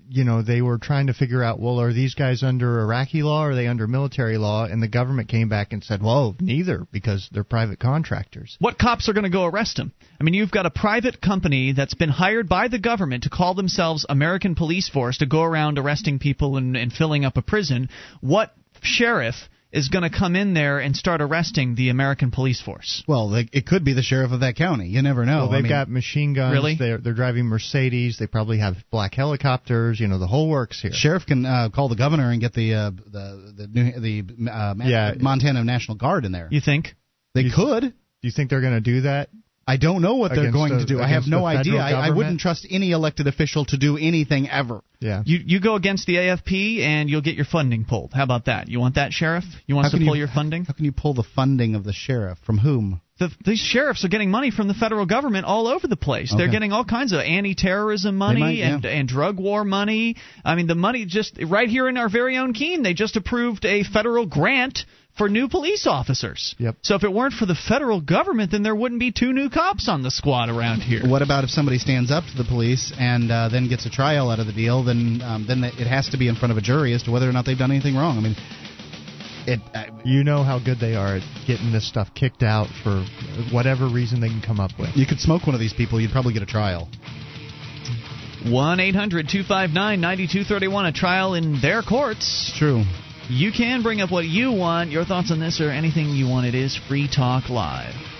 you know, they were trying to figure out, well, are these guys under Iraqi law or are they under military law? And the government came back and said, well, neither because they're private contractors. What cops are going to go arrest them? I mean, you've got a private company that's been hired by the government to call themselves American Police Force to go around arresting people and, and filling up a prison. What sheriff is going to come in there and start arresting the American police force? Well, they, it could be the sheriff of that county. You never know. well, they've I mean, got machine guns. Really? They're they're driving Mercedes. They probably have black helicopters. You know, the whole works here. sheriff can uh, call the governor and get the uh, the the New, the uh, Yeah. Montana National Guard in there. You think? They You- could. Do you think they're going to do that? I don't know what they're going the, to do. I have no idea. I, I, wouldn't trust any elected official to do anything ever. Yeah. You you go against the AFP and you'll get your funding pulled. How about that? You want that, sheriff? You want us to pull you, your funding? How can you pull the funding of the sheriff from whom? The, these sheriffs are getting money from the federal government all over the place. Okay. They're getting all kinds of anti-terrorism money might, yeah. and and drug war money. I mean, the money just right here in our very own Keene, they just approved a federal grant for new police officers. Yep. So if it weren't for the federal government, then there wouldn't be two new cops on the squad around here. What about if somebody stands up to the police and uh, then gets a trial out of the deal? Then um, then it has to be in front of a jury as to whether or not they've done anything wrong. I mean, it. Uh, you know how good they are at getting this stuff kicked out for whatever reason they can come up with. You could smoke one of these people, you'd probably get a trial. 1 800 259 9231, a trial in their courts. True. You can bring up what you want. Your thoughts on this or anything you want. It is Free Talk Live.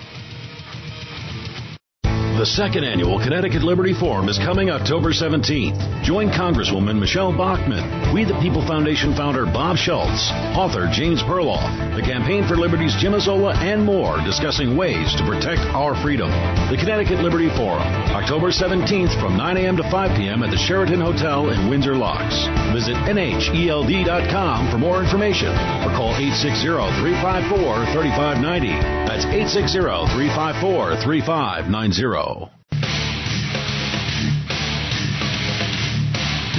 The second annual Connecticut Liberty Forum is coming October 17th. Join Congresswoman Michele Bachmann, We the People Foundation founder Bob Schultz, author James Perloff, the Campaign for Liberty's Jim Azola, and more discussing ways to protect our freedom. The Connecticut Liberty Forum, October 17th from 9 a.m. to 5 p.m. at the Sheraton Hotel in Windsor Locks. Visit NHELD.com for more information or call 860-354-3590. That's 860-354-3590. This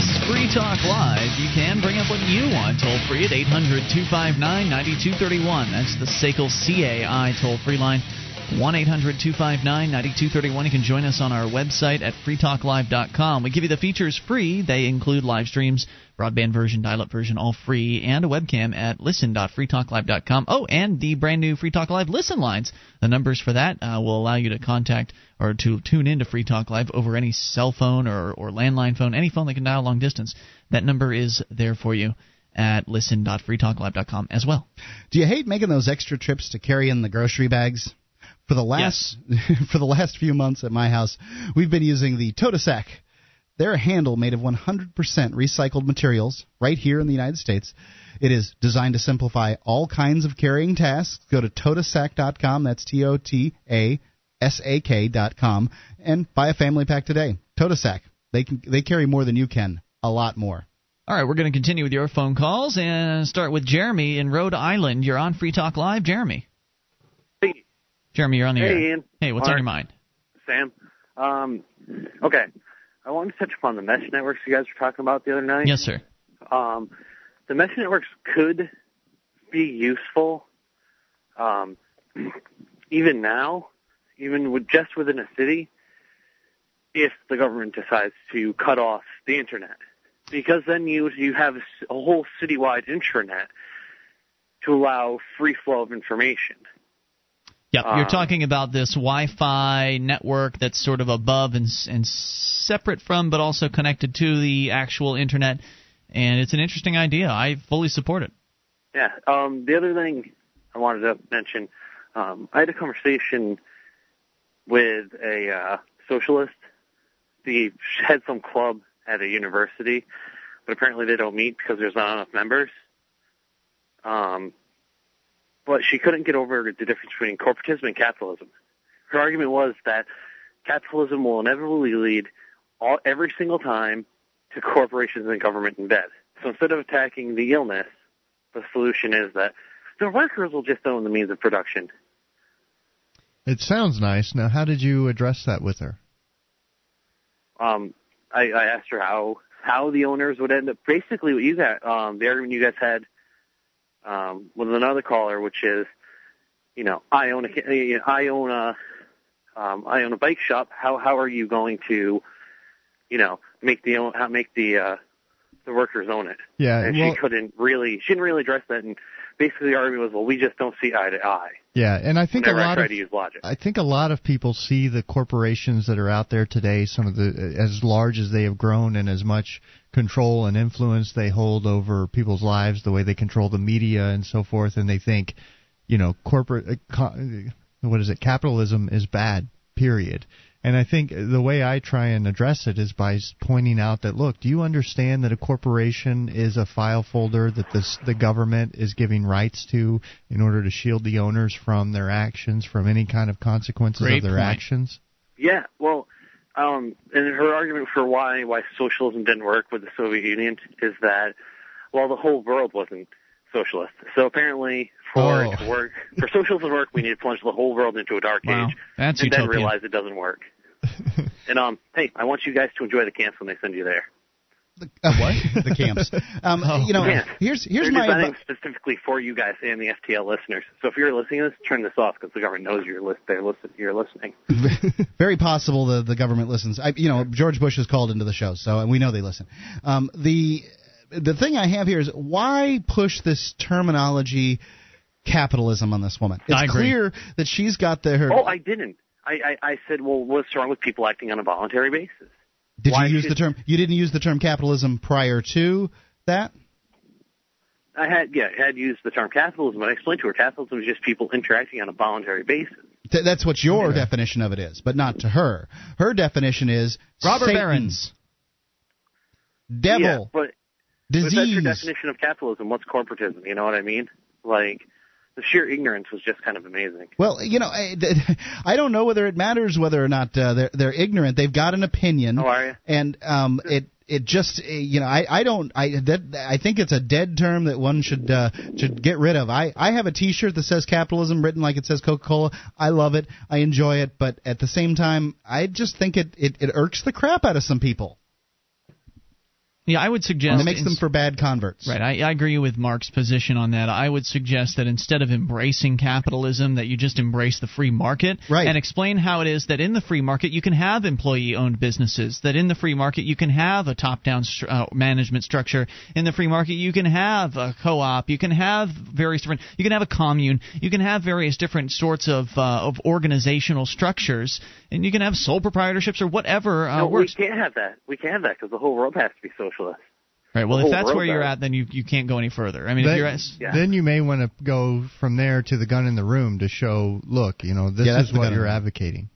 is Free Talk Live. You can bring up what you want toll free at 800 259 9231. That's the SACL CAI toll free line. 1 800 259 9231. You can join us on our website at freetalklive.com. We give you the features free. They include live streams, broadband version, dial up version, all free, and a webcam at listen.freetalklive.com. Oh, and the brand new Free Talk Live listen lines. The numbers for that uh, will allow you to contact or to tune into Free Talk Live over any cell phone or, or landline phone, any phone that can dial long distance. That number is there for you at listen.freetalklive.com as well. Do you hate making those extra trips to carry in the grocery bags? For the last yes. for the last few months at my house, we've been using the Totasac. They're a handle made of 100% recycled materials right here in the United States. It is designed to simplify all kinds of carrying tasks. Go to totasac.com. That's T O T A S A K.com and buy a family pack today. Totasac. They can they carry more than you can. A lot more. All right, we're going to continue with your phone calls and start with Jeremy in Rhode Island. You're on Free Talk Live, Jeremy. Jeremy, you're on the hey, air. Ian. Hey, what's All on your mind? Sam. Um, okay. I wanted to touch upon the mesh networks you guys were talking about the other night. Yes, sir. Um, the mesh networks could be useful, um, even now, even with just within a city, if the government decides to cut off the internet, because then you you have a whole citywide intranet to allow free flow of information. Yeah, Um, you're talking about this Wi-Fi network that's sort of above and, and separate from, but also connected to the actual internet. And it's an interesting idea. I fully support it. Yeah. Um, the other thing I wanted to mention, um, I had a conversation with a uh, socialist. He had some club at a university, but apparently they don't meet because there's not enough members. Um, but she couldn't get over the difference between corporatism and capitalism. Her argument was that capitalism will inevitably lead all, every single time to corporations and government in debt. So instead of attacking the illness, the solution is that the workers will just own the means of production. It sounds nice. Now, how did you address that with her? Um, I, I asked her how how the owners would end up. Basically, what you got, um, the argument you guys had um, with another caller, which is, you know, I own a I own a um, I own a bike shop. How how are you going to, you know, make the own how make the uh, the workers own it? Yeah, and well- she couldn't really she didn't really address that. And basically, the argument was, well, we just don't see eye to eye. Yeah, and I think whenever a I lot try of to use logic. I think a lot of people see the corporations that are out there today, some of the as large as they have grown and as much control and influence they hold over people's lives, the way they control the media and so forth, and they think, you know, corporate uh, co- what is it? Capitalism is bad. Period. And I think the way I try and address it is by pointing out that look, do you understand that a corporation is a file folder that this, the government is giving rights to in order to shield the owners from their actions, from any kind of consequences Great of their point. actions? Yeah, well, um, and her argument for why why socialism didn't work with the Soviet Union is that well, the whole world wasn't socialist. So apparently, for Oh. it to work, for socialism to work, we need to plunge the whole world into a dark Wow, age, that's and then utopian. realize it doesn't work. and um, hey, I want you guys to enjoy the camps when they send you there. Uh, what? the camps. Um, Oh, you know, Yeah. here's here's They're my designing advi- specifically for you guys and the FTL listeners. So if you're listening to this, turn this off because the government knows you're list- they're listen- you're listening. very possible the the government listens. I, you know, George Bush has called into the show, so and we know they listen. Um, the the thing I have here is why push this terminology capitalism on this woman? It's I agree. clear that she's got the her. Oh, I didn't. I, I, I said, well, what's wrong with people acting on a voluntary basis? Did why you use should- the term? You didn't use the term capitalism prior to that. I had, yeah, I had used the term capitalism, but I explained to her capitalism is just people interacting on a voluntary basis. Th- That's what your definition of it is, but not to her. Her definition is Robert Satan, Behrens. devil, yeah, but, but that's your disease. definition of capitalism. What's corporatism? You know what I mean? Like, the sheer ignorance was just kind of amazing. Well, you know, I, I don't know whether it matters whether or not uh, they're they're ignorant. They've got an opinion, Oh, are you? and um, it it just uh, you know I I don't I that I think it's a dead term that one should uh, should get rid of. I I have a T-shirt that says capitalism written like it says Coca-Cola. I love it. I enjoy it, but at the same time, I just think it it, it irks the crap out of some people. Yeah, I would suggest And it makes them for bad converts. Right, I, I agree with Mark's position on that. I would suggest that instead of embracing capitalism, that you just embrace the free market Right. and explain how it is that in the free market you can have employee-owned businesses, that in the free market you can have a top-down stru- uh, management structure, in the free market you can have a co-op, you can have various different, you can have a commune, you can have various different sorts of uh, of organizational structures, and you can have sole proprietorships or whatever uh, no, works. we can't have that. We can't have that because the whole world has to be socialist. Right. Well, if that's where you're does. at, then you you can't go any further. I mean, then, if you're at, Yeah. then you may want to go from there to the gun in the room to show, look, you know, this Yeah, that's is what you're the room. advocating.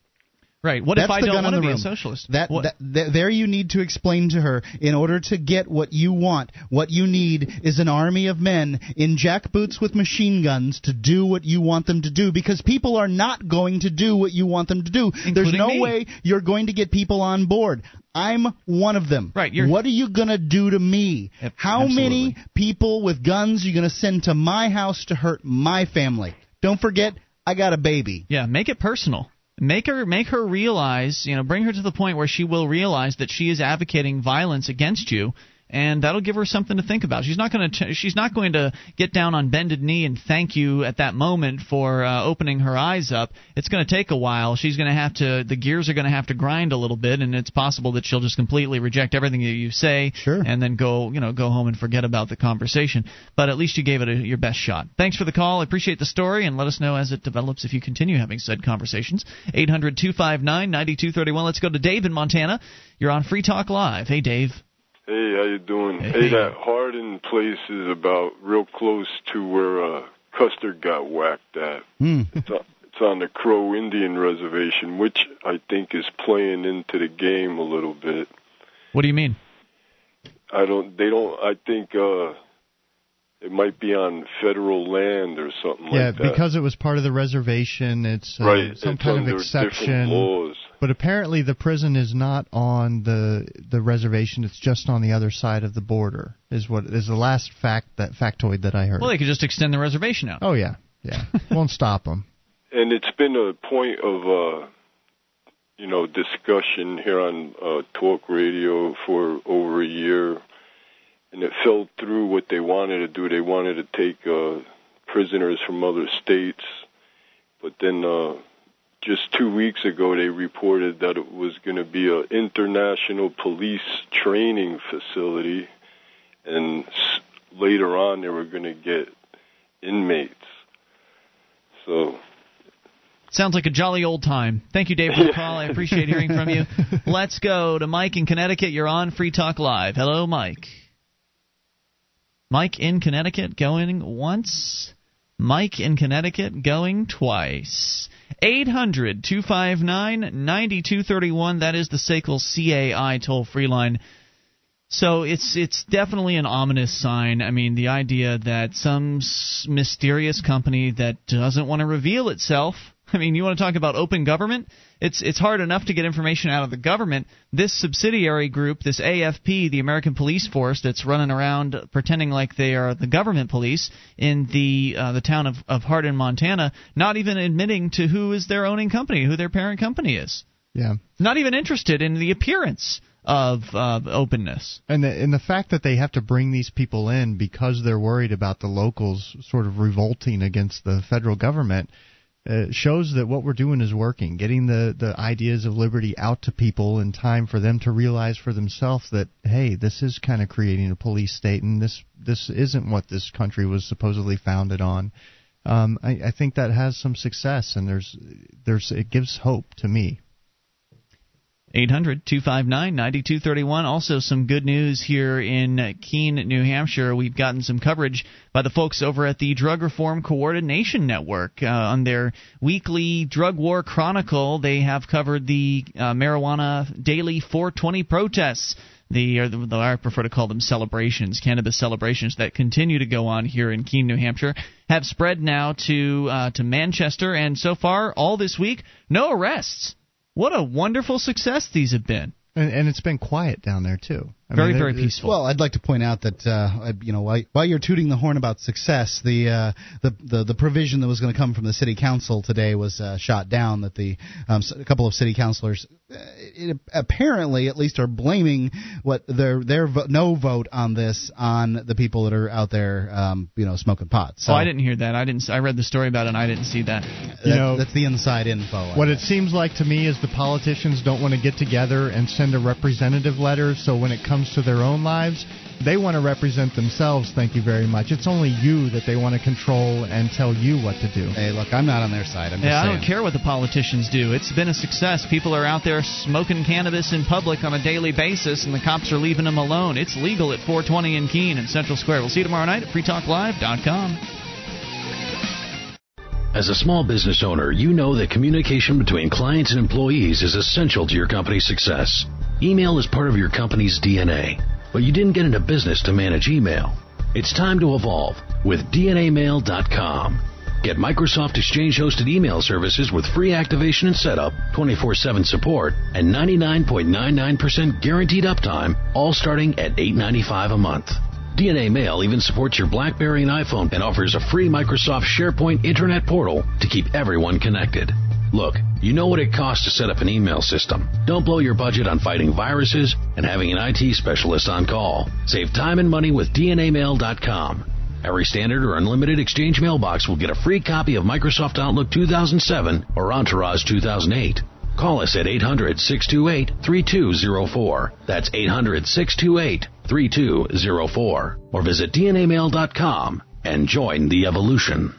Right. What That's if I the don't want to the be a room. socialist? That, that th- there you need to explain to her in order to get what you want. What you need is an army of men in jackboots with machine guns to do what you want them to do because people are not going to do what you want them to do. There's no me. way you're going to get people on board. I'm one of them. Right, you're- what are you going to do to me? How many people with guns are you going to send to my house to hurt my family? Don't forget, I got a baby. yeah, make it personal. Make her make her realize, you know, bring her to the point where she will realize that she is advocating violence against you. And that'll give her something to think about. She's not going to. She's not going to get down on bended knee and thank you at that moment for uh, opening her eyes up. It's going to take a while. She's going to have to. The gears are going to have to grind a little bit, and it's possible that she'll just completely reject everything that you say, Sure. and then go, you know, go home and forget about the conversation. But at least you gave it a, your best shot. Thanks for the call. I appreciate the story, and let us know as it develops if you continue having said conversations. 800 259 9231. Let's go to Dave in Montana. You're on Free Talk Live. Hey, Dave. Hey, how you doing? Hey. Hey, that Hardin place is about real close to where uh, Custer got whacked at. Hmm. It's on, it's on the Crow Indian Reservation, which I think is playing into the game a little bit. What do you mean? I don't. They don't. I think uh, it might be on federal land or something yeah, like that. Yeah, because it was part of the reservation, it's uh, right. some it's kind of exception. laws. But apparently, the prison is not on the the reservation; it's just on the other side of the border. Is what is the last fact that factoid that I heard. Well, they could just extend the reservation out. oh yeah, yeah, won't stop them. and it's been a point of uh you know discussion here on uh talk radio for over a year and it fell through what they wanted to do they wanted to take uh prisoners from other states but then uh just 2 weeks ago they reported that it was going to be an international police training facility and s- later on they were going to get inmates so Sounds like a jolly old time. Thank you, Dave, for the call. I appreciate hearing from you. Let's go to Mike in Connecticut. You're on Free Talk Live. Hello, Mike. Mike in Connecticut going once, Mike in Connecticut going twice. 800 259 9231. That is the SACL CAI toll free line. So it's it's definitely an ominous sign. I mean, the idea that some mysterious company that doesn't want to reveal itself I mean, you want to talk about open government? It's it's hard enough to get information out of the government. This subsidiary group, this AFP, the American Police Force, that's running around pretending like they are the government police in the uh, the town of of Hardin, Montana, not even admitting to who is their owning company, who their parent company is. Yeah. Not even interested in the appearance of uh, openness. And the, and the fact that they have to bring these people in because they're worried about the locals sort of revolting against the federal government uh, shows that what we're doing is working, getting the, the ideas of liberty out to people in time for them to realize for themselves that hey, this is kind of creating a police state, and this this isn't what this country was supposedly founded on. Um, I, I think that has some success, and there's there's it gives hope to me. 800 259 9231. Also, some good news here in Keene, New Hampshire. We've gotten some coverage by the folks over at the Drug Reform Coordination Network uh, on their weekly Drug War Chronicle. They have covered the uh, marijuana daily 420 protests. The, or the, I prefer to call them celebrations, cannabis celebrations that continue to go on here in Keene, New Hampshire, have spread now to uh, to Manchester, and so far all this week, no arrests. What a wonderful success these have been. And, and it's been quiet down there too. I very, mean, very peaceful. Well, I'd like to point out that uh, you know while, while you're tooting the horn about success, the uh, the, the the provision that was going to come from the city council today was uh, shot down. That the um, a couple of city councilors uh, it, apparently at least are blaming what their their vo- no vote on this on the people that are out there um, you know smoking pot. So oh, I didn't hear that. I didn't. I read the story about it. and I didn't see that. You know, that's the inside info. What it seems like to me is the politicians don't want to get together and send a representative letter. So when it comes to their own lives lives. They want to represent themselves, thank you very much. It's only you that they want to control and tell you what to do. Hey, look, I'm not on their side. I'm yeah, I don't care what the politicians do. It's been a success. People are out there smoking cannabis in public on a daily basis, and the cops are leaving them alone. It's legal at 420 in Keene and Central Square. We'll see you tomorrow night at freetalklive.com. As a small business owner, you know that communication between clients and employees is essential to your company's success. Email is part of your company's DNA but you didn't get into business to manage email. It's time to evolve with DNAmail.com. Get Microsoft Exchange hosted email services with free activation and setup, 24 7 support, and 99.99% guaranteed uptime, all starting at $8.95 a month. DNA Mail even supports your Blackberry and iPhone and offers a free Microsoft SharePoint Internet portal to keep everyone connected. Look, you know what it costs to set up an email system. Don't blow your budget on fighting viruses and having an IT specialist on call. Save time and money with DNAmail.com. Every standard or unlimited exchange mailbox will get a free copy of Microsoft Outlook 2007 or Entourage 2008. Call us at 800 628 3204. That's 800 628 3204. Or visit DNAmail.com and join the evolution.